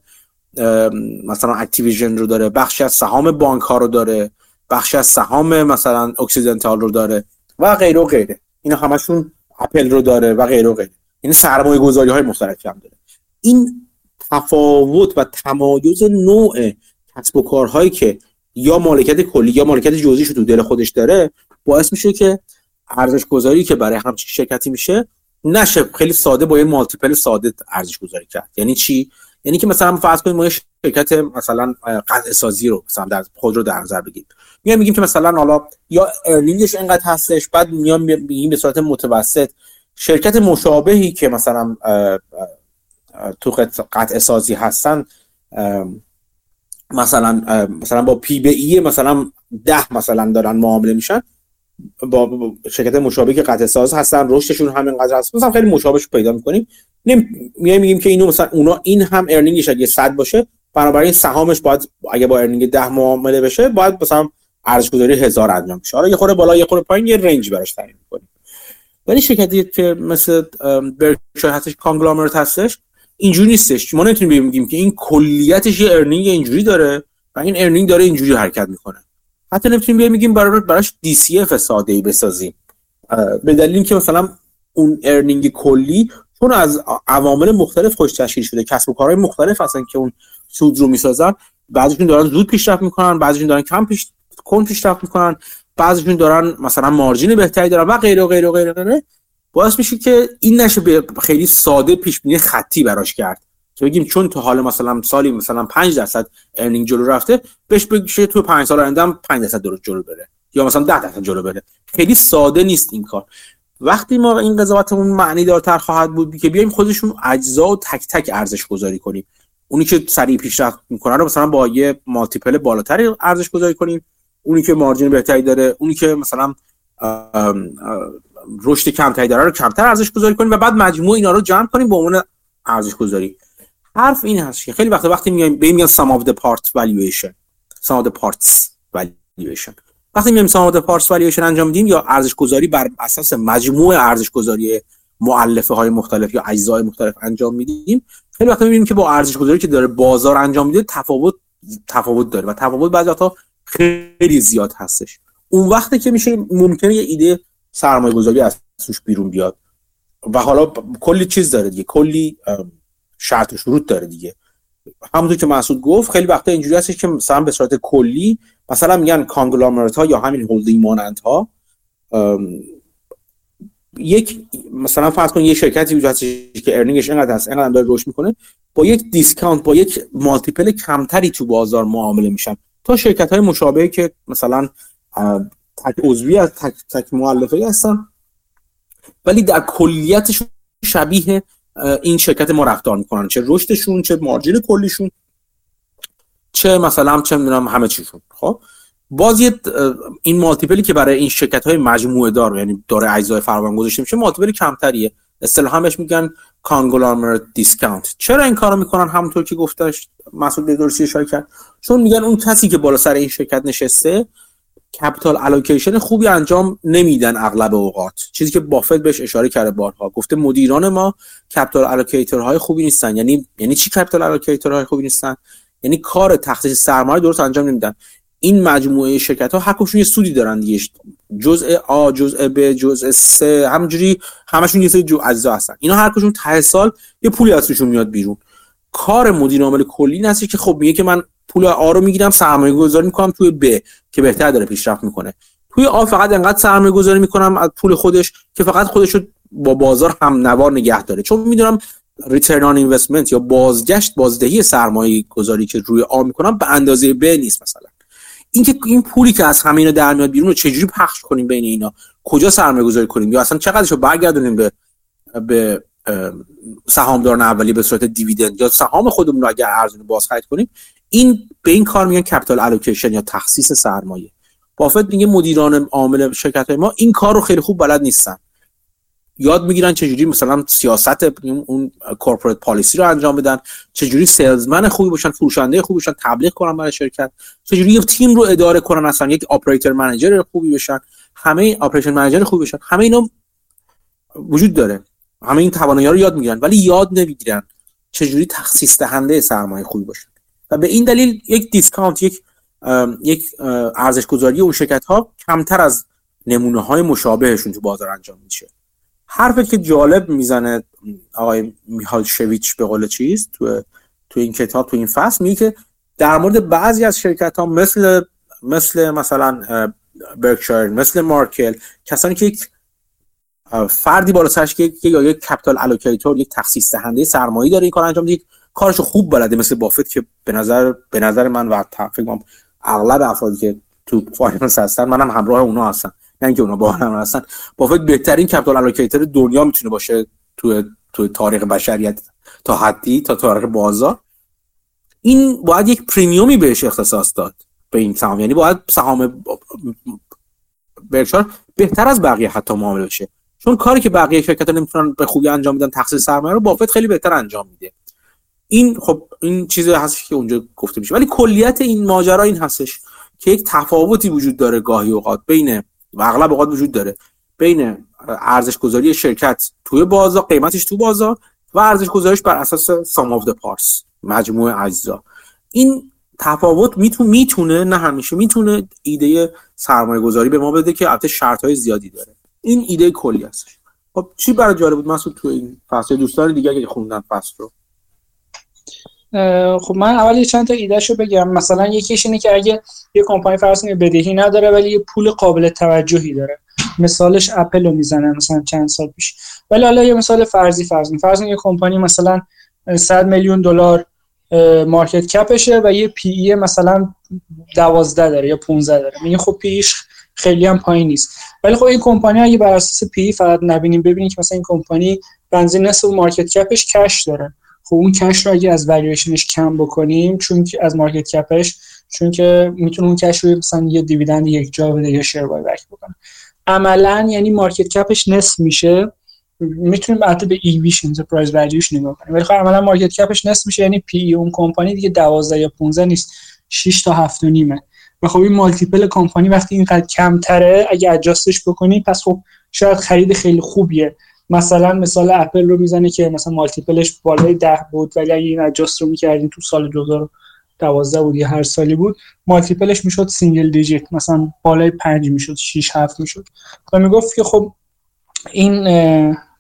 مثلا Activision رو داره بخشی از سهام بانک ها رو داره بخشی از سهام مثلا Occidental رو داره و غیره و غیره. اینا همشون اپل رو داره و غیره و غیره. این سرمایه گذاری های مختلفی هم داره. این تفاوت و تمایز نوع کسب و کارهایی که یا مالکیت کلی یا مالکیت جزئیش تو دل خودش داره باعث میشه که ارزش گذاری که برای همچین شرکتی میشه نشه. خیلی ساده با یه multiple ساده ارزش گذاری کرد. یعنی چی؟ یعنی که مثلا فرض کنیم ما شرکت مثلا قطع سازی رو مثلا در خود رو در نظر بگیریم. میگیم که مثلا حالا یا ارنینگش اینقدر هستش بعد میام میگیم به صورت متوسط شرکت مشابهی که مثلا تو قطع سازی هستن مثلا مثلا با پی بی ای مثلا ده مثلا دارن معامله میشن. با شرکت مشابه که قطع ساز هستن رشدشون هم اینقدر هست. مثلا خیلی مشابهش پیدا می‌کنیم. میایم میگیم که اینو مثلا اونا این هم earning ش اگه 100 باشه بنابراین سهامش باید اگه با earning 10 معامله بشه باید مثلا ارزش گذاری هزار انجام بشه. حالا یه خورده بالا یه خورده پایین یه range براش تعیین می‌کنیم. ولی شرکتی که مثل برکشایر هستش conglomerate هستش اینجوری نیستش. ما نمی‌تونیم بگیم که این کلیتش یه earning اینجوری داره و این earning داره اینجوری حرکت می‌کنه. حتی نمی‌تونیم بیایم میگیم برای براش DCF ساده ای بسازیم. به دلیل اینکه مثلا اون earning کلی چون از عوامل مختلف خودش تشکیل شده. کسب و کارهای مختلف هستن که اون سود رو می‌سازن. بعضیشون دارن زود پیشرفت می‌کنن بعضیشون دارن کم پیش کن پیشرفت می‌کنن. بعضیشون دارن مثلا margin بهتری دارن و غیره و غیره و غیره, غیره. باعث میشه که این نشه به خیلی ساده پیش بینی خطی براش کرد. که بگیم چون تا حالا مثلا سالی مثلا 5 درصد earning جلو رفته بهش بگیشه تو 5 سال آینده هم 5 درصد درست جلو بره یا مثلا 10 درصد جلو بره. خیلی ساده نیست این کار. وقتی ما این قضاوتمون معنی دارتر خواهد بود که بیایم خودشون اجزا و تک تک ارزش گذاری کنیم. اونی که سریع پیشرفت می‌کنه رو مثلا با یه مالتیپل بالاتری ارزش گذاری کنیم. اونی که مارجین بهتری داره اونی که مثلا رشد کمتری داره رو کمتر ارزش گذاری کنیم و بعد مجموع اینا رو جمع کنیم به عنوان ارزش گذاری. حرف این هست که خیلی وقت وقتی میگیم به میگن the parts valuation. Sum of the parts valuation. وقتی میگیم of the parts valuation انجام میدیم یا ارزش گذاری بر اساس مجموع ارزش گذاری مؤلفه های مختلف یا اجزای مختلف انجام میدیم خیلی وقت می‌بینیم که با ارزش گذاری که داره بازار انجام میده تفاوت تفاوت داره و تفاوت بعضی وقتا خیلی زیاد هستش. اون وقتی که میشه ممکنه یه ایده سرمایه گذاری از توش بیرون بیاد. و حالا کلی چیز داره دیگه. کلی شرط و شروط داره دیگه. همونطور که مسعود گفت خیلی وقتا اینجوری هستش که مثلا به صورت کلی مثلا میگن conglomerate ها یا همین هولدینگ مانند ها یک مثلا فرض کن یه شرکتی وجود هست که earning ش اینقدر هست اینقدر داره رشد می‌کنه با یک discount با یک multiple کمتری تو بازار معامله میشن. تا شرکت های مشابهی که مثلا تک عضوی از تک تک مؤلفه هستن ولی در کلیتشون شبیه این شرکت ما رفتار می‌کنن. چه رشدشون چه margin کلیشون چه مثلا چه می‌دونم همه چیشون. خب؟ باز این multiple ی که برای این شرکت های مجموعه دار یعنی داره اجزای فراوان گذاشته میشه multiple کمتریه. اصطلاحا بهش میگن conglomerate discount چرا این کارو می‌کنن؟ همونطور که گفتش مسعود به کرد. چون میگن اون کسی که بالا سر این شرکت نشسته capital allocation خوبی انجام نمیدن اغلب اوقات. چیزی که بافت بهش اشاره کرده بارها. گفته مدیران ما capital allocator های خوبی نیستن. یعنی یعنی چی capital allocator های خوبی نیستن؟ یعنی کار تخصیص سرمایه درست انجام نمیدن. این مجموعه شرکت ها حقشون یه سودی دارن دیگه. جزء آ جزء ب جزء س همجوری همشون یه سری جو اجزا هستن. اینا هر کدوم ته سال یه پولی ازشون میاد بیرون. کار مدیر عامل کلی نستی که خب میگه که من پول آ رو می‌گیرم سرمایه گذاری می‌کنم توی ب که بهتر داره پیشرفت می‌کنه. توی آ فقط انقدر سرمایه گذاری می‌کنم از پول خودش که فقط خودش رو با بازار هم نوار نگه داره. چون می‌دونم ریترن آن اینوستمنت یا بازگشت بازدهی سرمایه گذاری که روی آ می‌کنم به اندازه ب نیست مثلا. اینکه این پولی که از همه اینا در میاد بیرون رو چجوری پخش کنیم بین اینا؟ کجا سرمایه گذاری کنیم؟ یا اصلا چقدرشو برگردونیم به به سهامداران اولیه به صورت dividend؟ یا سهام خودمون رو اگر ارزون باز خرید کنیم این به این کار میگن capital allocation یا تخصیص سرمایه. بافت میگه مدیران عامل شرکت ما این کار رو خیلی خوب بلد نیستن. یاد می‌گیرن چجوری مثلا سیاست اون corporate policy رو انجام بدن چجوری salesman خوبی باشن فروشنده خوبی باشن تبلیغ کنن برای شرکت چجوری یه تیم رو اداره کنن اصلا یک operator manager خوبی بشن همه operation manager خوبی بشن همه اینا وجود داره. همه این توانایی رو یاد می‌گیرن ولی یاد نمی‌گیرن چجوری تخصیص دهنده سرمایه خوبی باشن. و به این دلیل یک دیسکانت یک یک ارزش گذاری اون شرکت ها کمتر از نمونه های مشابهشون تو بازار انجام میشه. حرفی که جالب می‌زنه آقای میهال شویچ به قول چیز تو تو این کتاب تو این فصل میگه که در مورد بعضی از شرکت ها مثل مثل مثلا برکشایر مثل Markel کسانی که یک فردی بالا سرش که یک capital allocator یک تخصیص دهنده سرمایه داره این کار انجام میده کارشو خوب بلده مثل بافت که به نظر به نظر من و فکر کنم اغلب افرادی که تو finance هستن منم همراه اونا هستن نه اینکه اونا با هم هستن. بافت بهترین capital allocator دنیا می‌تونه باشه تو تو تاریخ بشریت تا حدی تا تاریخ بازار. این باید یک premium ی بهش اختصاص داد به این سهام. یعنی باید سهام برکشار بهتر از بقیه حتی معامله بشه. چون کاری که بقیه شرکت‌ها نمی‌تونن به خوبی انجام بدن تخصیص سرمایه رو بافت خیلی بهتر انجام میده. این خب این چیزی هست که اونجا گفته میشه. ولی کلیت این ماجرا این هستش که یک تفاوتی وجود داره گاهی اوقات بین و اغلب اوقات وجود داره. بین ارزش گذاری شرکت توی بازار قیمتش تو بازار و ارزش گذاریش بر اساس سام اف پارس مجموعه اجزا. این تفاوت می‌تونه می‌تونه نه همیشه می‌تونه ایده سرمایه گذاری به ما بده که البته شرط های زیادی داره. این ایده کلی هستش. خب چی برای جالب بود؟ مسعود تو این فصل دوستان دیگه که خوندن فصل رو. خب من اول چند تا ایدهشو بگم. مثلا یکیش اینه که اگه یه کمپانی فرض بدهی نداره ولی یه پول قابل توجهی داره. مثالش اپل رو می‌زنه مثلا چند سال پیش. ولی حالا یه مثال فرضی فرض فرض یه کمپانی مثلا 100 میلیون دلار market cap شه و یه P/E مثلا 12 داره یا 15 داره. میگه خب P/E ش خیلی هم پایین نیست. ولی خب این کمپانی اگه بر اساس P/E فقط نبینیم ببینیم که مثلا این کمپانی به اندازه نصف market cap ش cash داره. خب اون cash رو اگه از والیویشنش کم بکنیم چون که از market cap ش چون که می‌تونه اون cash رو مثلا یه dividend یک جا بده یا share buyback بکنه. عملا یعنی market cap ش نصف میشه. می‌تونیم البته به EV ش enterprise value ش نگاه کنیم. ولی خب عملا market cap ش نصف میشه یعنی P/E اون کمپانی دیگه 12 یا 15 نیست. 6 تا 7 و نیمه. و خب این multiple کمپانی وقتی اینقدر کمتره اگه adjust ش بکنی پس خب شاید خرید خیلی خوبیه. مثلا مثال اپل رو می‌زنه که مثلا multiple ش بالای ده بود ولی اگه این adjust رو می‌کردین تو سال 2012 بود یا هر سالی بود multiple ش می‌شد single digit مثلا بالای 5 می‌شد 6 7 می‌شد. و می‌گفت که خب این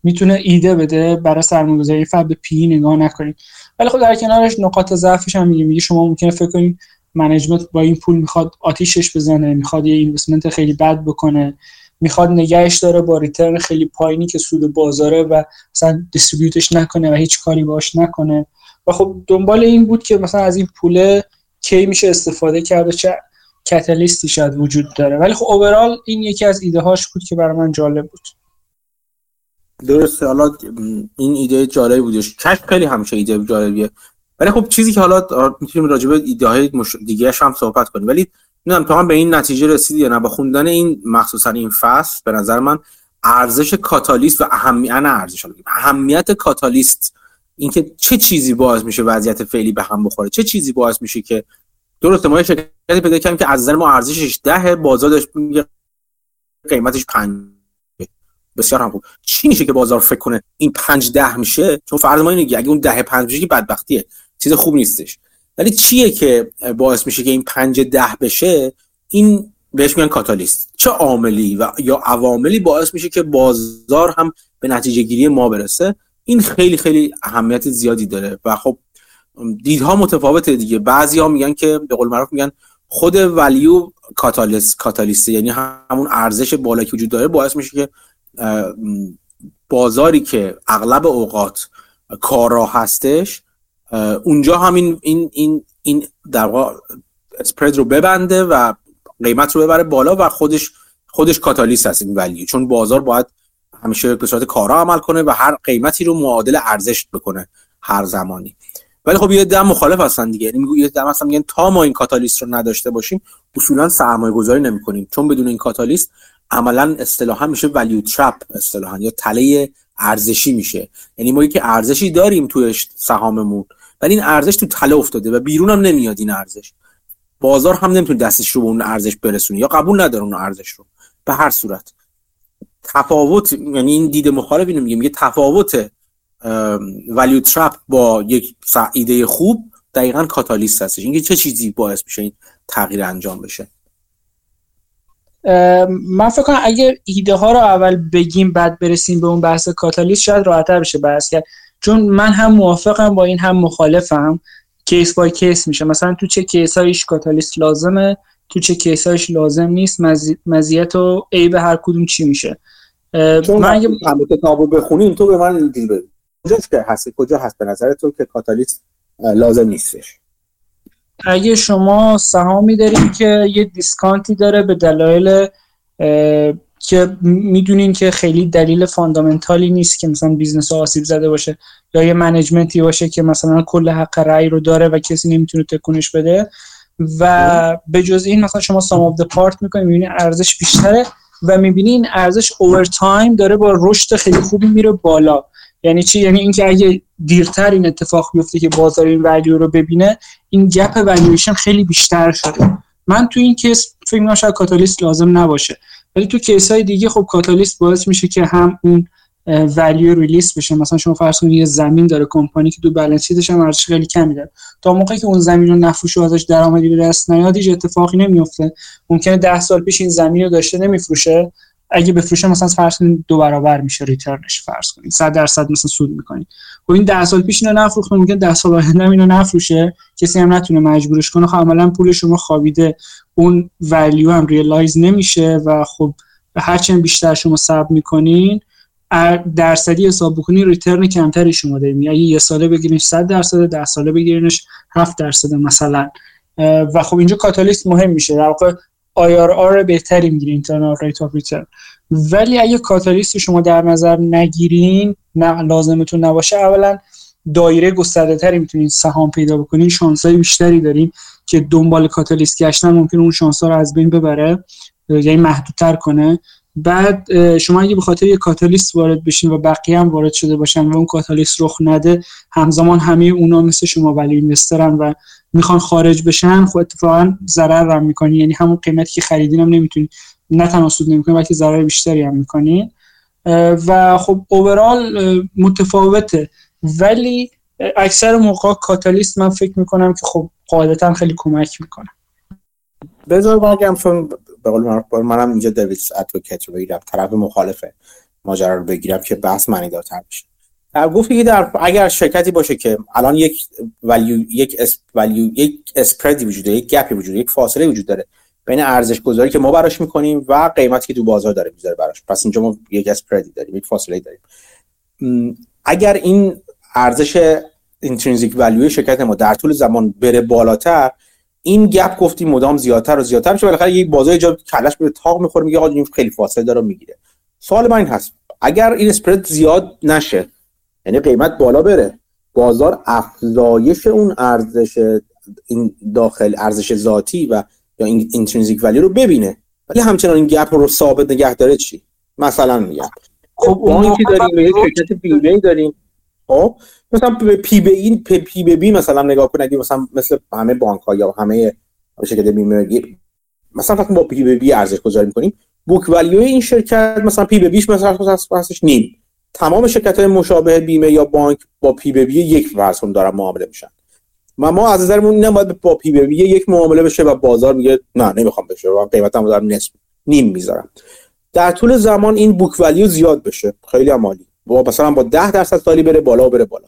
می‌تونه ایده بده برای سرمایه‌گذاری فقط به P نگاه نکنید ولی خب در کنارش نقاط ضعفش هم میگه میگه شما ممکنه فکر کنید management با این پول می‌خواد آتیشش بزنه می‌خواد یه investment خیلی بد بکنه. می‌خواد نگهش داره با return خیلی پایینی که سود بازاره و مثلا distribute ش نکنه و هیچ کاری باش نکنه. و خب دنبال این بود که مثلا از این پول کی میشه استفاده کرد چه کتالیستی شاید وجود داره. ولی خب اوورال این یکی از ایده هاش بود که برای من جالب بود. درسته. حالا این ایده جالبی بودش کشف خیلی همیشه ایده جالبیه. ولی خب چیزی که حالا می‌تونیم راجع به ایده های. دیگه هم صحبت کنیم. ولی نمی‌دونم تو هم به این نتیجه رسیدی یا نه؟ با خوندن این مخصوصا این فصل به نظر من ارزش کاتالیست و اهمیت ارزش اهمیت کاتالیست اینکه چه چیزی باعث میشه وضعیت فعلی به هم بخوره؟ چه چیزی باعث میشه که درسته ما شرکتی پیدا کردیم که از نظر ما ارزشش ده بازار داشت قیمتش 5 بسیار هم خوب. چی میشه که بازار فکر کنه این 5 ده میشه؟ چون فرض ما اینه اگه اون ده 5 بشه که بدبختیه. چیز خوب نیستش. ولی چیه که باعث میشه که این 5 ده بشه؟ این بهش میگن کاتالیست. چه عاملی و یا عواملی باعث میشه که بازار هم به نتیجه گیری ما برسه؟ این خیلی خیلی اهمیت زیادی داره و خب دیدها متفاوته دیگه. بعضی ها میگن که به قول معروف میگن خود ولیو کاتالیست کاتالیست یعنی همون ارزش بالا که وجود داره باعث میشه که بازاری که اغلب اوقات کارا هستش اونجا همین این این این در واقع اسپرد رو ببنده و قیمت رو ببره بالا و خودش خودش کاتالیست هست این ولیو چون بازار باید همیشه به صورت کارا عمل کنه و هر قیمتی رو معادل ارزش بکنه هر زمانی. ولی خب یه دم مخالف هستن دیگه. یعنی یه دم هستن میگن تا ما این کاتالیست رو نداشته باشیم اصولا سرمایه گذاری نمی کنیم چون بدون این کاتالیست عملا اصطلاحا میشه ولیو ترپ اصطلاحا یا تله ارزشی میشه. یعنی ما که ارزشی داریم توی سهاممون. ولی این ارزش تو تله افتاده و بیرون هم نمیاد این ارزش. بازار هم نمی‌تونه دستش رو به اون ارزش برسونه یا قبول نداره اون ارزش رو. به هر صورت. تفاوت یعنی این دید مخالف اینو میگه. میگه تفاوت value trap با یک ایده خوب دقیقا کاتالیست هستش. اینکه چه چیزی باعث میشه این تغییر انجام بشه. من فکر کنم اگه ایده ها رو اول بگیم بعد برسیم به اون بحث کاتالیست شاید راحتتر بشه بحث کرد. چون من هم موافقم با این هم مخالفم. case by case میشه. مثلا تو چه case هایش کاتالیست لازمه تو چه case هایش لازم نیست. مزیت و عیب هر کدوم چی میشه. چون من اگه کتابو بخونیم تو به من اینجوری بگو. کجا هست؟ کجا هست؟ به نظر تو که کاتالیست لازم نیستش. اگه شما سهامی دارید که یه discount ی داره به دلایل که می‌دونین که خیلی دلیل fundamental ی نیست که مثلا business آسیب زده باشه یا یه management ی باشه که مثلا کل حق رأی رو داره و کسی نمی‌تونه تکونش بده. و به جز این مثلا شما sum of part می‌کنید می‌بینید ارزش بیشتره و می‌بینی این ارزش over time داره با رشد خیلی خوبی میره بالا. یعنی چی؟ یعنی اینکه اگه دیرتر این اتفاق بیفته که بازار این value رو ببینه این gap valuation خیلی بیشتر شده. من تو این case فکر می‌کنم شاید کاتالیست لازم نباشه. ولی تو case های دیگه خب کاتالیست باعث میشه که هم اون value release بشه. مثلا شما فرض کنید یه زمین داره کمپانی که تو balance sheet ش هم ارزش خیلی کمی داره. تا موقعی که اون زمین رو نفروشه و ازش درآمدی به دست نیاد هیچ اتفاقی نمیفته. ممکنه ده سال پیش این زمین رو داشته نمیفروشه. اگه بفروشه مثلا فرض کنید دو برابر میشه return ش فرض کنید. 100 درصد مثلا سود می‌کنید و این 10 سال پیش اینو نفروخته ممکن 10 سال آینده اینو نفروشه. کسی هم نتونه مجبورش کنه. خب عملا پول شما خوابیده. اون value هم realize نمیشه و خب هرچند بیشتر شما صبر می‌کنین درصدی حساب بکنی return کمتری شما داریم اگه یه ساله بگیرینش 100 درصد 10 ساله بگیرینش 7 درصد مثلا. و خب اینجا کاتالیست مهم میشه. در واقع IRR بهتری می‌گیرین internal rate of return. ولی اگه کاتالیست شما در نظر نگیرین نه لازمتون نباشه. اولا دایره گسترده تری می‌تونین سهام پیدا بکنین. شانس های بیشتری دارین که دنبال کاتالیست گشتن ممکن اون شانس ها رو از بین ببره یعنی محدودتر کنه. بعد شما اگه به خاطر یه کاتالیست وارد بشین و بقیه هم وارد شده باشن و اون کاتالیست رخ نده همزمان همه اونا مثل شما ولی اینوسترن و می‌خوان خارج بشن خب اتفاقا ضرر هم می‌کنی. یعنی همون قیمتی که خریدین هم نمی‌تونی نه تنها سود نمی‌کنی بلکه ضرر بیشتری هم می‌کنین و خب اوورال متفاوته. ولی اکثر موقع کاتالیست من فکر می‌کنم که خب قاعدتا خیلی کمک می‌کنه. بذار بگم چون به قول منم اینجا دویس ادوکیت رو بگیرم. طرف مخالف ماجرا رو بگیرم که بحث معنی دارتر بشه. در گفتی که در اگر شرکتی باشه که الان یک value یک اس value یک spread ی وجود داره یک gap ی وجود یک فاصله وجود داره بین ارزش گذاری که ما براش می‌کنیم و قیمتی که تو بازار داره می‌ذاره براش. پس اینجا ما یک spread ی داریم یک فاصله داریم. اگر این ارزش intrinsic value شرکت ما در طول زمان بره بالاتر این gap گفتی مدام زیادتر و زیادتر میشه. بالاخره یه بازار جا کله‌ش به طاق می‌خوره میگه آقا این خیلی فاصله داره می‌گیره. سوال من این هست. اگر این spread زیاد نشه یعنی قیمت بالا بره بازار افزایش اون ارزش این داخل ارزش ذاتی و یا این intrinsic value رو ببینه. ولی همچنان این gap رو ثابت نگه داره چی؟ مثلا میگم. خب اون داریم یه شرکت بیمه داریم. خب مثلا P/B این P به B مثلا نگاه کنید مثلا مثل همه بانک ها یا همه شرکت بیمه مثلا فقط با P به B ارزش گذاری می‌کنیم book value این شرکت مثلا P به B ش مثلا هستش نیم. تمام شرکت های مشابه بیمه یا بانک با P به B یک فرض دارن معامله میشن. و ما از نظرمون نباید با P به B یک معامله بشه و بازار میگه نه نمی‌خوام بشه و قیمتمو دارم نیم می‌ذارم. در طول زمان این book value زیاد بشه. خیلی عالی. با مثلا با 10 درصد سالی بره بالا و بره بالا.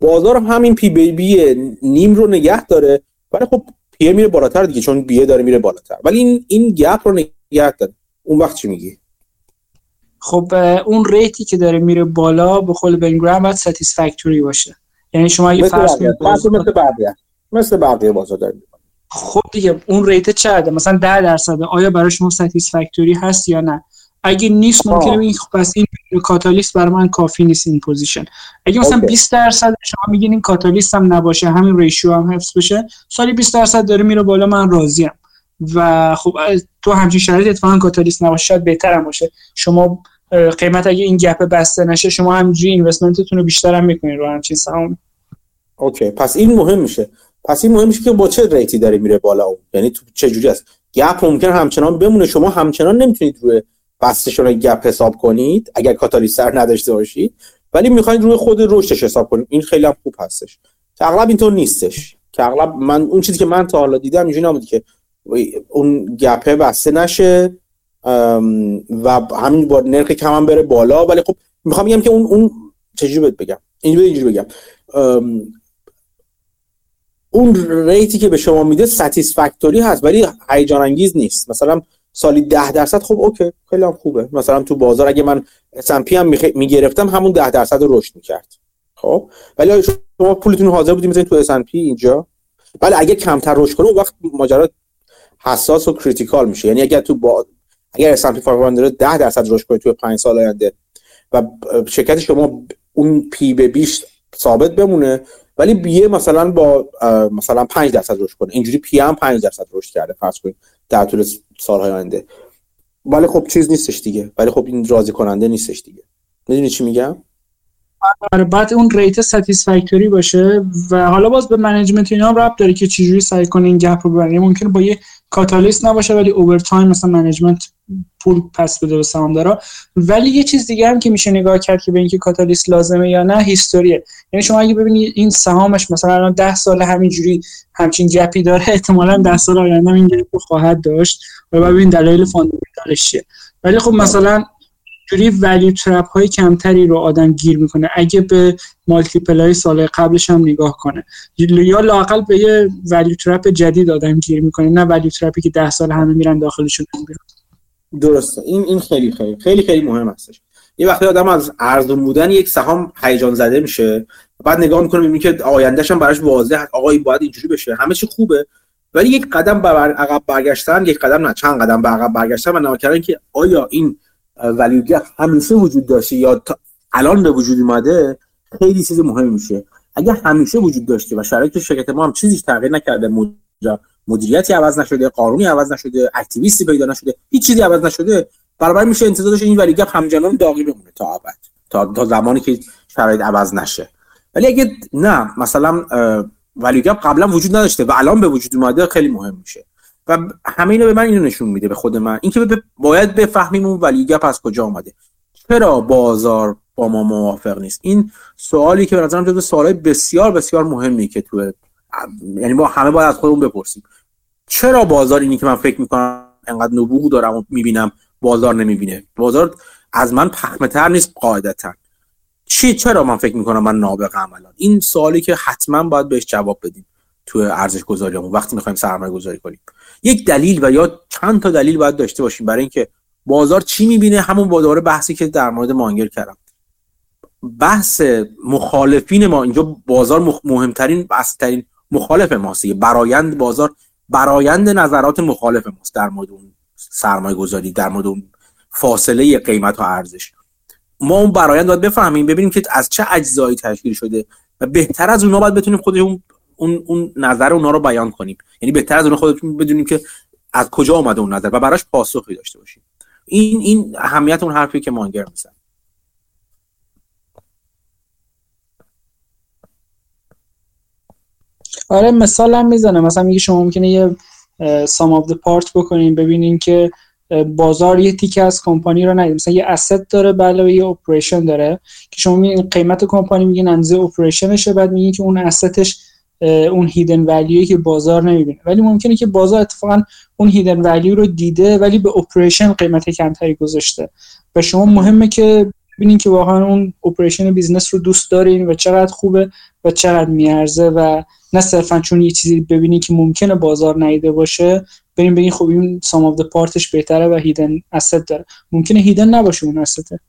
بازار هم همین P به B نیم رو نگه داره ولی خب P میره بالاتر دیگه چون B ه داره میره بالاتر. ولی این این gap رو نگه داره. اون وقت چی میگی؟ خب اون rate ی که داره میره بالا به قول Ben Graham باید satisfactory باشه. یعنی شما اگه فرض کنید مثل بقیه. مثل بقیه بازار داره خب دیگه اون rate چقدر مثلا 10 درصد آیا برای شما satisfactory هست یا نه؟ اگه نیست ممکنه این خب پس این کاتالیست برای من کافی نیست این position. اگه مثلا 20 درصد شما میگین این کاتالیست هم نباشه همین ratio هم حفظ بشه سالی 20 درصد داره میره بالا من راضیم و خب تو همچین شرایط اتفاقا کاتالیست نباشه شاید بهتر هم باشه. شما قیمت اگه این gap بسته نشه شما همینجوری investment تون رو بیشتر هم می‌کنین رو همچین سهام OK. پس این مهم میشه. پس این مهم میشه که با چه rate ی داره میره بالا اون؟ یعنی تو چه جوری است؟ gap ممکن همچنان بمونه. شما همچنان نمی‌تونید روی بستشون گپ حساب کنید اگر کاتالیستر نداشته باشید. ولی می‌خواید روی خود رشدش حساب کنید. این خیلی هم خوب هستش. که اغلب اینطور نیستش. که اغلب من اون چیزی که من تا حالا دیدم اینجوری نبود که اون گپه بسته نشه. و همین با نرخ کم هم بره بالا. ولی خب می‌خوام بگم که اون اون چجوری بهت بگم؟ اینجوری اینجوری بگم. اون ریتی که به شما میده ساتیسفکتوری هست ولی هیجان انگیز نیست. مثلا سالی ده درصد خب OK خیلی هم خوبه. مثلا تو بازار اگه من S&P هم می‌گرفتم همون ده درصد رو رشد می‌کرد. خب؟ ولی شما پولتون حاضر بودیم می‌زنید تو S&P اینجا؟ ولی اگه کمتر رشد کنه وقت ماجرا حساس و critical میشه. یعنی اگر تو با اگر S&P 500 10 درصد رشد کنه تو 5 سال آینده و شرکت شما اون P به B ش ثابت بمونه ولی B ه مثلا با مثلا 5 درصد رشد کنه. اینجوری پی هم 5 درصد رشد کرده فرض کنید در طول سالهای آینده. ولی خب چیز نیستش دیگه. ولی خب این راضی کننده نیستش دیگه. می‌دونی چی میگم؟ آره بعد اون rate satisfactory باشه و حالا باز به management اینا هم ربط داره که چجوری سعی کنه این gap رو ببره. ممکنه با یه کاتالیست نباشه ولی over time مثلا management پول پس بده به سهامدارا. ولی یه چیز دیگه هم که میشه نگاه کرد که به اینکه کاتالیست لازمه یا نه history ه. یعنی شما اگه ببینید این سهامش مثلا الان 10 سال همینجوری همچین gap ی داره احتمالا 10 سال آینده این gap خواهد داشت. و ببین دلایل fundamental ش چیه. ولی خب مثلا جوری value trap های کمتری رو آدم گیر می‌کنه. اگه به multiple های سال قبلش هم نگاه کنه. یا لاقل به یه value trap جدید آدم گیر می‌کنه. نه value trap ی که ده سال همه میرن داخلشون بیرون درسته. این این خیلی خیلی خیلی خیلی مهم هستش. یه وقتی آدم از ارزون بودن یک سهام هیجان زده میشه بعد نگاه می‌کنه می‌بینه که آیندهش هم براش واضحه آقا باید اینجوری بشه. همه چی خوبه ولی یک قدم به عقب برگشتن یک قدم نه. چند قدم به عقب برگشتن و نگاه کردن که آیا این ولیو گپ همیشه وجود داشته یا الان به وجود اومده خیلی چیز مهم میشه. اگر همیشه وجود داشته و شرایط شرکت ما هم چیزی تغییر نکرده مدیریتی عوض نشده قانونی عوض نشده اکتیویستی پیدا نشده هیچ چیزی عوض نشده. برابر میشه انتظار این ولی گپ همچنان داغی بمونه تا ابد تا تا زمانی که شرایط عوض نشه. ولی اگه نه مثلا ولی گپ قبلا وجود نداشته و الان به وجود اومده خیلی مهم میشه. و همه اینو به من اینو نشون میده به خود من. اینکه باید بفهمیم اون ولی گپ از کجا اومده. چرا بازار با ما موافق نیست؟ این سوالی که به نظرم جزو سوالای بسیار بسیار مهمی که تو یعنی ما همه باید از خودمون بپرسیم. چرا بازار اینی که من فکر می‌کنم انقدر نبوغ دارم و می‌بینم بازار نمی‌بینه؟ بازار از من پخمه تر نیست قاعدتا. چی؟ چرا من فکر می‌کنم من نابغه الان؟ این سوالی که حتما باید بهش جواب بدیم تو ارزش گذاریمون وقتی می‌خوایم سرمایه گذاری کنیم. یک دلیل و یا چند تا دلیل باید داشته باشیم برای اینکه بازار چی می‌بینه؟ همون با بحثی که در مورد مانگر کردم. بحث مخالفین ما اینجا بازار مهمترین ترین مخالف ماست برایند بازار برایند نظرات مخالف ماست در مورد اون سرمایه گذاری در مورد اون فاصله قیمت و ارزش. ما اون برایند باید بفهمیم ببینیم که از چه اجزایی تشکیل شده و بهتر از اونها باید بتونیم خودمون اون اون نظر اونها رو بیان کنیم. یعنی بهتر از اون خودتون بدونیم که از کجا اومده اون نظر و براش پاسخی داشته باشیم. این این اهمیت اون حرفی که مانگر می‌زنه. آره مثال هم می‌زنه. مثلا میگه شما ممکنه یه sum of part بکنین ببینین که بازار یه تیکه از کمپانی رو ندیده. مثلا یه asset داره بله یه operation داره. که شما میگین قیمت کمپانی میگین اندازه operation شه بعد میگین که اون asset ش اون hidden value ی که بازار نمی‌بینه. ولی ممکنه که بازار اتفاقا اون hidden value رو دیده ولی به operation قیمت کمتری گذاشته. و شما مهمه که ببینین که واقعا اون operation business رو دوست دارین و چقدر خوبه و چقدر میارزه و نه صرفا چون یه چیزی ببینین که ممکنه بازار ندیده باشه بریم بگین خب این sum of part ش بهتره و hidden asset داره. ممکنه hidden نباشه اون asset ه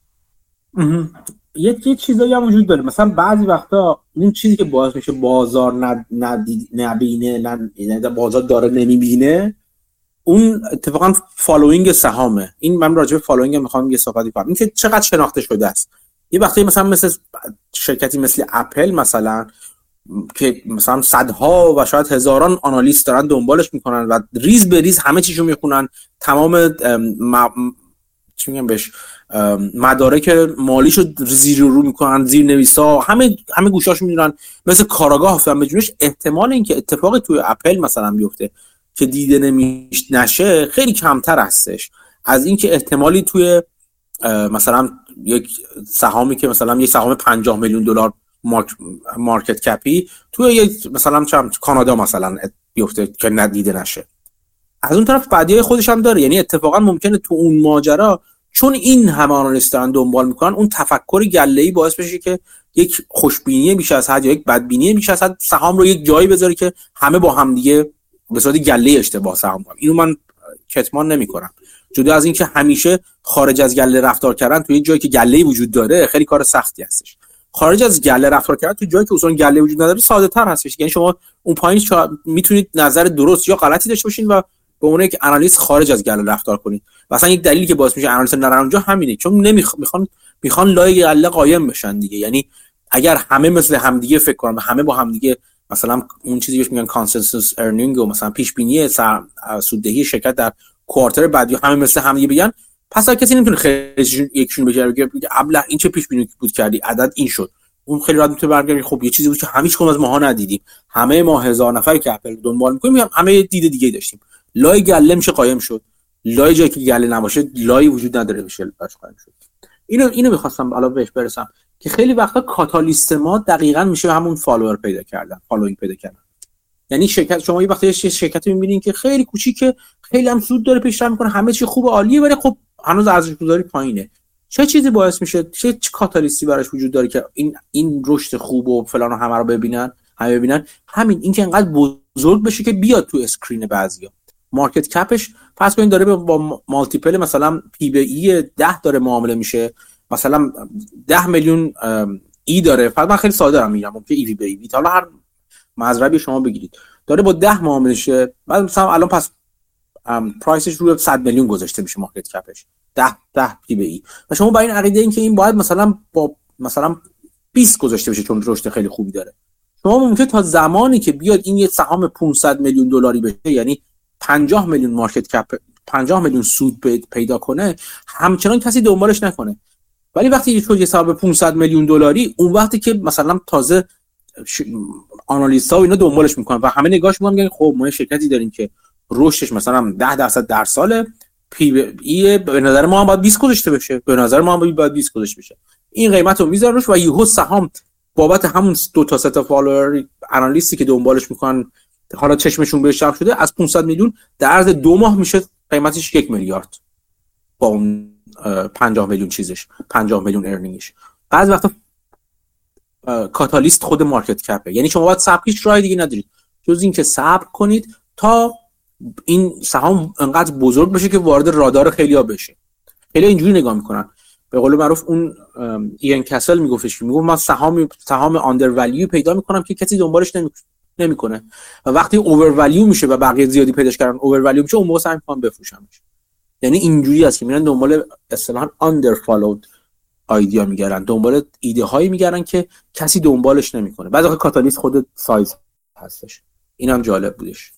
یه یه چیزایی هم وجود داره. مثلا بعضی وقتا اون چیزی که باعث میشه بازار نبینه نه بازار داره نمی‌بینه اون اتفاقا following سهامه. این من راجع به following می‌خوام یه صحبتی کنم. این که چقدر شناخته شده است. یه وقتی مثلا مثل شرکتی مثل اپل مثلا که مثلا صدها و شاید هزاران analyst دارن دنبالش می‌کنن و ریز به ریز همه چیشو می‌خونن. تمام چی میگم بهش مدارک مالیشو زیر رو می‌کنن زیر نویسا همه همه گوشاشو می‌دونن. مثل کاراگاه افتادن به جونش احتمال اینکه اتفاقی توی اپل مثلا بیفته. که دیده نمیش نشه خیلی کمتر هستش. از اینکه احتمالی توی مثلا یک سهامی که مثلا یک سهام 50 میلیون دلار مارکت کپی توی یک مثلا کانادا مثلا بیفته که ندیده نشه. از اون طرف بعدی خودش هم داره. یعنی اتفاقا ممکنه تو اون ماجرا چون این همه دارن دنبال می‌کنن اون تفکر گله باعث بشه که یک خوشبینی بیش از حد یا یک بدبینی بیش از حد سهام رو یک جایی بذاره که همه با هم دیگه به صورت گله اشتباه سهام کنن اینو من کتمان نمی‌کنم. جدا از اینکه همیشه خارج از گله رفتار کردن توی جایی که گله وجود داره خیلی کار سختی هستش. خارج از گله رفتار کردن تو جایی که اصلا گله وجود نداره ساده تر هستش. یعنی شما اون پایین می‌تونید نظر درست یا غلطی داشته باشین و به عنوان یک آنالیست خارج از گله رفتار کنید. مثلا یک دلیلی که باعث میشه آنالیست نرن اونجا همینه. چون نمیخ... می‌خوان می‌خوان لای گله قایم بشن دیگه. یعنی اگر همه مثل همدیگه فکر کنن همه با همدیگه مثلا اون چیزی بهش میگن consensus earning و مثلا پیش بینی سوددهی شرکت در quarter بعدی همه مثل همدیگه بگن پس کسی نمی‌تونه خیلی یکشون بگه بگه ابله این چه پیش بینی بود کردی؟ عدد این شد. اون خیلی راحت می‌تونه برگردی. خب یه چیزی بود که همیش از ماها ندیدیم. همه ما هزار نفری که اپل دنبال می‌کنیم همه دید دیگه داشتیم. لای گله میشه قایم شد. لای جایی که گله نباشه لای وجود نداره لاش خواهیم شد. اینو اینو می‌خواستم الان بهش برسم. که خیلی وقتا کاتالیست ما دقیقا میشه همون follower پیدا کردن following پیدا کردن. یعنی شرکت شما یه وقتی شرکت می‌بینین که خیلی کوچیکه خیلی هم سود داره پیشرفت می‌کنه همه چی خوب عالیه ولی خب هنوز ارزش گذاری پایینه. چه چیزی باعث میشه؟ چه کاتالیستی براش وجود داره که این این رشد خوب و فلان و همه رو ببینن همه ببینن؟ همین اینکه انقدر بزرگ بشه که بیاد تو screen بعضیا. market cap ش فرض کنید داره با multiple مثلا P به E 10 داره معامله میشه. مثلا 10 میلیون ای داره. فقط من خیلی ساده دارم میگم. که ای وی بی ای حالا هر مزربی شما بگیرید. داره با 10 معامله شه بعد مثلا الان پس پرایسش روی 100 میلیون گذاشته میشه مارکت کپش 10 10 پی بی ای. و شما با این عقیده این که این باید مثلا با مثلا 20 گذاشته بشه چون رشد خیلی خوبی داره. شما ممکن تا زمانی که بیاد این یه سهام 500 میلیون دلاری بشه یعنی 50 میلیون مارکت کپ 50 میلیون سود پیدا کنه همچنان کسی دنبالش نکنه. ولی وقتی یه حساب 500 میلیون دلاری اون وقتی که مثلا تازه ش... analyst ها و اینا دنبالش می‌کنن و همه نگاهش می‌کنن میگن خب ما شرکتی داریم که رشدش مثلا 10 درصد در سال P/E به نظر ما هم باید 20 گذاشته بشه. به نظر ما هم باید 20 گذاشته بشه. این قیمت رو می‌ذارن روش و یهو سهام بابت همون دو تا set follower analyst ی که دنبالش می‌کنن حالا چشمشون بهش جمع شده از 500 میلیون در عرض دو ماه میشه قیمتش یک میلیارد. با اون 50 میلیون چیزش 50 میلیون ارنینگش بعضی وقتا کاتالیست خود مارکت کپه یعنی شما باید صبر هیچ راه دیگه ندارید. جز اینکه صبر کنید تا این سهام انقدر بزرگ بشه که وارد رادار خیلی ها بشه. خیلی اینجوری نگاه می‌کنن. به قول معروف اون این کسل میگفتش می‌گفت من سهام سهام آندر ولیو پیدا می‌کنم که کسی دنبالش نمی‌کنه. و وقتی اوور ولیو میشه و بقیه زیادی پیداش کردن اوور ولیو میشه اون موقع سعی می‌کنن بفروشنش یعنی اینجوری است که میرن دنبال اصطلاحا آندر فالود آیدیا میگردن دنبال ایده هایی میگردن که کسی دنبالش نمی‌کنه. بعد آخه کاتالیست خود سایز هستش. اینم جالب بودش.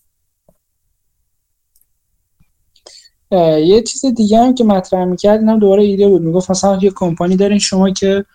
یه چیز دیگه هم که مطرح می‌کرد اینم دوباره ایده بود. می‌گفت مثلا یه کمپانی دارین شما که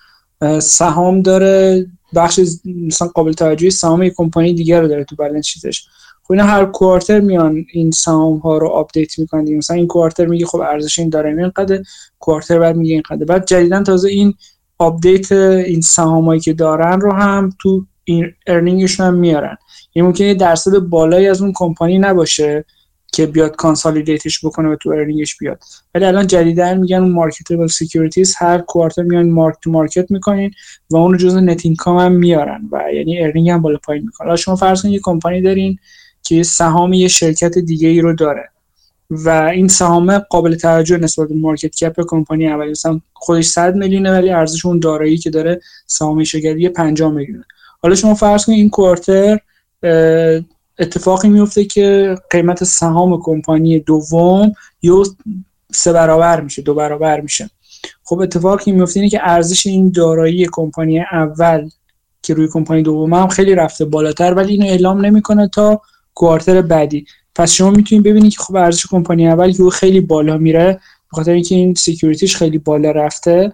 سهام داره بخش مثلا قابل توجهی سهام یک کمپانی دیگر رو داره تو بالانس چیزش. خب اینا هر quarter میان این سهام ها رو update می‌کنن مثلا این quarter میگه خب ارزش این داره اینقدر quarter بعد میگه اینقدر بعد جدیدا تازه این update این سهامایی که دارن رو هم تو این earning شون هم میارن. یعنی ممکنه یه درصد بالایی از اون کمپانی نباشه که بیاد consolidate ش بکنه و تو earning ش بیاد. ولی الان جدیدا میگن اون marketable securities هر quarter میان mark to market می‌کنین و اون رو جزء net income هم میارن و یعنی earning هم بالا پایین می‌کنه. شما فرض کنید یه کمپانی دارین که سهام یه شرکت دیگه ای رو داره. و این سهام قابل توجه نسبت به market cap کمپانی اولی مثلا خودش 100 میلیونه ولی ارزش اون دارایی که داره سهام شرکتی 50 میلیونه. حالا شما فرض کنید این quarter اتفاقی میفته که قیمت سهام کمپانی دوم یو سه برابر میشه دو برابر میشه. خب اتفاقی میفته اینه که ارزش این دارایی کمپانی اول که روی کمپانی دوم هم خیلی رفته بالاتر ولی اینو اعلام نمی‌کنه تا کوارتر بعدی. پس شما می‌تونید ببینید که خب ارزش کمپانی اول که خیلی بالا میره به خاطر اینکه این سکیوریتیش خیلی بالا رفته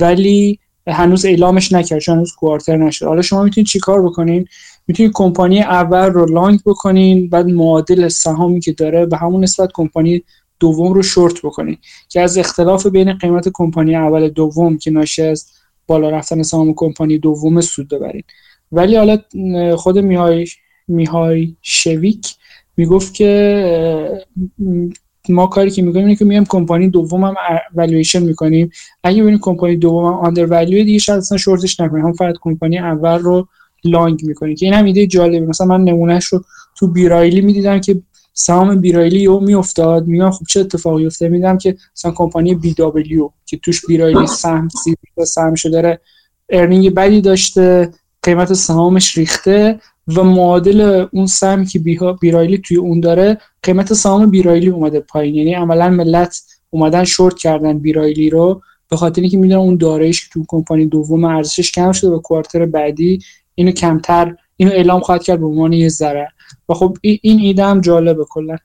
ولی هنوز اعلامش نکرد چون هنوز کوارتر نشده حالا شما می‌تونید چیکار بکنین؟ می‌تونید کمپانی اول رو لانگ بکنین بعد معادل سهامی که داره به همون نسبت کمپانی دوم رو شورت بکنین که از اختلاف بین قیمت کمپانی اول دوم که ناشی از بالا رفتن سهام کمپانی دوم سود ببرین. ولی حالا خود میهای میهای شویک می‌گفت که ما کاری که می‌کنیم اینه که میایم کمپانی دوم هم والویشن می‌کنیم. اگه ببینیم کمپانی دوم هم آندر ولیو دیگه شاید اصلا شورتش نکنیم. هم فقط کمپانی اول رو لانگ می‌کنیم. که این هم ایده جالبه. مثلا من نمونهش رو تو B. Riley می‌دیدم که سهام B. Riley یو میافتاد. میگم خب چه اتفاقی افتاده؟ می‌دیدم که مثلا کمپانی BW که توش B. Riley سهم سی سهم داره earning بدی داشته. قیمت سهامش ریخته. و معادل اون سهمی که B. Riley توی اون داره قیمت سهام B. Riley اومده پایین. یعنی عملا ملت اومدن شورت کردن B. Riley رو به خاطر اینکه می‌دونن اون دارایش که تو کمپانی دوم ارزشش کم شده و quarter بعدی اینو کمتر اینو اعلام خواهد کرد به عنوان یه ضرر. و خب این ایده هم جالبه کلا.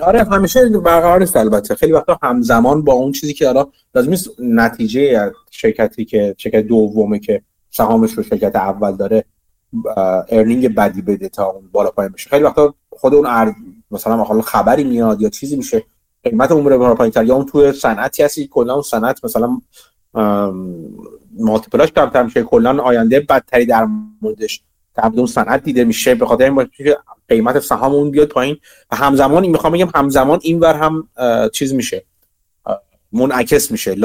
آره همیشه برقرار است البته. خیلی وقتا همزمان با اون چیزی که حالا لازم نتیجه شرکتی که شرکت دومه که سهامش رو شرکت اول داره ارنینگ بدی بده تا اون بالا پایین بشه. خیلی وقتا خود اون مثلا حالا خبری میاد یا چیزی میشه قیمت اون میره پایینتر یا اون توی صنعتی هستی کلا اون صنعت مثلا مالتیپلاش کمتر میشه کلا آینده بدتری در موردش در اون صنعت دیده میشه. به خاطر این که قیمت سهام اون بیاد پایین. و همزمان این می‌خوام بگم همزمان اینور هم چیز میشه منعکس میشه.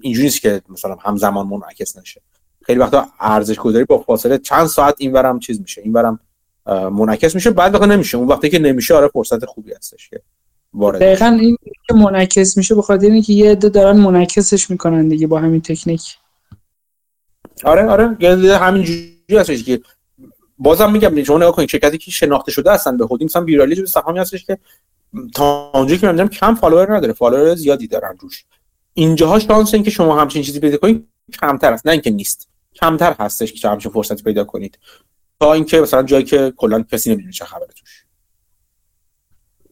اینجوری نیست که مثلا همزمان منعکس نشه. خیلی وقتا ارزش گذاری با فاصله چند ساعت اینورم چیز میشه اینورم منعکس میشه بعد وقت نمیشه. اون وقتی که نمیشه آره فرصت خوبی هستش که وارد دقیقا این که منعکس میشه به خاطر اینکه یه عده دارن منعکسش می‌کنن دیگه با همین تکنیک. آره آره همین جوری هستش که بازم میگم شما نگاه کنید شرکتی که شناخته شده هستن به خودی مثلا بیرایلی جزو سهامی هستش که تا اونجایی که من کم follower نداره follower زیادی دارن روش. اینجاها شانس این که شما همچین چیزی پیدا کنید کمتر است نه اینکه نیست. کمتر هستش که همچین فرصتی پیدا کنید. تا اینکه مثلا جایی که کلا کسی نمی‌دونه چه خبره توش.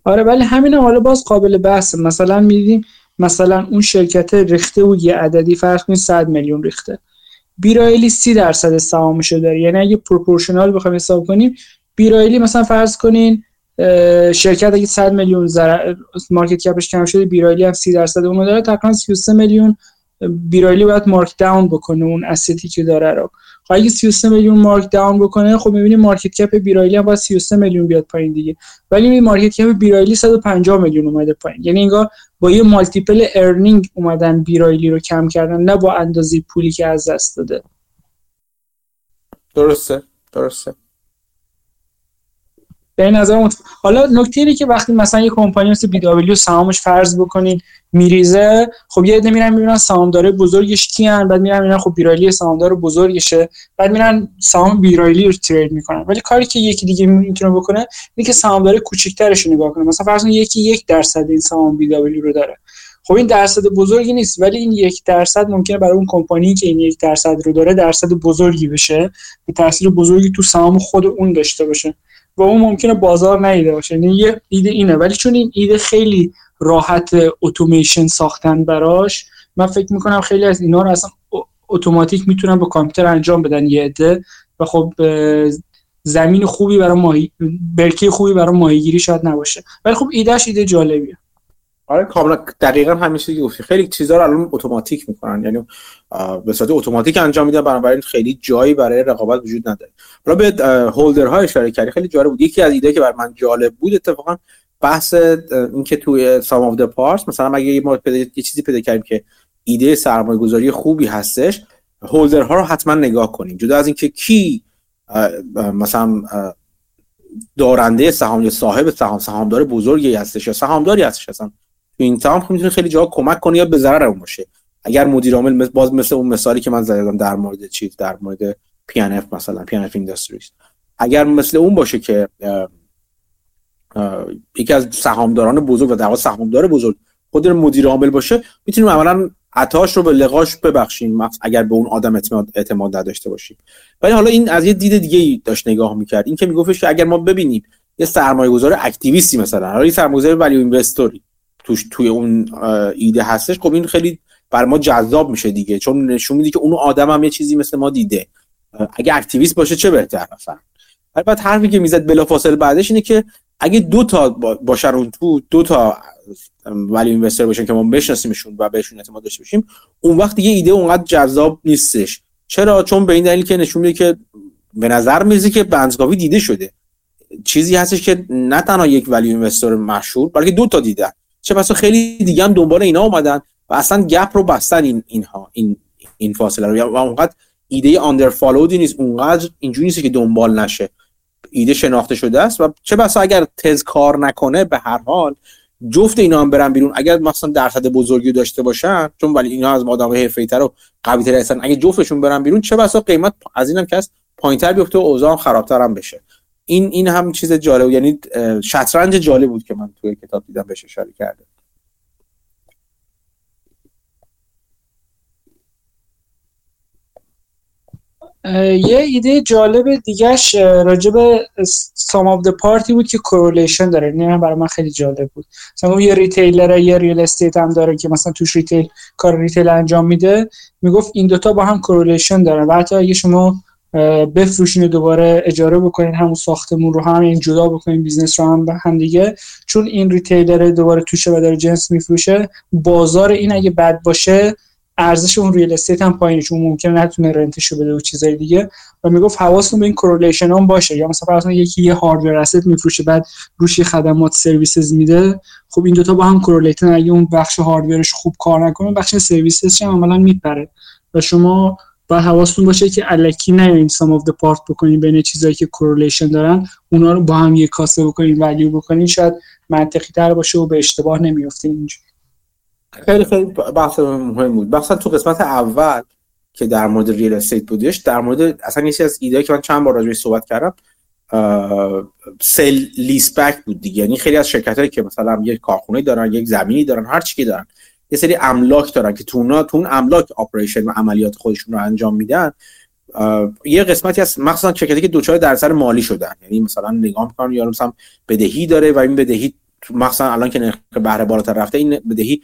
آره ولی همین حالا باز قابل بحث. مثلا میدیم مثلا اون شرکت ریخته و یه عددی فرض کنید 100 میلیون ریخته. بیرایلی 30 درصد سهامشو داره. یعنی اگه proportional بخوایم حساب کنیم بیرایلی مثلا فرض کنین شرکت اگه 100 میلیون زر... market cap ش کم شده بیرایلی هم 30 درصد اونو داره. تقریبا 33 میلیون بیرایلی باید mark down بکنه اون asset ی که داره رو. خب اگه 33 میلیون mark down بکنه خب می‌بینی market cap بیرایلی هم باید 33 میلیون بیاد پایین دیگه. ولی می market cap بیرایلی 150 میلیون اومده پایین. یعنی انگار با یه multiple earning اومدن بیرایلی رو کم کردن نه با اندازه پولی که از دست داده. درسته درسته. به نظر مت... حالا نکته اینه که وقتی مثلا یه کمپانی مثل BW سهامش فرض بکنین میریزه خب یه عده میرن می‌بینن سهامدار بزرگش کیان بعد میرن می‌بینن خب بیرایلی سهامدار بزرگشه بعد میرن سهام بیرایلی رو trade می‌کنن. ولی کاری که یکی دیگه می‌تونه بکنه اینه که سهامدار کوچیک‌ترش رو نگاه کنه. مثلا فرض یکی یک درصد این سهام بی دبلیو رو داره. خب این درصد بزرگی نیست ولی این یک درصد ممکنه برای اون کمپانی که این یک درصد رو داره درصد بزرگی بشه به تاثیر بزرگی تو سهام خود اون داشته باشه. و اون ممکنه بازار نیده باشه. یعنی یه ایده اینه. ولی چون این ایده خیلی راحت اتوماسیون ساختن براش من فکر می‌کنم خیلی از اینا رو اصلا اتوماتیک می‌تونن با کامپیوتر انجام بدن یه عده. و خب زمین خوبی برای ماهی برکه خوبی برای ماهیگیری شاید نباشه. ولی خب ایدهش ایده جالبیه. آره کاملا دقیقا همین چیزی گفتی. خیلی چیزا رو الان اتوماتیک می‌کنن. یعنی به صورت اتوماتیک انجام میدن بنابراین خیلی جایی برای رقابت وجود نداره. حالا به هولدر های اشاره کردی خیلی جالب بود. یکی از ایده که بر من جالب بود اتفاقا بحث اینکه توی سام اف د پارس مثلا اگه ما یه چیزی پیدا کردیم که ایده سرمایه گذاری خوبی هستش holder ها رو حتما نگاه کنیم. جدا از اینکه کی مثلا دارنده سهام یا صاحب سهام سهامدار بزرگی هستش یا سهامداری هستش اصلا این تمام خب می‌تونه خیلی جا کمک کنه یا به ضرر اون باشه. اگر مدیر عامل باز مثل اون مثالی که من زدم در مورد چیز در مورد پی ان اف مثلا پی ان اف اینداستریز اگر مثل اون باشه که یکی از سهامداران بزرگ و در واقع سهامدار بزرگ خود مدیر عامل باشه می‌تونیم عملا عطاش رو به لقاش ببخشیم اگر به اون آدم اعتماد, اعتماد نداشته باشیم. ولی حالا این از یه دید دیگه ای داشت نگاه می‌کرد. این که میگفتش که اگر ما ببینیم یه سرمایه گذار اکتیویستی مثلا حالا یه سرمایه گذار ولی اینوستوری توش توی اون ایده هستش خب این خیلی بر ما جذاب میشه دیگه چون نشون میده که اون آدم هم یه چیزی مثل ما دیده. اگه اکتیویست باشه چه بهتر؟ مثلا. البته حرفی که می‌زد بلافاصله بعدش اینه که اگه دو تا باشن اون تو دو تا ولی اینوستر باشن که ما بشناسیمشون و بهشون اعتماد داشته باشیم اون وقت دیگه ایده اونقدر جذاب نیستش. چرا؟ چون به این دلیل که نشون میده که به نظر میزه که بنزگاوی دیده شده. چیزی هستش که نه تنها یک ولی اینوستر مشهور بلکه دو تا دیدن چه بسا خیلی دیگه هم دنبال اینا اومدن و اصلا گپ رو بستن این اینها این این فاصله رو. و اونقدر ایده آندر فالودی نیست اونقدر اینجوری نیست که دنبال نشه. ایده شناخته شده است و چه بسا اگر تز کار نکنه به هر حال جفت اینا هم برن بیرون. اگر مثلا درصد بزرگی داشته باشن چون ولی اینا از آدم حرفه‌ای‌تر و قوی‌تر هستن اگه جفتشون برن بیرون چه بسا قیمت از اینم که پایینتر بیفته و اوضاع خرابتر هم بشه. این این هم چیز جالب یعنی شطرنج جالب بود که من توی کتاب دیدم بهش اشاره کرده. یه ایده جالب دیگهش راجب sum of part ی بود که correlation داره. این برای من خیلی جالب بود. مثلا یه retailer یه real estate هم داره که مثلا توش retail کار retail انجام میده. می‌گفت این دوتا با هم correlation داره و حتی اگه شما بفروشین و دوباره اجاره بکنین همون ساختمون رو هم این جدا بکنین business رو هم به هم دیگه. چون این retailer دوباره توشه و داره جنس میفروشه بازار این اگه بد باشه ارزش اون real estate هم پایینه چون ممکنه نتونه rent شو بده و چیزای دیگه. و می‌گفت حواستون به این correlation هم باشه. یا مثلا فرض یکی یه hardware asset میفروشه بعد روش خدمات services میده. خب این دوتا با هم correlated ن اگه اون بخش hardware ش خوب کار نکنه بخش سرویسش هم عملا میپره. و شما باید حواستون باشه که الکی نیاین sum of part بکنین بین چیزایی که correlation دارن اونا رو با هم یک کاسه بکنین value بکنین شاید منطقی تر باشه و به اشتباه نمیافتین اینجا خیلی خیلی بحث مهم بود. مثلا تو قسمت اول که در مورد real estate بودش در مورد اصلا یه از ایده که من چند بار راجعش صحبت کردم sale leaseback بود دیگه. یعنی خیلی از شرکت هایی که مثلا یک کارخونه دارن یک زمینی دارن هر چی که دارن. یه سری املاک دارن که تو تو اون املاک operation و عملیات خودشون رو انجام میدن. یه قسمتی از مخصوصا شرکتی که دچار دردسر مالی شدن. یعنی مثلا نگاه می‌کنن یا مثلا بدهی داره و این بدهی مخصوصا الان که نرخ بهره بالاتر رفته این بدهی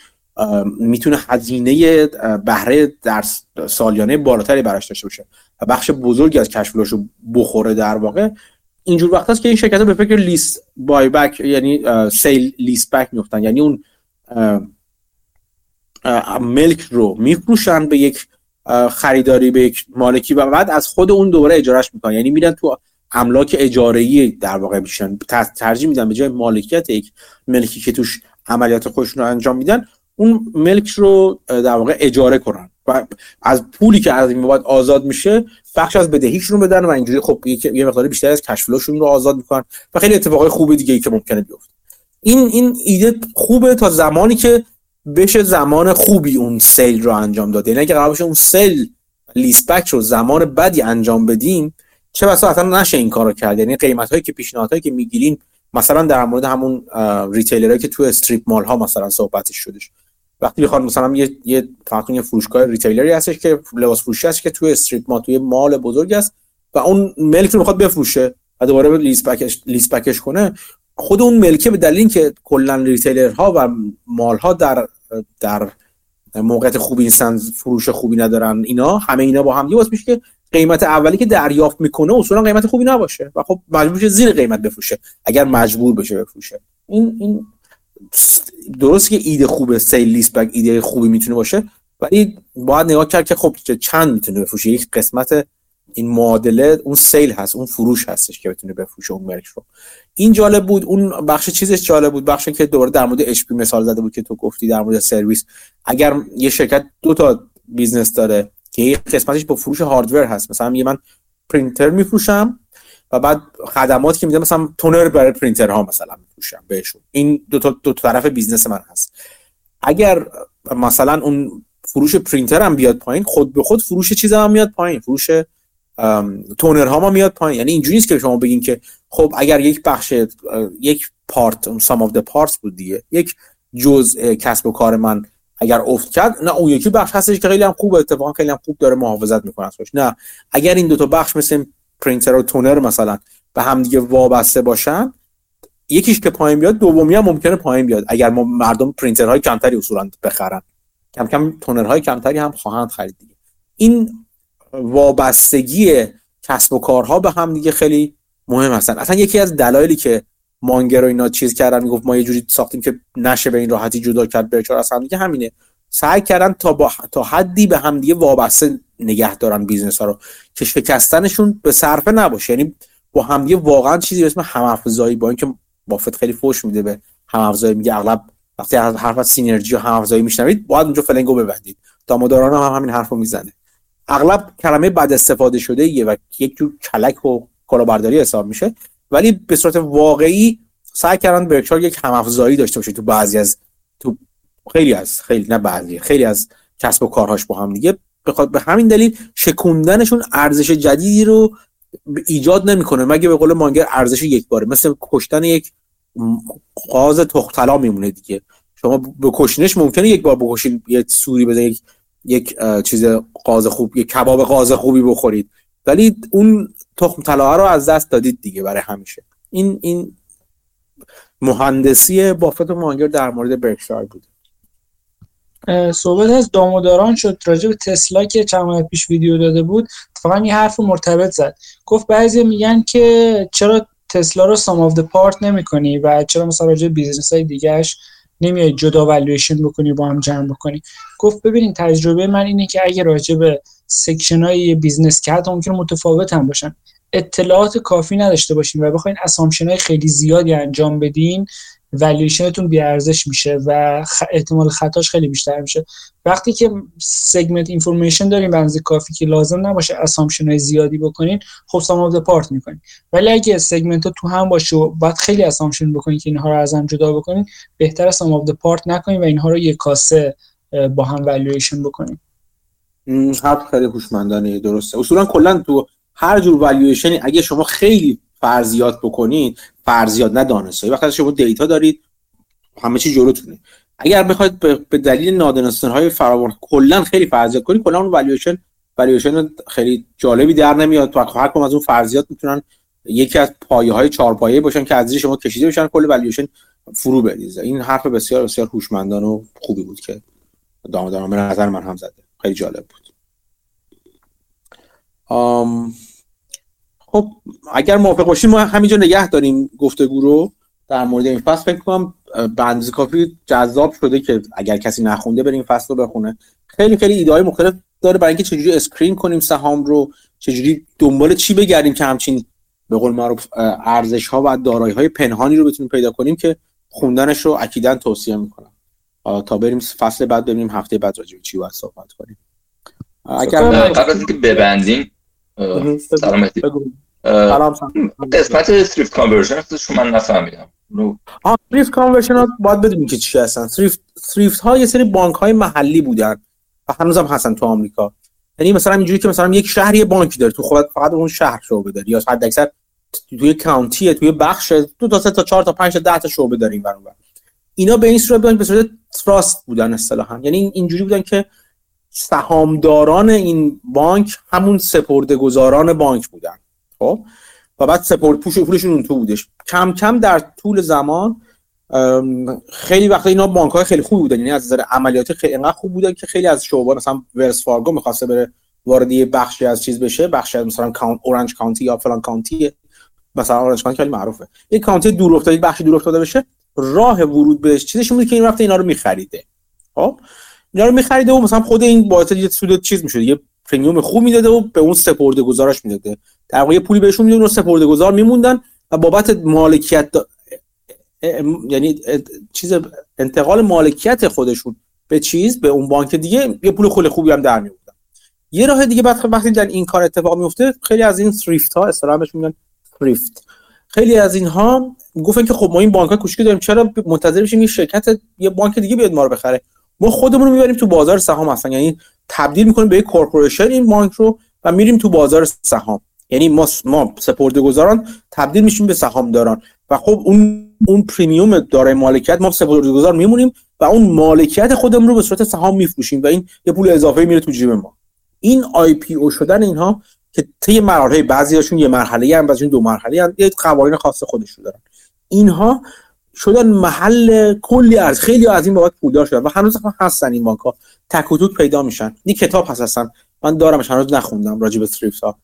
می‌تونه هزینه بهره در سالیانه بالاتری براش داشته باشه و بخش بزرگی از کشفلاشو بخوره در واقع. اینجور وقت هست که این شرکت به فکر لیست بای بک یعنی سیل لیست بک میفتن یعنی اون ملک رو میفروشن به یک خریداری به یک مالکی و بعد از خود اون دوباره اجارش می‌کنن. یعنی میرن تو املاک اجاره در واقع میشن. ترجیح میدن به جای مالکیت یک ملکی که توش عملیات خودشون رو انجام میدن اون ملک رو در واقع اجاره کنن. و از پولی که از این بعد آزاد میشه بخش از بدهیشون بدن و اینجوری خب یه مقدار بیشتر از کشفلاشون رو آزاد می‌کنن و خیلی اتفاقای خوبی دیگه ای که ممکنه بیفته. این این ایده خوبه تا زمانی که بشه زمان خوبی اون سیل رو انجام داد. یعنی اگه قرار اون سیل leaseback رو زمان بدی انجام بدیم چه بسا اصلا نشه این کارو کرد. یعنی قیمت هایی که پیشنهادهایی که می‌گیرین مثلا در مورد همون retailer هایی که تو strip mall ها مثلا صحبتش شدش. وقتی بخواد مثلا یه یه یه فروشگاه retailer ی هستش که لباس فروشی هست که تو strip mall یا توی mall بزرگ است و اون ملک رو می‌خواد بفروشه و دوباره leaseback ش leaseback ش کنه. خود اون ملکه به دلیل اینکه کلا retailer ها و mall ها در در موقعیت خوبی نیستن فروش خوبی ندارن اینا همه اینا با هم یه میشه که قیمت اولی که دریافت می‌کنه اصولا قیمت خوبی نباشه و خب مجبور زیر قیمت بفروشه اگر مجبور بشه بفروشه. این این درست که ایده خوبه سیل لیست بک ایده خوبی می‌تونه باشه ولی باید نگاه کرد که خب چند می‌تونه بفروشه. یک قسمت این معادله اون سیل هست اون فروش هستش که بتونه بفروشه اون مرک رو. این جالب بود اون بخش چیزش جالب بود بخشی که دوباره در مورد اچ مثال زده بود که تو گفتی در مورد سرویس. اگر یه شرکت دو تا business داره که یه قسمتش با فروش hardware هست مثلا یه من پرینتر میفروشم و بعد خدماتی که میدم مثلا تونر برای پرینترها مثلا میفروشم بهشون. این دو تا دو طرف business من هست. اگر مثلا اون فروش پرینتر هم بیاد پایین خود به خود فروش چیز هم میاد پایین. فروش تونر ها ما میاد پایین. یعنی اینجوری نیست که شما بگین که خب اگر یک بخش یک part sum of parts بود دیگه یک جزء کسب و کار من اگر افت کرد نه اون یکی بخش هستش که خیلی هم خوب اتفاقا خیلی هم خوب داره محافظت می‌کنه ازش نه اگر این دو تا بخش مثل پرینتر و تونر مثلا به هم دیگه وابسته باشن یکیش که پایین بیاد دومی هم ممکنه پایین بیاد. اگر ما مردم پرینترهای کمتری اصولا بخرن. کم کم تونرهای کمتری هم خواهند خرید دیگه. این وابستگی کسب و کارها به هم دیگه خیلی مهم هستن. اصلا یکی از دلایلی که مانگر و اینا چیز کردن می‌گفت ما یه جوری ساختیم که نشه به این راحتی جدا کرد برکشایر از هم دیگه همینه. سعی کردن تا با تا حدی به هم دیگه وابسته نگه دارن business ها رو که شکستنشون به صرفه نباشه. یعنی با هم دیگه واقعا چیزی به اسم هم با اینکه بافت خیلی فوش میده به هم میگه اغلب وقتی حرف از synergy و هم افزایی میشنوید باید اونجا فلنگو ببندید. داموداران هم همین حرفو می‌زنه. اغلب کلمه بد استفاده شده یه و یک جور کلک و کلاهبرداری حساب میشه. ولی به صورت واقعی سعی کردن برکشار یک هم افزایی داشته باشه تو بعضی از تو خیلی از خیلی نه بعضی خیلی از کسب و کارهاش با هم دیگه. به همین دلیل شکوندنشون ارزش جدیدی رو ایجاد نمی‌کنه. مگه به قول مانگر ارزش یک باره. مثل کشتن یک قاز تختلا میمونه دیگه. شما به کشنش ممکنه یک بار بکشین یه سوری بده یک چیز غاز خوب یک کباب غاز خوبی بخورید. ولی اون تخم طلا رو از دست دادید دیگه برای همیشه. این این مهندسی بافت و مانگر در مورد برکشایر بود صحبت از داموداران شد. راجع به تسلا که چند پیش ویدیو داده بود اتفاقا یه حرف مرتبط زد. گفت بعضی میگن که چرا تسلا رو sum of part نمی‌کنی و چرا مثلا راجع business های دیگهش نمیای جدا والویشن بکنی با هم جمع بکنی. گفت ببینید تجربه من اینه که اگه راجع به section های business که حتی ممکن متفاوت هم باشن. اطلاعات کافی نداشته باشین و بخواین assumption های خیلی زیادی انجام بدین. والویشنتون بیارزش میشه و احتمال خطاش خیلی بیشتر میشه. وقتی که segment information داریم بنز کافی که لازم نباشه assumption های زیادی بکنین خب sum of part می‌کنین. ولی اگه segment تو هم باشه و بعد خیلی assumption بکنین که اینها رو از هم جدا بکنین بهتر sum of part نکنین و اینها رو یک کاسه با هم والویشن بکنین. حرف خیلی هوشمندانه درسته. اصولا کلا تو هر جور والویشنی اگه شما خیلی فرضیات بکنید فرضیات نه دانسته‌هایی وقتی شما دیتا دارید همه چی جلوتونه اگر بخواید به دلیل نادانستان های فراوان کلا خیلی فرضیات کنید کلا اون valuation valuation خیلی جالبی در نمیاد. تو هر کدوم از اون فرضیات می‌تونن یکی از پایه های چهار پایه باشن که از شما کشیده بشن کل والویشن فرو بریزه. این حرف بسیار بسیار هوشمندانه و خوبی بود که دام به نظر من هم زده. خیلی جالب بود. آم خب اگر موافق باشیم ما همینجا نگه داریم گفتگو رو در مورد این فصل. فکر کنم بندز کافی جذاب شده که اگر کسی نخونده بریم فصل رو بخونه. خیلی خیلی ایده های مختلف داره. برای اینکه چجوری screen کنیم سهام رو چجوری دنبال چی بگردیم که همچین به قول معروف ارزش ها و دارایی های پنهانی رو بتونیم پیدا کنیم که خوندنش رو اکیدا توصیه می‌کنم. تا بریم فصل بعد ببینیم هفته بعد راجع به چی باید صحبت کنیم. اگر قبل از اینکه ببندیم سوالاتی قسمت thrift conversion رو من نفهمیدم. thrift conversion ها باید بدونیم که چی هستن. thrift ها یه سری بانک های محلی بودن و هنوز هم هستن تو آمریکا. یعنی مثلا اینجوری که مثلا یک شهر یه بانکی داره تو خود فقط اون شهر شعبه داری یا حد اکثر توی کانتیه توی بخش دو تا سه تا چهار تا پنج تا ده تا شعبه داریم برون اینا به این صورت بودن به صورت تراست بودن اصطلاحا. یعنی اینجوری بودن که سهامداران این بانک همون سپرده گذاران بانک بودن. خب؟ و بعد سپرد پوش پولشون اون تو بودش. کم کم در طول زمان خیلی وقتا اینا بانک های خیلی خوب بودن. یعنی از نظر عملیاتی خیلی انقدر خوب بودن که خیلی از شعبان مثلا Wells Fargo می‌خواسته بره وارد یه بخشی از چیز بشه. بخشی از مثلا کانت Orange County یا فلان county مثلا Orange County خیلی معروفه. یه county دور افتاده بخشی دور افتاده بشه راه ورود بهش چیزش بود که این رفته اینا رو میخریده. خب؟ اینا رو میخریده و مثلا خود این باعث یه سود چیز می‌شد یه premium خوب می‌داده و به اون سپرده گذارش می‌داده. در واقع پولی بهشون میدادن و سپرده گذار میموندن و بابت مالکیت یعنی چیز انتقال مالکیت خودشون به چیز به اون بانک دیگه یه پول خیلی خوبی هم در میوردن یه راه دیگه بعد وقتی در این کار اتفاق میفته خیلی از این ثریفت ها بهش میگن ثریفت خیلی از اینها گفتن که خب ما این بانک ها کوچیک داریم چرا منتظر بشیم یه شرکت یه بانک دیگه بیاد ما رو بخره؟ ما خودمون رو می‌بریم تو بازار سهام اصلا. یعنی تبدیل می‌کنیم به یک کورپوریشن این بانک رو و میریم تو بازار سهام. یعنی ما ما سپرده گذاران تبدیل میشیم به سهامداران. و خب اون اون premium دارای مالکیت ما سپرده گذار میمونیم و اون مالکیت خودمون رو به صورت سهام میفروشیم و این یه پول اضافه میره تو جیب ما. این IPO شدن اینها که طی مراحل بعضیاشون یه مرحله هم بعضیشون دو مرحله هم یه قوانین خاص خودشون دارن. اینها شدن محل کلی از خیلی از این بابت پولدار شدن و هنوز هم هستن این بانک ها تک پیدا میشن. این کتاب هست هستن من دارمش هنوز نخوندم. راجع به ها.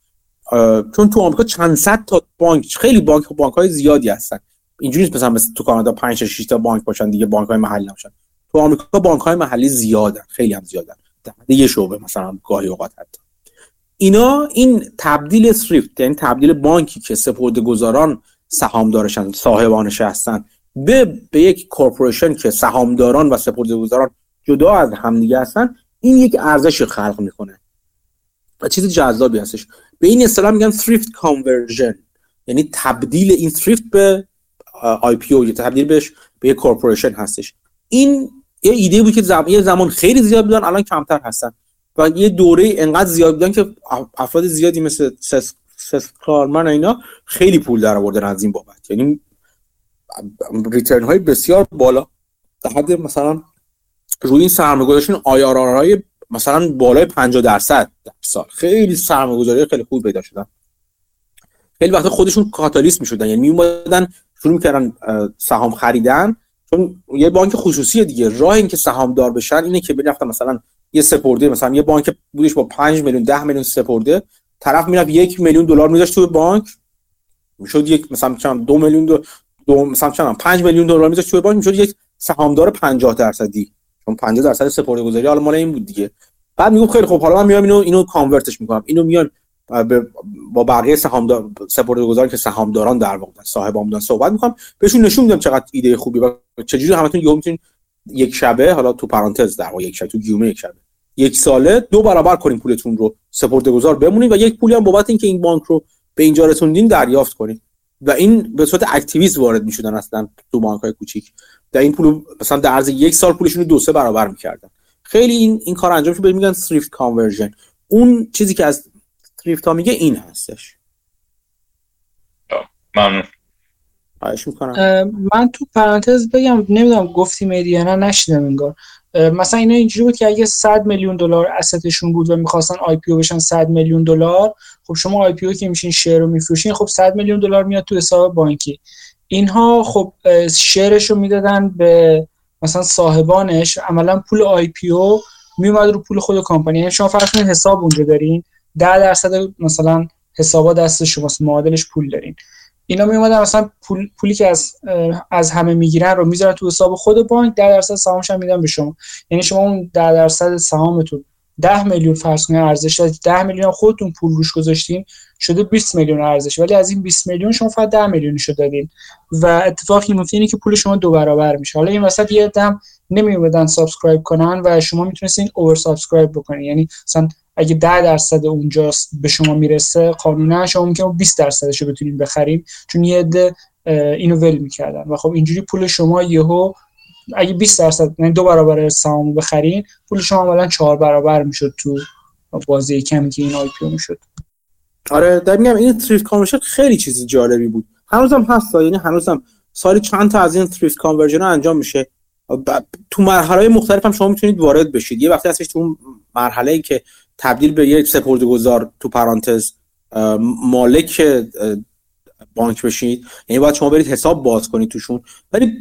چون تو آمریکا چند صد تا بانک خیلی بانک بانک های زیادی هستن. اینجوری نیست مثلا مثل تو کانادا 5 6 تا بانک باشن دیگه بانک های محلی نباشن. تو آمریکا بانک های محلی زیادن. خیلی هم زیادن. یه شعبه مثلا گاهی اوقات حتی. اینا این تبدیل سریفت یعنی تبدیل بانکی که سپرده گذاران سهامدارشن صاحبانش هستن به به یک corporation که سهامداران و سپردهگذاران جدا از همدیگه هستن این یک ارزش خلق می‌کنه. و چیز جذابی هستش. به این اصطلاح میگن thrift conversion. یعنی تبدیل این thrift به IPO تبدیل بهش به یک corporation هستش. این یه ایده بود که زم... یه زمان خیلی زیاد بودن الان کمتر هستن. و یه دوره انقدر زیاد بودن که افراد زیادی مثل Seth, Seth Klarman اینا خیلی پول در آوردن از این بابت. یعنی ریترن های بسیار بالا. در حد مثلا روی این سرمایه گذاریشون های مثلا بالای 50 درصد در سال. خیلی سرمایه گذاری خیلی خوب پیدا شدن. خیلی وقتا خودشون کاتالیست می‌شدن. یعنی میومدن شروع می‌کردن سهام خریدن. چون یه بانک خصوصی دیگه. راه اینکه سهامدار بشن اینه که برفتن مثلا یه سپرده مثلا یه بانک بودش با 5 میلیون 10 میلیون سپرده طرف می‌رفت یک میلیون دلار میذاشت تو بانک. می‌شد یک مثلا چند دو میلیون دو, مثلا چند 5 میلیون دلار میذاشت تو بانک می‌شد یک سهامدار 50 درصدی. چون 50 درصد سپرده گذاری حالا مال این بود دیگه. بعد میگم خیلی خب حالا من میام اینو اینو کانورتش می‌کنم. اینو میام با بقیه سهامدار سپرده گذار که سهامداران در واقع صاحب بودن صحبت می‌کنم بهشون نشون میدم چقدر ایده خوبی و چجوری همتون یهو می‌تونین یک شبه حالا تو پرانتز در واقع یک شبه تو گیومه یک شبه. یک ساله دو برابر کنیم پولتون رو سپرده گذار بمونید و یک پولی هم بابت اینکه این بانک رو به اینجا رسوندین دریافت کنید و این به صورت activist وارد می‌شدن اصلا تو بانک های کوچیک. در این پول مثلا در عرض یک سال پولشون رو دو سه برابر می‌کردن. خیلی این این کار انجام شده میگن thrift conversion اون چیزی که از thrift ها میگه این هستش. ممنون. من تو پرانتز بگم نمی‌دونم گفتی میدی یا نه نشیدم انگار. مثلا اینا اینجوری بود که اگه 100 میلیون دلار asset شون بود و می‌خواستن IPO بشن 100 میلیون دلار خب شما IPO که میشین share رو میفروشین خب 100 میلیون دلار میاد تو حساب بانکی. اینها خب شیرش رو می‌دادن به مثلا صاحبانش. عملا پول IPO میومد رو پول خود کمپانی. یعنی شما فرض حساب اونجا دارین 10 درصد مثلا حسابا دست شماست معادلش پول دارین. اینا می اومدن مثلا پول، پولی که از از همه می‌گیرن رو می‌ذارن تو حساب خود بانک 10 درصد سهامش هم میدن به شما. یعنی شما اون 10 درصد سهامتون 10 میلیون فرض کنید ارزش داشت 10 میلیون خودتون پول روش گذاشتین شده 20 میلیون ارزش. ولی از این 20 میلیون شما فقط 10 میلیونشو دادین. و اتفاقی میفته اینه که پول شما دو برابر میشه. حالا این وسط یه عده‌م نمیومدن subscribe کنن و شما می‌تونستین over subscribe بکنین. یعنی مثلا اگه 10 درصد اونجاست به شما می‌رسه قانونا شما ممکنه 20 درصدش رو بتونین بخرین چون یه عده اینو ول می‌کردن. و خب اینجوری پول شما یهو اگه 20 درصد یعنی دو برابر سهامو بخرین پول شما عملا 4 برابر می‌شد تو بازه کمی که این IPO می‌شد. آره در میگم این thrift conversion خیلی چیز جالبی بود. هنوزم هست یعنی هنوزم سالی چند تا از این thrift conversion انجام میشه. تو مرحله مختلف هم شما می‌تونید وارد بشید. یه وقتی هستش تو اون مرحله ای که تبدیل به یک سپردهگذار تو پرانتز مالک بانک بشید. یعنی باید شما برید حساب باز کنید توشون. ولی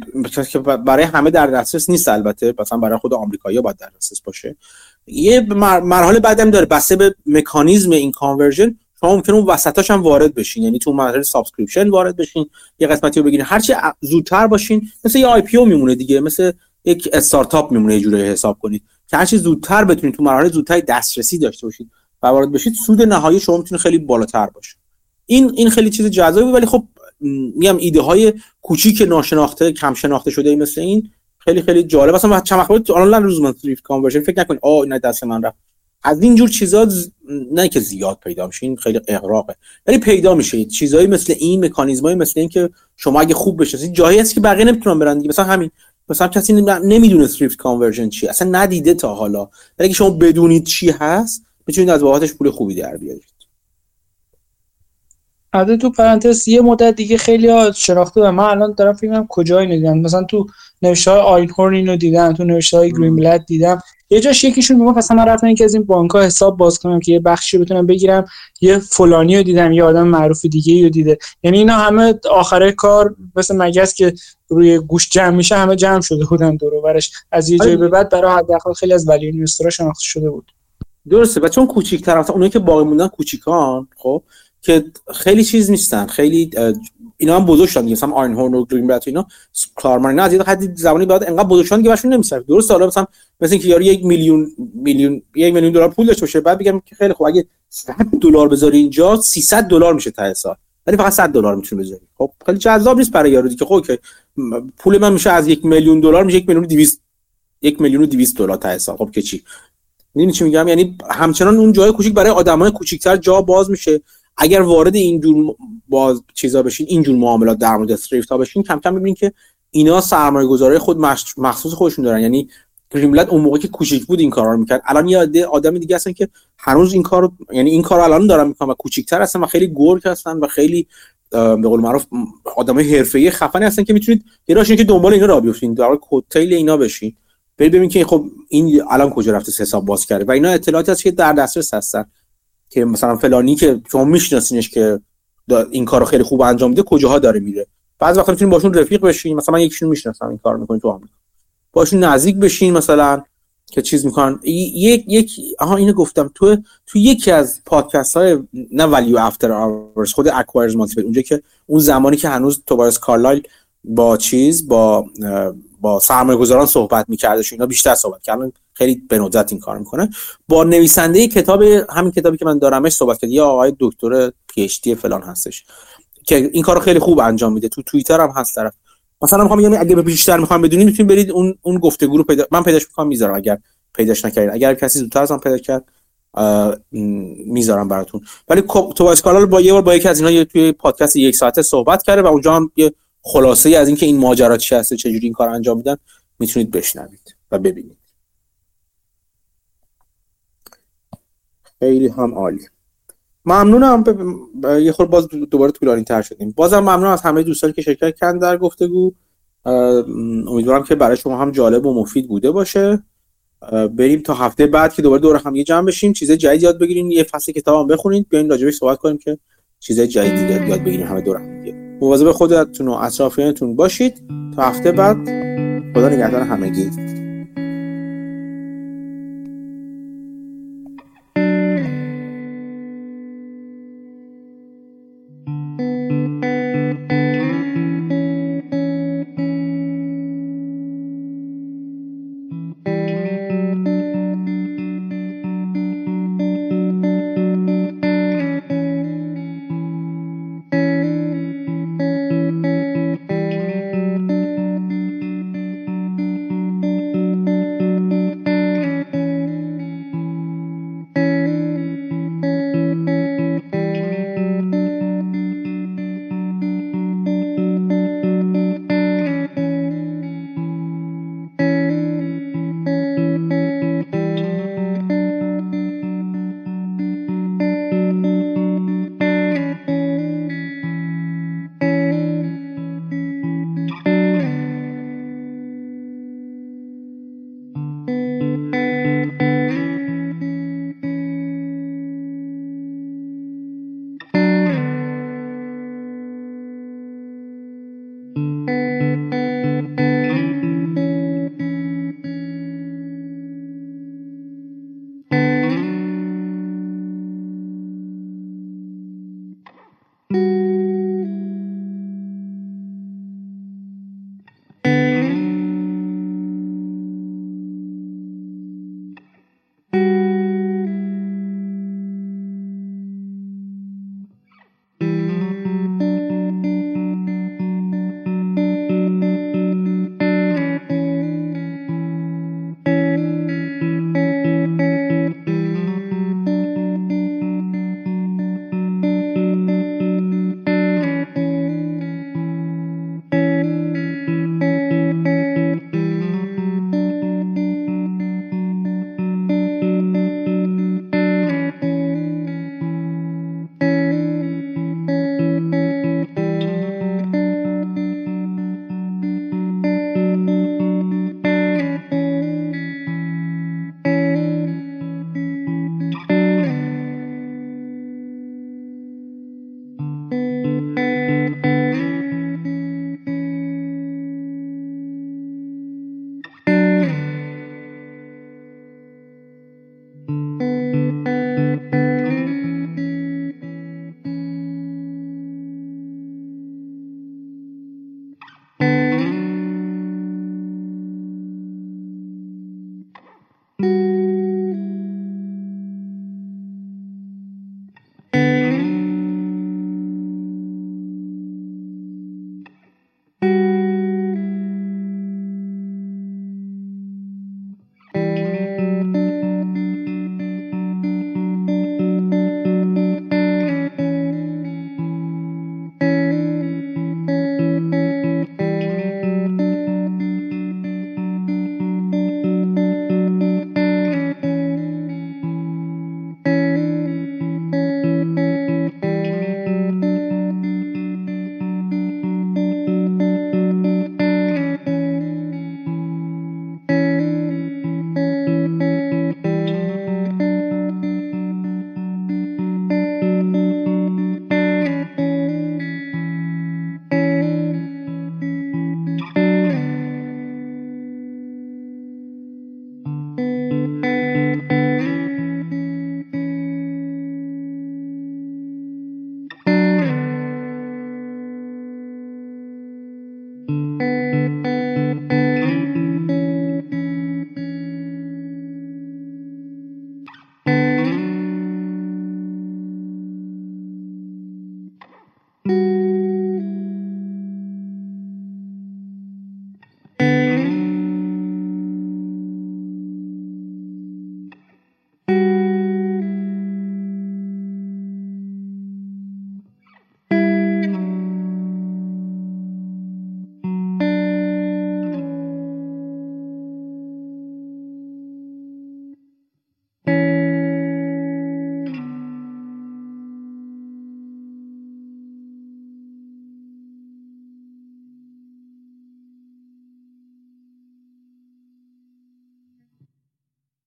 برای همه در دسترس نیست البته. مثلا برای خود آمریکایی‌ها باید در دسترس باشه. یه مرحله بعدم داره بسته به مکانیزم این conversion. شما ممکنه اون وسطاش هم وارد بشین. یعنی تو مرحله subscription وارد بشین. یه قسمتی رو بگیرین هرچی زودتر باشین. مثل یه IPO میمونه دیگه. مثل یک استارتاپ میمونه یه جوری حساب کنید. که هرچی زودتر بتونید تو مرحله زودتر دسترسی داشته باشید و وارد بشید سود نهایی شما می‌تونه خیلی بالاتر باشه. این این خیلی چیز جذابی ولی خب میگم ایده های کوچیک ناشناخته کم شناخته شده مثل این خیلی خیلی جالب. اصلا چند وقت آنلاین روزمان thrift conversion فکر نکنید. آ اینا دست من رفت. از این جور چیزا نه که زیاد پیدا میشه این خیلی اغراقه. ولی پیدا میشه. چیزایی مثل این مکانیزمایی مثل این که شما اگه خوب بشناسید جایی هست که بقیه نمی‌تونن برن دیگه. مثلا همین مثلا کسی نمی‌دونه thrift conversion چی اصلا ندیده تا حالا. ولی اگه شما بدونید چی هست می‌تونید از بابتش پول خوبی در بیارید. البته تو پرانتز یه مدت دیگه خیلی ها شناخته و من الان دارم فکر کجای دیدم مثلا تو نوشته های آین اینو دیدم تو نوشته های گرین دیدم. یه جاش یکیشون می‌گفت مثلا من رفتم که از این بانک ها حساب باز کنم که یه بخشی بتونم بگیرم. یه فلانی رو دیدم یه آدم معروف دیگه رو دیده. یعنی اینا همه آخره کار مثل مگس که روی گوش جمع میشه همه جمع شده بودن دور ورش از یه جایی به بعد برای حداقل خیلی از ولی اینوسترها شناخته شده بود. درسته و چون کوچیک طرف اونایی که باقی موندن کوچیکان خب که خیلی چیز نیستن خیلی اینا هم بزرگ شدن مثلا آین هورن و گرین بلت اینا کارمن نه از یه حدی زمانی بعد انقدر بزرگ شدن که بهشون نمیسر درست حالا مثلا مثلا اینکه یارو یک میلیون میلیون یک میلیون دلار پول داشته باشه بعد بگم که خیلی خوب اگه 100 دلار بذاری اینجا 300 دلار میشه تا سال. ولی فقط 100 دلار می‌تونی بذاری. خب خیلی جذاب نیست برای یارو دیگه. خب که پول من میشه از یک میلیون دلار میشه یک میلیون 200 یک میلیون و 200 دلار تا سال خب که چی؟ می‌دونی چی میگم؟ یعنی همچنان اون جای کوچیک برای آدمای کوچیک‌تر جا باز میشه. اگر وارد اینجور باز چیزا بشین اینجور معاملات در مورد استریفت ها بشین کم کم می‌بینین که اینا سرمایه گذاری خود مخصوص خودشون دارن. یعنی گریملت اون موقع که کوچیک بود این کارا رو می‌کرد. الان یه آدم دیگه هستن که هنوز این کار یعنی این کار الان دارن می‌کنن و کوچیکتر هستن و خیلی گرگ هستن و خیلی به قول معروف آدمای حرفه‌ای خفنی هستن که می‌تونید یه که دنبال اینا را بیفتین در کوتیل اینا بشین. برید ببینید که خب این الان کجا رفته حساب باز کرده. و اینا اطلاعاتی هست که در دسترس هستن. که مثلا فلانی که شما میشناسینش که این کارو خیلی خوب انجام میده کجاها داره میره. بعضی وقتا می‌تونید باشون رفیق بشین. مثلا من یکیشون می‌شناسم این کار می‌کنه تو آمریکا. باشون نزدیک بشین مثلا. که چیز می‌کنن. یک یک آها اینو گفتم. تو تو یکی از پادکست های نه ولیو افتر آورز خود اکوایرز مالتی اونجا که اون زمانی که هنوز توبارس کارلایل با چیز با با سرمایه گذاران صحبت میکردش اینا بیشتر صحبت کردن خیلی به ندرت این کار می‌کنه. با نویسنده کتاب همین کتابی که من دارمش صحبت کرد یا آقای دکتر پی فلان هستش که این کارو خیلی خوب انجام میده. تو توییتر هم هست طرف. مثلا می‌خوام یعنی اگه بیشتر می‌خوام بدونید می‌تونید برید اون اون گفتگو رو پیدا من پیداش می‌کنم می‌ذارم. اگر پیداش نکردید اگر کسی زودتر ازم پیدا کرد می‌ذارم براتون. ولی تو اسکالال با یه بار با یکی از اینا توی پادکست یک ساعته صحبت کرده و اونجا هم یه خلاصه ای از اینکه این ماجرا چی هست چه جوری این کار انجام میدن می‌تونید بشنوید و ببینید. خیلی هم عالی. ممنونم. ب... یه خور باز دوباره طولانی تر شدیم. بازم ممنون از همه دوستانی که شرکت کردن در گفتگو. امیدوارم که برای شما هم جالب و مفید بوده باشه. بریم تا هفته بعد که دوباره دور هم یه جمع بشیم چیز جدید یاد بگیریم. یه فصل کتاب هم بخونید. بیاین راجبش صحبت کنیم که چیز جدیدی یاد بگیریم همه دور هم دیگه. مواظب خودتون و اطرافیانتون باشید. تا هفته بعد خدا نگهدار همگی.